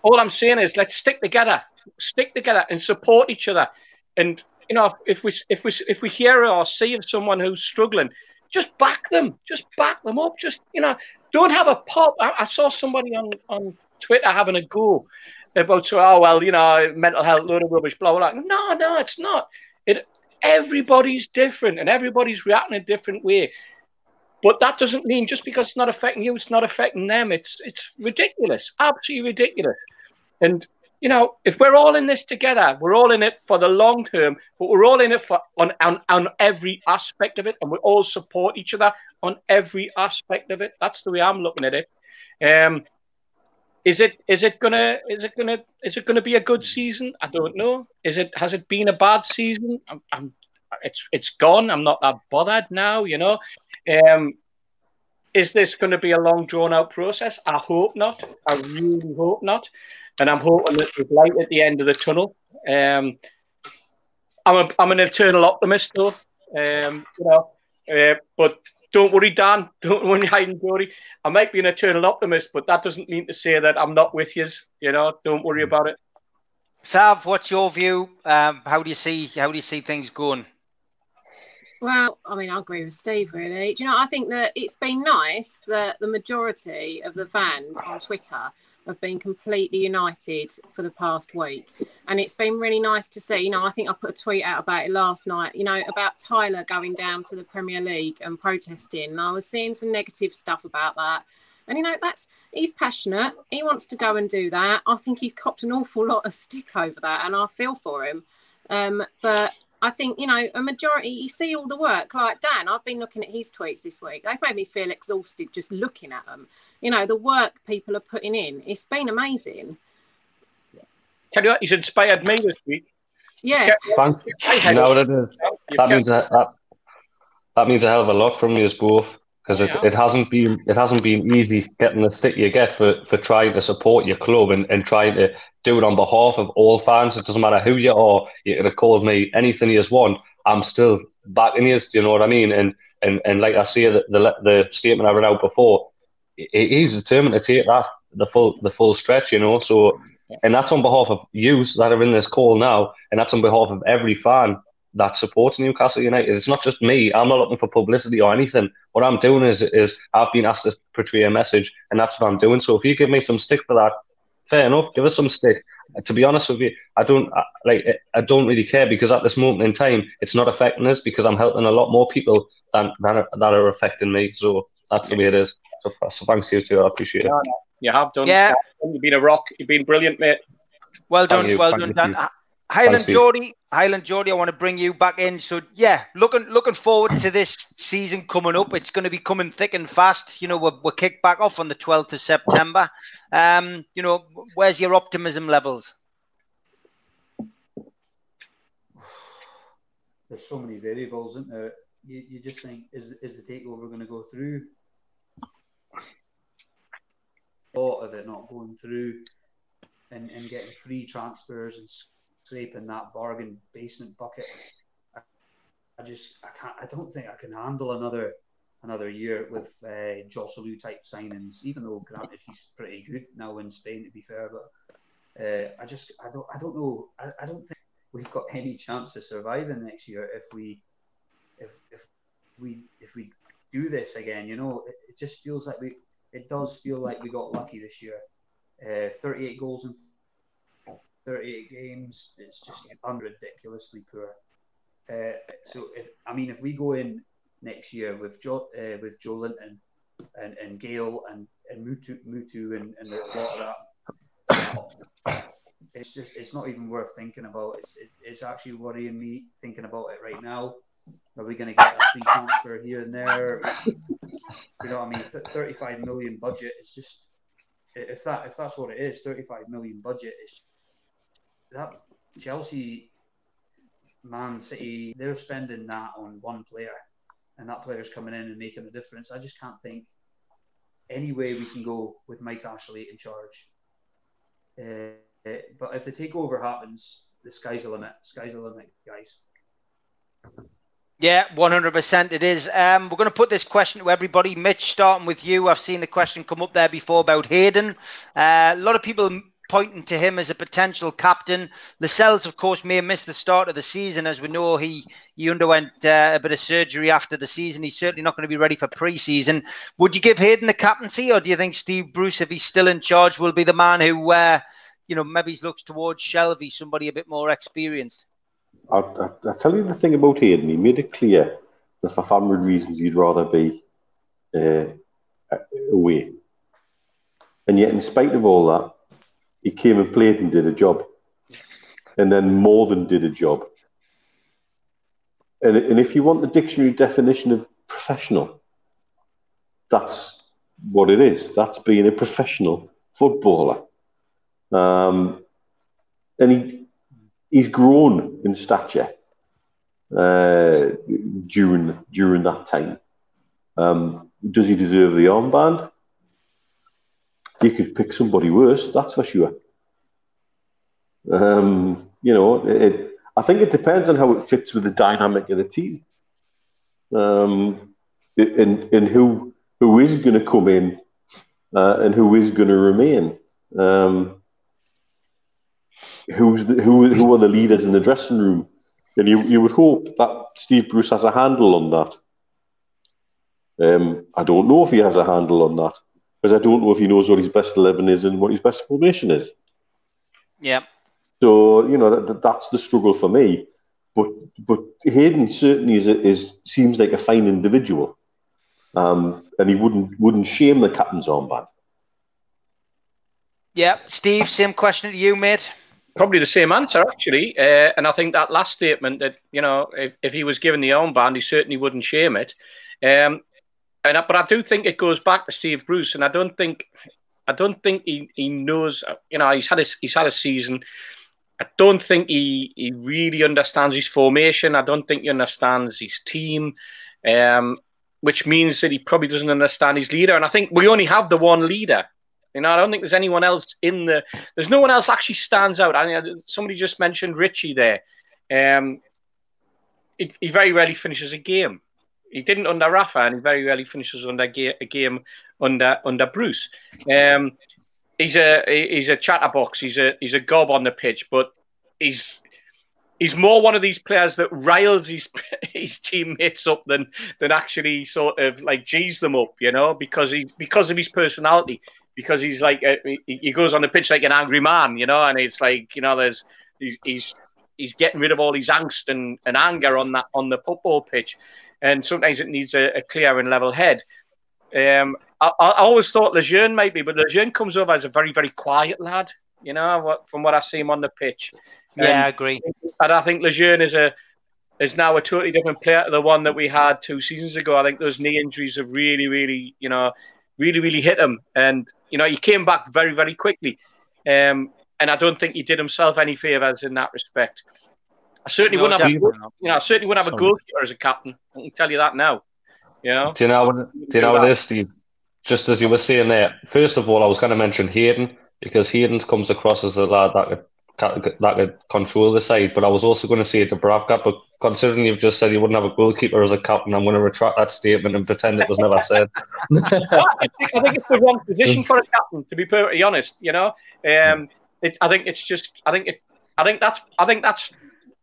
all I'm saying is let's stick together, stick together and support each other. And you know, if we if we if we hear or see of someone who's struggling, just back them. Just back them up. Just you know, don't have a pop. I, I saw somebody on on Twitter having a go about oh well, you know, mental health, load of rubbish, blah blah. blah. No, no, it's not. It everybody's different and everybody's reacting a different way. But that doesn't mean just because it's not affecting you, it's not affecting them. It's it's ridiculous, absolutely ridiculous. And you know, if we're all in this together, we're all in it for the long term, but we're all in it for on, on, on every aspect of it, and we all support each other on every aspect of it. That's the way I'm looking at it. Um, is it is it gonna is it gonna is it gonna be a good season? I don't know. Is it has it been a bad season? I'm, I'm it's it's gone. I'm not that bothered now. You know. Um, is this going to be a long drawn out process? I hope not. I really hope not and I'm hoping that there's light at the end of the tunnel. Um, I'm a, I'm an eternal optimist, though. Um, you know, uh, but don't worry, Dan. [LAUGHS] Don't worry, Highland Geordie. I might be an eternal optimist, but that doesn't mean to say that I'm not with you. You know, don't worry about it. Sav, what's your view? Um, how do you see how do you see things going? Well, I mean, I agree with Steve. Really, do you know? I think that it's been nice that the majority of the fans on Twitter have being completely united for the past week, and it's been really nice to see. You know, I think I put a tweet out about it last night. You know, about Tyler going down to the Premier League and protesting. And I was seeing some negative stuff about that. And you know, that's he's passionate. He wants to go and do that. I think he's copped an awful lot of stick over that, and I feel for him. Um, but I think, you know, a majority, you see all the work. Like Dan, I've been looking at his tweets this week. They've made me feel exhausted just looking at them. You know, the work people are putting in, it's been amazing. Tell you what, he's inspired me this week. Yeah. Thanks. You know what it is? That means a, that, that means a hell of a lot from you as both because it, it hasn't been it hasn't been easy getting the stick you get for, for trying to support your club and, and trying to do it on behalf of all fans. It doesn't matter who you are. You could have called me anything you want. I'm still backing you. You know what I mean? And and and like I say, the the, the statement I read out before, he's determined to take that the full the full stretch. You know, so and that's on behalf of you that are in this call now, and that's on behalf of every fan that supports Newcastle United. It's not just me. I'm not looking for publicity or anything. What I'm doing is is I've been asked to portray a message, and that's what I'm doing. So if you give me some stick for that, fair enough. Give us some stick. To be honest with you, I don't I, like. I don't really care because at this moment in time, it's not affecting us because I'm helping a lot more people than than are, that are affecting me. So that's the way it is. So, so thanks to you too. I appreciate it. You have done. Yeah. You've been a rock. You've been brilliant, mate. Well done, you, well thank done, you. Dan. Highland Thanks, Steve. Geordie, Highland Geordie, I want to bring you back in. So yeah, looking looking forward to this season coming up. It's going to be coming thick and fast. You know, we're, we're kicked back off on the 12th of September. Um, you know, where's your optimism levels? There's so many variables, isn't there? You, you just think, is is the takeover going to go through? Thought of it not going through, and, and getting free transfers and scraping that bargain basement bucket. I, I just I can't. I don't think I can handle another another year with uh, Joselu type signings. Even though, granted, he's pretty good now in Spain. To be fair, but uh, I just I don't I don't know. I, I don't think we've got any chance of surviving next year if we if if we if we do this again. You know, it, it just feels like we. It does feel like we got lucky this year. Uh, 38 goals in 38 games. It's just unridiculously poor. Uh, so, if, I mean, if we go in next year with Joe, uh, with Joelinton and, and Gayle and, and Muto, Muto and, and of that, it's just it's not even worth thinking about. It's it, it's actually worrying me thinking about it right now. Are we going to get a free transfer here and there? You know what I mean? Th- 35 million budget. It's just if that if that's what it is, 35 million budget is that Chelsea, Man City, they're spending that on one player, and that player's coming in and making a difference. I just can't think any way we can go with Mike Ashley in charge. Uh, but if the takeover happens, the sky's the limit. Sky's the limit, guys. Yeah, 100% it is. Um, we're going to put this question to everybody. Mitch, starting with you. I've seen the question come up there before about Hayden. Uh, a lot of people pointing to him as a potential captain. Lascelles, of course, may missed the start of the season. As we know, he, he underwent uh, a bit of surgery after the season. He's certainly not going to be ready for pre-season. Would you give Hayden the captaincy, or do you think Steve Bruce, if he's still in charge, will be the man who, uh, you know, maybe looks towards Shelvey, somebody a bit more experienced? I, I tell you the thing about Hayden. He made it clear that for family reasons he'd rather be uh, away. And yet, in spite of all that, he came and played and did a job, and then more than did a job. And, and if you want the dictionary definition of professional, that's what it is. That's being a professional footballer. Um, and he he's grown in stature uh, during during that time. Um, does he deserve the armband? You could pick somebody worse, that's for sure. Um, you know, it, I think it depends on how it fits with the dynamic of the team. Um, and and who who is going to come in uh, and who is going to remain. Um, who's the, who who are the leaders in the dressing room? And you, you would hope that Steve Bruce has a handle on that. Um, I don't know if he has a handle on that because I don't know if he knows what his best eleven is and what his best formation is. Yeah. So you know that, that's the struggle for me. But but Hayden certainly is, is seems like a fine individual, um, and he wouldn't wouldn't shame the captain's armband. Yeah, Steve, same question to you, mate. Probably the same answer, actually. Uh, and I think that last statement that you know, if, if he was given the armband, he certainly wouldn't shame it. Um, and but I do think it goes back to Steve Bruce, and I don't think I don't think he, he knows. You know, he's had he's had a season. I don't think he, he really understands his formation. I don't think he understands his team, um, which means that he probably doesn't understand his leader. And I think we only have the one leader. You know, I don't think there's anyone else in the. There's no one else actually stands out. I mean, somebody just mentioned Ritchie there. Um, he, he very rarely finishes a game. He didn't under Rafa, and he very rarely finishes under a game under under Bruce. Um, he's a he's a chatterbox. He's a he's a gob on the pitch, but he's he's more one of these players that riles his [LAUGHS] his teammates up than than actually sort of like G's them up, you know, because he because of his personality. Because he's like a, he goes on the pitch like an angry man, you know, and it's like you know there's he's he's he's getting rid of all his angst and, and anger on that on the football pitch, and sometimes it needs a, a clear and level head. Um, I, I always thought Lejeune might be, but Lejeune comes over as a very, very quiet lad. You know, what, from what I see him on the pitch. Yeah, I agree. And I think Lejeune is a is now a totally different player to the one that we had two seasons ago. I think those knee injuries have really, really, you know, really, really hit him. And you know, he came back very, very quickly. Um, and I don't think he did himself any favors in that respect. I certainly no, wouldn't have, a, you know, I certainly wouldn't have a goalkeeper as a captain. I can tell you that now. You know? Do you know what? Do you know what it is, Steve? just as you were saying there, first of all, I was going to mention Hayden because Hayden comes across as a lad that could, that could control the side. But I was also going to say Dubravka, but considering you've just said you wouldn't have a goalkeeper as a captain, I'm going to retract that statement and pretend it was never said. [LAUGHS] [LAUGHS] I, think, I think it's the wrong position for a captain, to be perfectly honest. You know, um, it, I think it's just, I think it, I think that's, I think that's,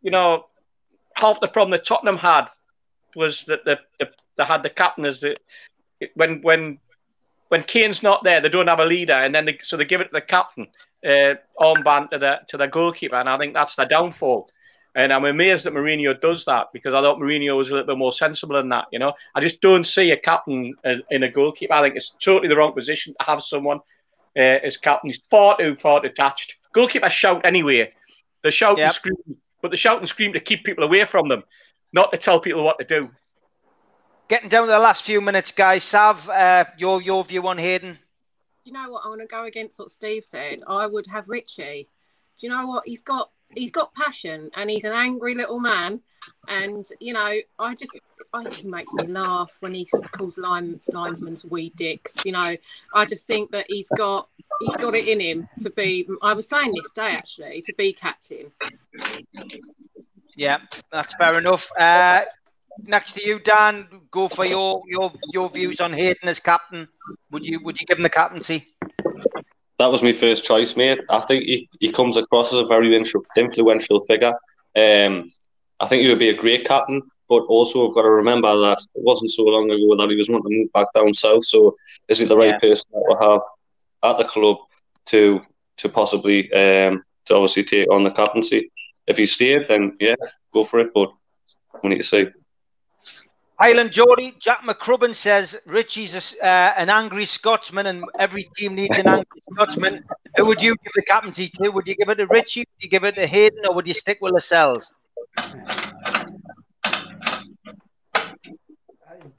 you know, half the problem that Tottenham had was that the, the they had the captain as the when when when Kane's not there, they don't have a leader, and then they, so they give it to the captain, uh, armband to the to the goalkeeper, and I think that's the downfall. And I'm amazed that Mourinho does that because I thought Mourinho was a little bit more sensible than that. You know, I just don't see a captain in a goalkeeper. I think it's totally the wrong position to have someone uh, as captain. He's far too far detached. Goalkeepers shout anyway. They shout yep. and scream, but they shout and scream to keep people away from them, not to tell people what to do. Getting down to the last few minutes, guys. Sav, uh, your your view on Hayden? You know what? I want to go against what Steve said. I would have Ritchie. Do you know what? He's got he's got passion and he's an angry little man. And you know, I just I, he makes me laugh when he calls line, linesmen's wee dicks. You know, I just think that he's got he's got it in him to be. I was saying this day actually to be captain. Yeah, that's fair enough. Uh, next to you, Dan, go for your your your views on Hayden as captain. Would you would you give him the captaincy? That was my first choice, mate. I think he, he comes across as a very influential figure. Um, I think he would be a great captain, but also I've got to remember that it wasn't so long ago that he was wanting to move back down south. So is he the right yeah. person that we have at the club to to possibly um, to obviously take on the captaincy? If he stayed, then yeah, go for it. But we need to see. Highland Geordie, Jack McCrubbin says Ritchie's a, uh, an angry Scotsman and every team needs an angry Scotsman. Who would you give the captaincy to? Would you give it to Ritchie? Would you give it to Hayden or would you stick with Lascelles?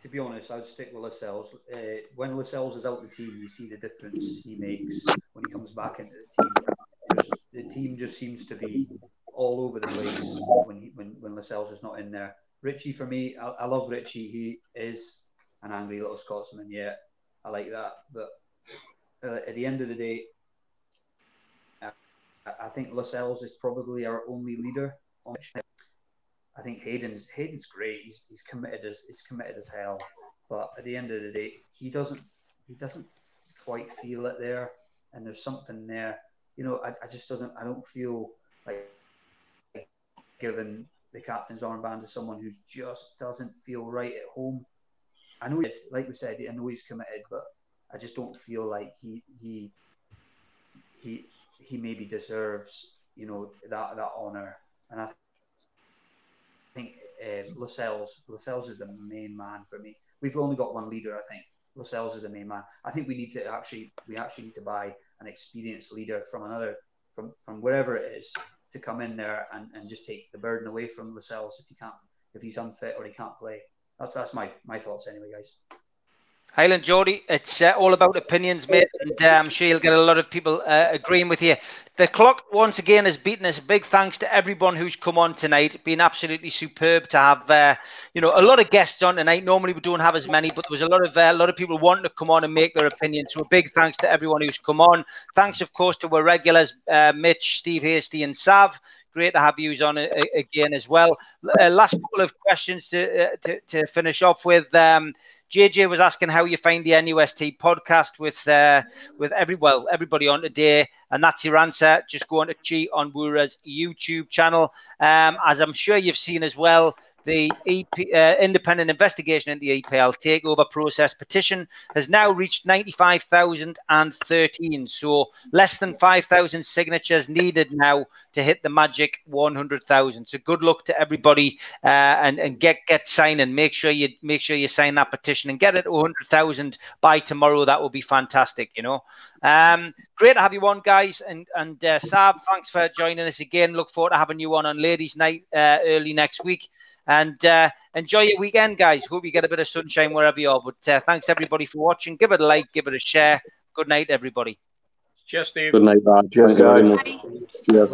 To be honest, I'd stick with Lascelles. Uh, when Lascelles is out the team, you see the difference he makes when he comes back into the team. The team just seems to be all over the place when he, when when Lascelles is not in there. Ritchie for me, I, I, love Ritchie. He is an angry little Scotsman. Yeah, I like that. But uh, at the end of the day, I, I think Lascelles is probably our only leader. I think Hayden's Hayden's great. He's, he's committed as he's committed as hell. But at the end of the day, he doesn't he doesn't quite feel it there, and there's something there. You know, I, I just doesn't I don't feel like giving the captain's armband to someone who just doesn't feel right at home. I know, he, like we said, I know he's committed, but I just don't feel like he he he he maybe deserves you know that that honor. And I think uh, Lascelles Lascelles is the main man for me. We've only got one leader, I think. Lascelles is the main man. I think we need to actually we actually need to buy an experienced leader from another from from wherever it is to come in there and, and just take the burden away from Lascelles if he can't if he's unfit or he can't play. That's that's my my thoughts anyway, guys. Highland Geordie, it's uh, all about opinions, mate, and uh, I'm sure you'll get a lot of people uh, agreeing with you. The clock once again has beaten us. Big thanks to everyone who's come on tonight. Been absolutely superb to have, uh, you know, a lot of guests on tonight. Normally we don't have as many, but there was a lot of uh, a lot of people wanting to come on and make their opinions. So a big thanks to everyone who's come on. Thanks, of course, to our regulars, uh, Mitch, Steve Hasty, and Sav great to have you on again as well. Uh, last couple of questions to, uh, to, to, finish off with. Um, JJ was asking how you find the NUST podcast with uh, with every well everybody on today, and that's your answer. Just go on to Onwurah's YouTube channel. Um, as I'm sure you've seen as well, the EP, uh, independent investigation into the EPL takeover process petition has now reached 95,013. So less than 5,000 signatures needed now to hit the magic 100,000. So good luck to everybody uh, and, and get get signing. Make sure you make sure you sign that petition and get it 100,000 by tomorrow. That will be fantastic. You know. Um, great to have you on, guys. And and uh, Sav, thanks for joining us again. Look forward to having you on on Ladies' Night uh, early next week. And uh, enjoy your weekend, guys. Hope you get a bit of sunshine wherever you are. But uh, thanks everybody for watching. Give it a like, give it a share. Good night, everybody. Cheers, Steve. Good night, Cheers, guys.